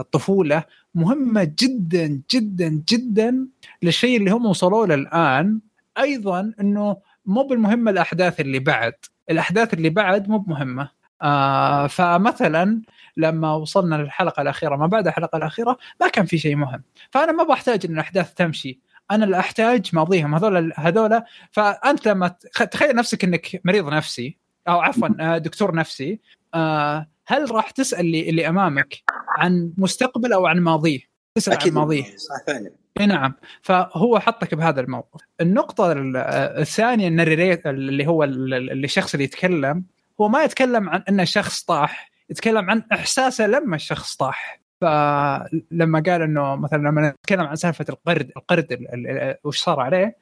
الطفولة مهمة جدا جدا جدا للشيء اللي هم وصلوا له الآن. أيضا إنه مو بالمهمة الأحداث اللي بعد الأحداث اللي بعد مو بمهمة. آه فمثلا لما وصلنا للحلقة الأخيرة ما بعد الحلقة الأخيرة ما كان في شيء مهم. فأنا ما بحتاج إن الأحداث تمشي. أنا اللي أحتاج ماضيهم. هذول هذول. فأنت لما تخيل نفسك إنك مريض نفسي أو عفوا آه، دكتور نفسي آه، هل راح تسأل اللي, اللي أمامك عن مستقبل أو عن ماضيه؟ تسأل أكيد عن ماضيه. صح فعلا. نعم. فهو حطك بهذا الموقف. النقطة الثانية النريريت اللي هو اللي الشخص اللي يتكلم هو ما يتكلم عن إنه شخص طاح يتكلم عن إحساسه لما الشخص طاح. فلما قال إنه مثلا لما نتكلم عن سالفة القرد القرد وش صار عليه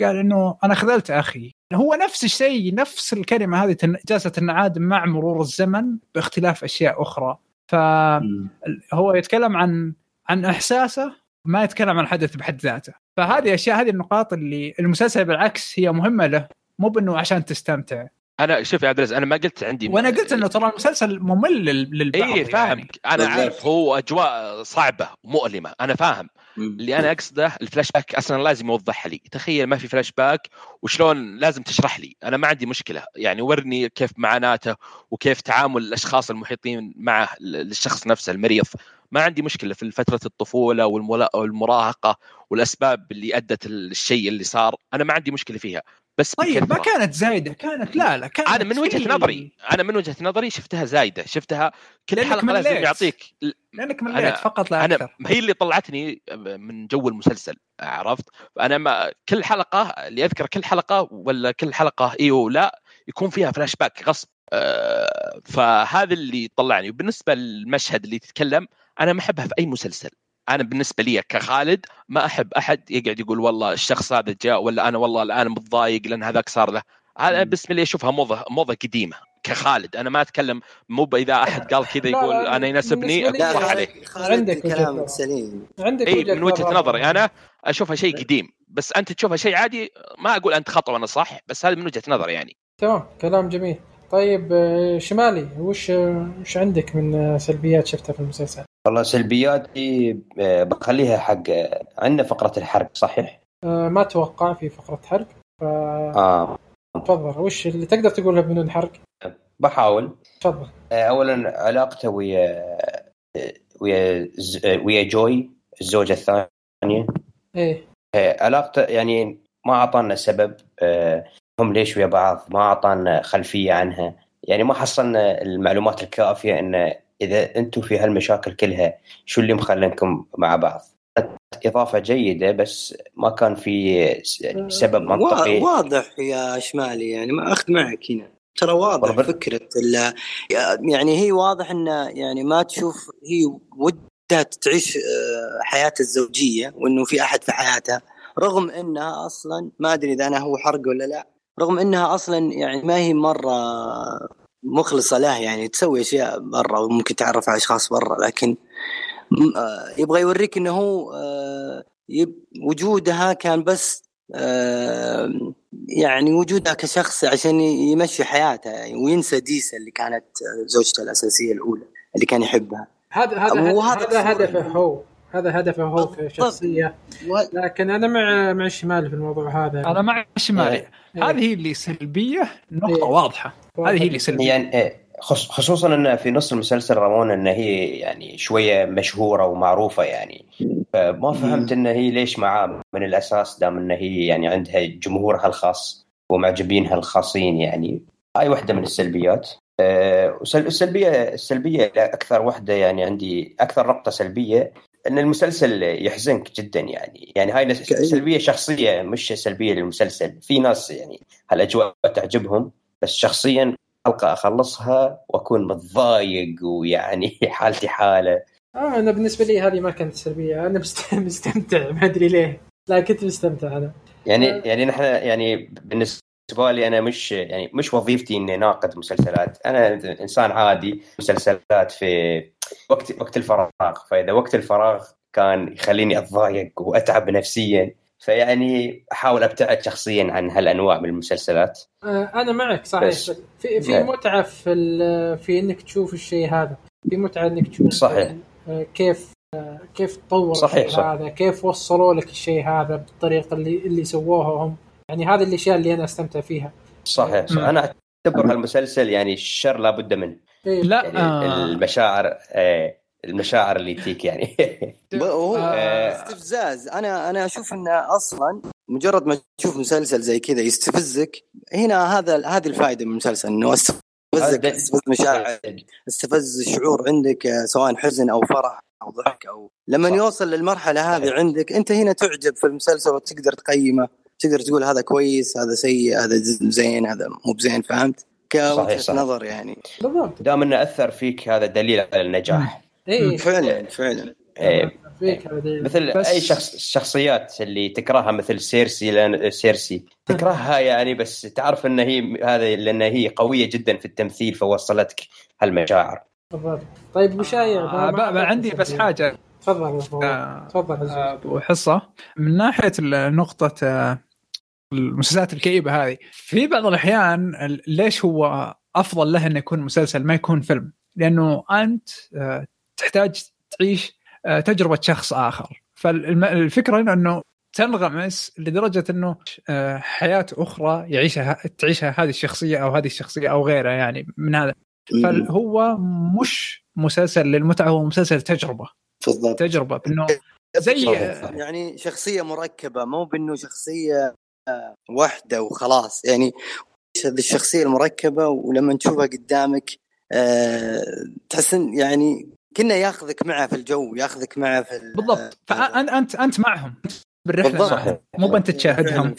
قال إنه أنا خذلت أخي. هو نفس الشيء نفس الكلمة هذه جالسة تنعاد مع مرور الزمن باختلاف أشياء أخرى. فهو يتكلم عن عن إحساسه ما يتكلم عن الحدث بحد ذاته. فهذه أشياء هذه النقاط اللي المسلسل بالعكس هي مهمة له مو بإنه عشان تستمتع. أنا شوف يا عبد العزيز أنا ما قلت عندي وأنا قلت إنه ترى المسلسل ممل للبعض اي فاهم؟ يعني. أنا عارف هو أجواء صعبة ومؤلمه أنا فاهم. اللي أنا أقصده الفلاش باك أصلا لازم يوضحها لي. تخيل ما في فلاش باك وشلون لازم تشرح لي. أنا ما عندي مشكلة. يعني ورني كيف معاناته وكيف تعامل الأشخاص المحيطين معه للشخص نفسه المريض. ما عندي مشكلة في فترة الطفولة والمراهقة والأسباب اللي أدت الشيء اللي صار. أنا ما عندي مشكلة فيها. بس طيب ما كانت زايدة كانت لا لا كانت أنا من وجهة نظري أنا من وجهة نظري شفتها زايدة شفتها كل حلقة لازم يعطيك لأنك مليت فقط لا أكثر. هي اللي طلعتني من جو المسلسل عرفت؟ أنا ما كل حلقة اللي أذكر كل حلقة ولا كل حلقة إي ولا يكون فيها فلاش باك غصب. أه فهذا اللي طلعني. وبالنسبة للمشهد اللي تتكلم أنا ما أحبها في أي مسلسل. أنا بالنسبة لي كخالد ما أحب أحد يقعد يقول والله الشخص هذا جاء ولا أنا والله الآن متضايق لأن هذاك صار له. هذا بالنسبة لي أشوفها موضة موضة قديمة كخالد. أنا ما أتكلم مو إذا أحد قال كذا يقول أنا يناسبني أقول عليه. عندك كلام سليم. عندك اي من وجهة نظري أنا أشوفها شيء قديم. بس أنت تشوفها شيء عادي ما أقول أنت خطأ وأنا صح بس هذا من وجهة نظري يعني. تمام كلام جميل. طيب آه، شمالي وش وش عندك من سلبيات شفتها في المسلسل؟ والله سلبياتي آه، بخليها حق عندنا فقرة الحرق صحيح؟ ما أتوقع في فقرة حرق ف آه تفضل وش اللي تقدر تقولها بدون حرق؟ بحاول تفضل اولا علاقته ويا ويا ويا جوي الزوجة الثانية إيه علاقته يعني ما أعطانا سبب هم ليش ويا بعض؟ ما أعطانا خلفية عنها. يعني ما حصلنا المعلومات الكافية إن إذا أنتم في هالمشاكل كلها شو اللي مخلنكم مع بعض؟ إضافة جيدة بس ما كان في سبب منطقي. واضح يا شمالي يعني ما أخذ معك هنا. ترى واضح بربر. فكرة يعني هي واضح انه يعني ما تشوف هي ودها تعيش آه، حياتها الزوجية وإنه في أحد في حياتها رغم إنها أصلا ما أدري إذا أنا هو حرق ولا لا. رغم إنها أصلا يعني ما هي مرة مخلصة له يعني تسوي أشياء برا وممكن تعرف على أشخاص برا لكن آه، يبغى يوريك إنه هو آه، وجودها كان بس آه، يعني وجودها كشخص عشان يمشي حياته يعني وينسى ديسا اللي كانت زوجته الأساسية الأولى اللي كان يحبها. هذا هذا هذا هدفه هو هذا هدفه هو كشخصية. لكن أنا مع مع الشمالي في الموضوع هذا. أنا مع الشمالي إيه. هذه هي اللي سلبية نقطة إيه. واضحة. هذه هي اللي سلبية. يعني إيه. خصوصا إن في نص المسلسل رمونا إن هي يعني شوية مشهورة ومعروفة يعني. فما فهمت إن هي ليش معاه من الأساس دام إن هي يعني عندها جمهورها الخاص ومعجبينها الخاصين يعني. هاي واحدة من السلبيات. أه السلبية السلبية أكثر واحدة يعني عندي أكثر نقطه سلبية إن المسلسل يحزنك جدا يعني. يعني هاي سلبية شخصية مش سلبية للمسلسل. في ناس يعني هالأجواء تعجبهم بس شخصيا حلقه أخلصها وأكون متضايق ويعني [LAUGHS] حالتي حالة. آه أنا بالنسبة لي هذه ما كانت سلبية. أنا [LAUGHS] مستمتع ما أدري ليه. لا كنت مستمتع أنا. يعني آه. يعني نحن يعني بالنسبة لي أنا مش يعني مش وظيفتي إني ناقد مسلسلات. أنا إنسان عادي مسلسلات في وقت وقت الفراغ. فإذا وقت الفراغ كان يخليني أتضايق وأتعب نفسيا فيعني أحاول أبتعد شخصيا عن هالأنواع من المسلسلات. آه، أنا معك صحيح. في في نعم. متعة في في إنك تشوف الشيء هذا. في متعة إنك تشوف صحيح. آه، كيف كيف تطور صحيح صح. هذا كيف وصلوا لك الشيء هذا بالطريقة اللي اللي سووها هم. يعني هذه الأشياء اللي أنا أستمتع فيها. صحيح, صح. أنا أعتبر هالمسلسل يعني الشر لابد منه. إيه. لا يعني آه. المشاعر آه، المشاعر اللي تجيك يعني. [LAUGHS] هو آه. استفزاز. أنا أنا أشوف انه أصلا مجرد ما تشوف مسلسل زي كذا يستفزك هنا هذا هذه الفائدة من المسلسل إنه استفزك استفز مشاعر استفز شعور عندك آه، سواء حزن أو فرح أو ضحك أو لما. يوصل للمرحلة هذه عندك أنت هنا تعجب في المسلسل وتقدر تقيمه. تقدر تقول هذا كويس هذا سيء هذا زين هذا مو بزين فهمت؟ كوجهة. نظر يعني. بالضبط. دام إنه أثر فيك هذا دليل على النجاح. اي فعلا فعلا. إيه، فيك. مثل بس- أي شخص الشخصيات اللي تكرهها مثل سيرسي لأن سيرسي. تكرهها يعني بس تعرف إن هي هذا لأن هي قوية جدا في التمثيل فوصلتك هالمشاعر. بالضبط. طيب وشايع آه بقى عندي بس حاجة. تفضل تفضل آه، تفضل وحصه من ناحية نقطة آه، المسلسلات الكئيبة هذه. في بعض الأحيان ال- ليش هو أفضل له إنه يكون مسلسل ما يكون فيلم؟ لأنه أنت آه، تحتاج تعيش آه، تجربة شخص آخر. فالفكرة هنا انه تنغمس لدرجة إنه آه، حياة أخرى يعيشها تعيشها هذه الشخصية أو هذه الشخصية أو غيرها يعني من هذا. فهو مش مسلسل للمتعة هو مسلسل تجربة. بالضبط. تجربة انه زي يعني شخصية مركبة مو بإنه شخصية آه، واحدة وخلاص. يعني هذه الشخصيه المركبة ولما تشوفها قدامك آه، تحس يعني كنا ياخذك معه في الجو ياخذك معه في ال- بالضبط. فانت انت أنت معهم. بالرحلة. معهم. مو بنت تشاهدهم.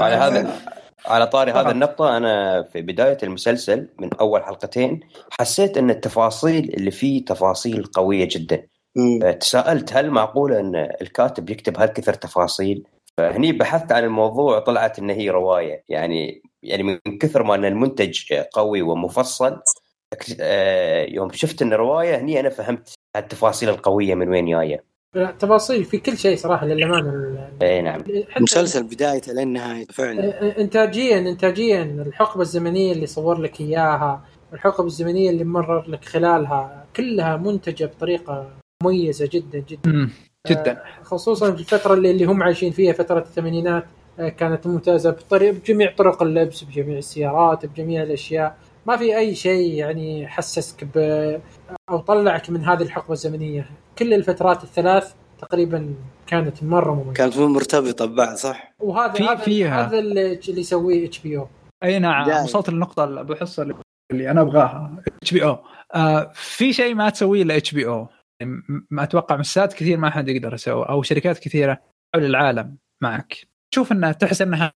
على هذا على طاري. هذا النقطة أنا في بداية المسلسل من أول حلقتين حسيت أن التفاصيل اللي فيه تفاصيل قوية جدا. مم. تساءلت هل معقول أن الكاتب يكتب هالكثر تفاصيل؟ فهني بحثت عن الموضوع طلعت أن هي رواية. يعني يعني من كثر ما أن المنتج قوي ومفصل آه، يوم شفت أن رواية هني أنا فهمت التفاصيل القوية من وين جاية. لا، تفاصيل في كل شيء صراحة للأمانة. ال- إي نعم. مسلسل بدايته لين نهايته فعلا. انتاجيا انتاجيا الحقبة الزمنية اللي صور لك إياها الحقبة الزمنية اللي مرر لك خلالها كلها منتجة بطريقة مميزة جدا جدا. جدا. خصوصا في الفترة اللي, اللي هم عايشين فيها فترة الثمانينات آه، كانت ممتازة بطريقه بجميع طرق اللبس بجميع السيارات بجميع الأشياء. ما في أي شيء يعني حسسك ب أو طلعك من هذه الحقبة الزمنية. كل الفترات الثلاث تقريبا كانت مرة مميزة. كانت مرتبطة ببعض صح؟ وهذا في- هذا فيها. هذا اللي يسويه اتش بي أو أي نعم. وصلت للنقطة اللي بحصه اللي أنا أبغاها. اتش بي أو في شيء ما تسويه الا اتش بي أو ما أتوقع مسات كثير ما حد يقدر يسوي أو شركات كثيرة حول العالم معك. تشوف إنها تحس إنها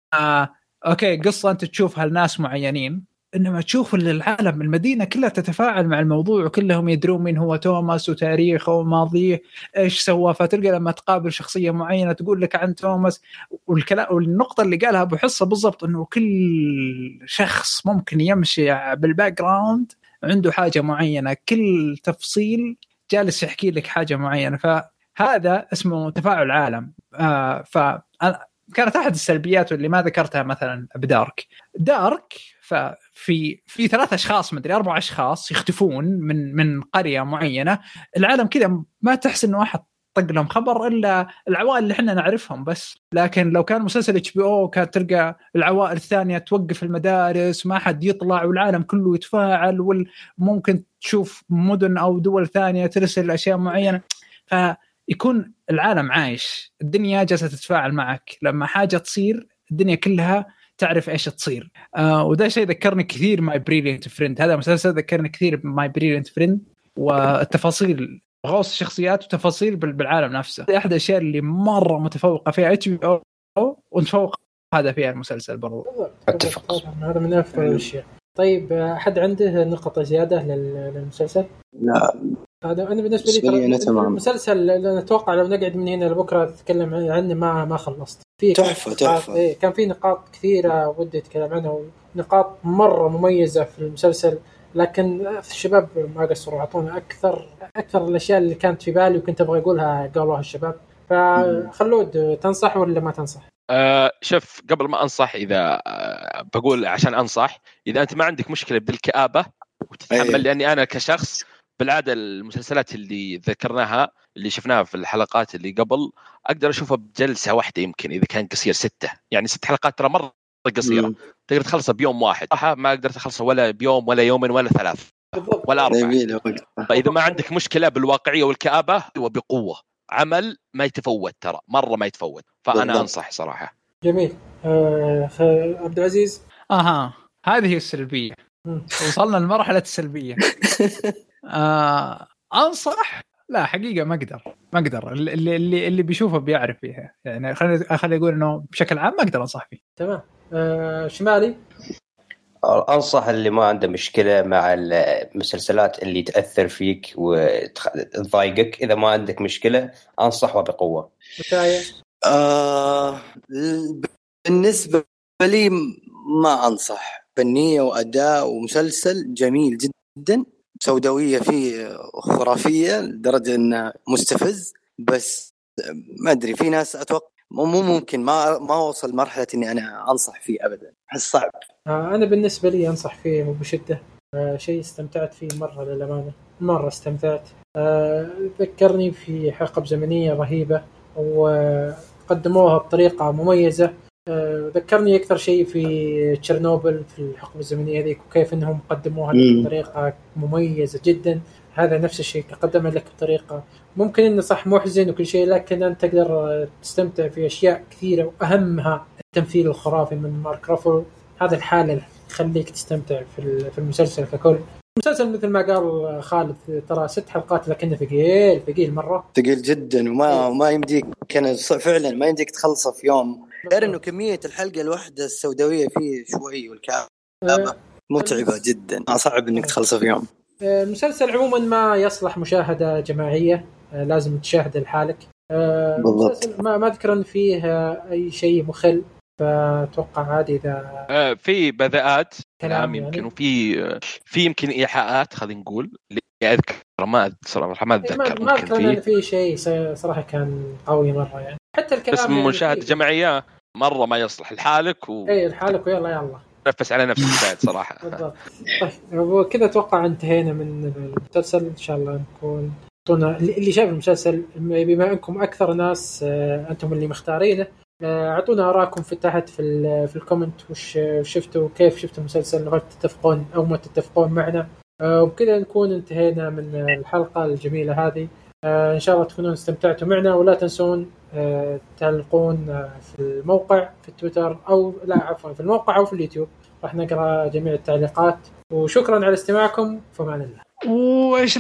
أوكي قصة أنت تشوفها لناس معينين إنما تشوف العالم المدينة كلها تتفاعل مع الموضوع وكلهم يدرون مين هو توماس وتاريخه وماضيه إيش سوى فتلقى لما تقابل شخصية معينة تقول لك عن توماس والكلام والنقطة اللي قالها أبو حصة بالضبط إنه كل شخص ممكن يمشي بالـ background عنده حاجة معينة كل تفصيل جالس يحكي لك حاجة معينة. فهذا اسمه تفاعل عالم آه ف كانت أحد السلبيات اللي ما ذكرتها مثلا بدارك. دارك ففي في ثلاث أشخاص مدري أربع أشخاص يختفون من من قرية معينة. العالم كذا ما تحس إنه واحد طق لهم خبر إلا العوائل اللي إحنا نعرفهم بس. لكن لو كان مسلسل اتش بي أو كانت تلقى العوائل الثانية توقف المدارس ما حد يطلع والعالم كله يتفاعل وممكن تشوف مدن أو دول ثانية ترسل أشياء معينة. فيكون العالم عايش الدنيا جالسة تتفاعل معك. لما حاجة تصير الدنيا كلها تعرف إيش تصير. آه وده شيء ذكرني كثير My Brilliant Friend هذا مسلسل ذكرني كثير بـ My Brilliant Friend والتفاصيل غوص الشخصيات وتفاصيل بال- بالعالم نفسه أحد الأشياء اللي مرة متفوقة فيها HBO ومتفوق هذا فيها المسلسل برضو أتفق. هذا من أفضل الأشياء طيب أحد عنده نقطة زيادة لل- للمسلسل؟ لا هذا أنا بالنسبة لي أنا تمام. المسلسل أتوقع لو نقعد من هنا لبكرة تتكلم عنه ما ما خلصت في تحفة، تحفة. إيه كان في نقاط كثيرة ودي أتكلم عنها ونقاط مرة مميزة في المسلسل لكن الشباب ما قصروا أعطونا أكثر أكثر الأشياء اللي كانت في بالي وكنت أبغى أقولها قالوها الشباب فخلود تنصح ولا ما تنصح؟ آه شوف قبل ما أنصح إذا آه بقول عشان أنصح إذا أنت ما عندك مشكلة بالكابه أيه. وتتحمل لأني أنا كشخص بالعادة المسلسلات اللي ذكرناها اللي شفناها في الحلقات اللي قبل أقدر أشوفها بجلسة واحدة يمكن إذا كان قصير ستة يعني ست حلقات ترى مرة قصيرة. تقدر تخلصها بيوم واحد. صح ما قدرت أخلصها ولا بيوم ولا يومين ولا ثلاث. بالضبط. ولا وقت. فإذا ما عندك مشكلة بالواقعية والكآبة وبقوه عمل ما يتفوت ترى. مرة ما يتفوت. فأنا بالضبط. أنصح صراحة. جميل. آه عبد العزيز؟ آها. هذه هي السلبيه. وصلنا لمرحلة السلبية. [LAUGHS] آه أنصح؟ لا حقيقة ما أقدر. ما أقدر. اللي اللي اللي بيشوفه بيعرف فيها. يعني خليني خليني أقول إنه بشكل عام ما أقدر أنصح فيه. تمام. شمالي. أنصح اللي ما عنده مشكلة مع المسلسلات اللي تأثر فيك وتضايقك. إذا ما عندك مشكلة انصح وبقوه وتايا آه بالنسبة لي ما أنصح. فنية وأداء ومسلسل جميل جدا سوداوية فيه خرافية لدرجة أنه مستفز بس ما أدري في ناس أتوقع مو مو ممكن ما ما أوصل مرحلة إني أنا أنصح فيه أبدا. أحس صعب. آه أنا بالنسبة لي أنصح فيه وبشده آه شيء استمتعت فيه مرة للأمانة. مرة استمتعت. آه ذكرني في حقب زمنية رهيبة وقدموها بطريقة مميزة. آه ذكرني أكثر شيء في تشيرنوبل في الحقبه الزمنية هذيك وكيف إنهم قدموها. بطريقة مميزة جدا. هذا نفس الشيء تقدم لك بطريقه ممكن إنه صح محزن وكل شيء لكن أنت تقدر تستمتع في أشياء كثيرة وأهمها التمثيل الخرافي من مارك رافل. هذا الحاله اللي تخليك تستمتع في ال- في المسلسل ككل. المسلسل مثل ما قال خالد ترى ست حلقات لكنه ثقيل ثقيل مرة. ثقيل جدا وما ما يمديك كأن فعلا ما يمديك تخلصه في يوم. غير إنه كمية الحلقة الواحده السوداوية فيه شوي والكعبه آه، متعبة جدا صعب إنك تخلصه في يوم. المسلسل عموما ما يصلح مشاهدة جماعية آه، لازم تشاهده لحالك. آه، بالضبط. ما ما أذكر إن فيه آه، أي شيء مخل فأتوقع عادي إذا آه، في بذاءات. كلام كلام يعني. يمكن وفي آه، في يمكن إيحاءات خلينا نقول اللي أذكر. ما ما إيه، ما أتذكر ما أذكر إن في شيء صراحة كان قوي مرة يعني. حتى الكلام بس يعني مشاهدة فيه- جماعية مرة ما يصلح. لحالك اي لحالك ويلا يلا. ونفس على نفسك بعد [LAUGHS] صراحة. بالضبط. طيب وكذا أتوقع انتهينا من المسلسل. إن شاء الله نكون أعطونا اللي شاف المسلسل بما انكم أكثر ناس آه، أنتم اللي مختارينه آه، أعطونا آرائكم في تحت في ال- في الـ comment وش شفتوا كيف شفتوا المسلسل هل تتفقون أو ما تتفقون معنا. آه، وبكذا نكون انتهينا من الحلقة الجميلة هذه. إن شاء الله تكونون استمتعتوا معنا ولا تنسون تعلقون آه، في الموقع في تويتر أو لا عفوا في الموقع أو في اليوتيوب. راح نقرأ جميع التعليقات. وشكرا على استماعكم. فمان الله وإيش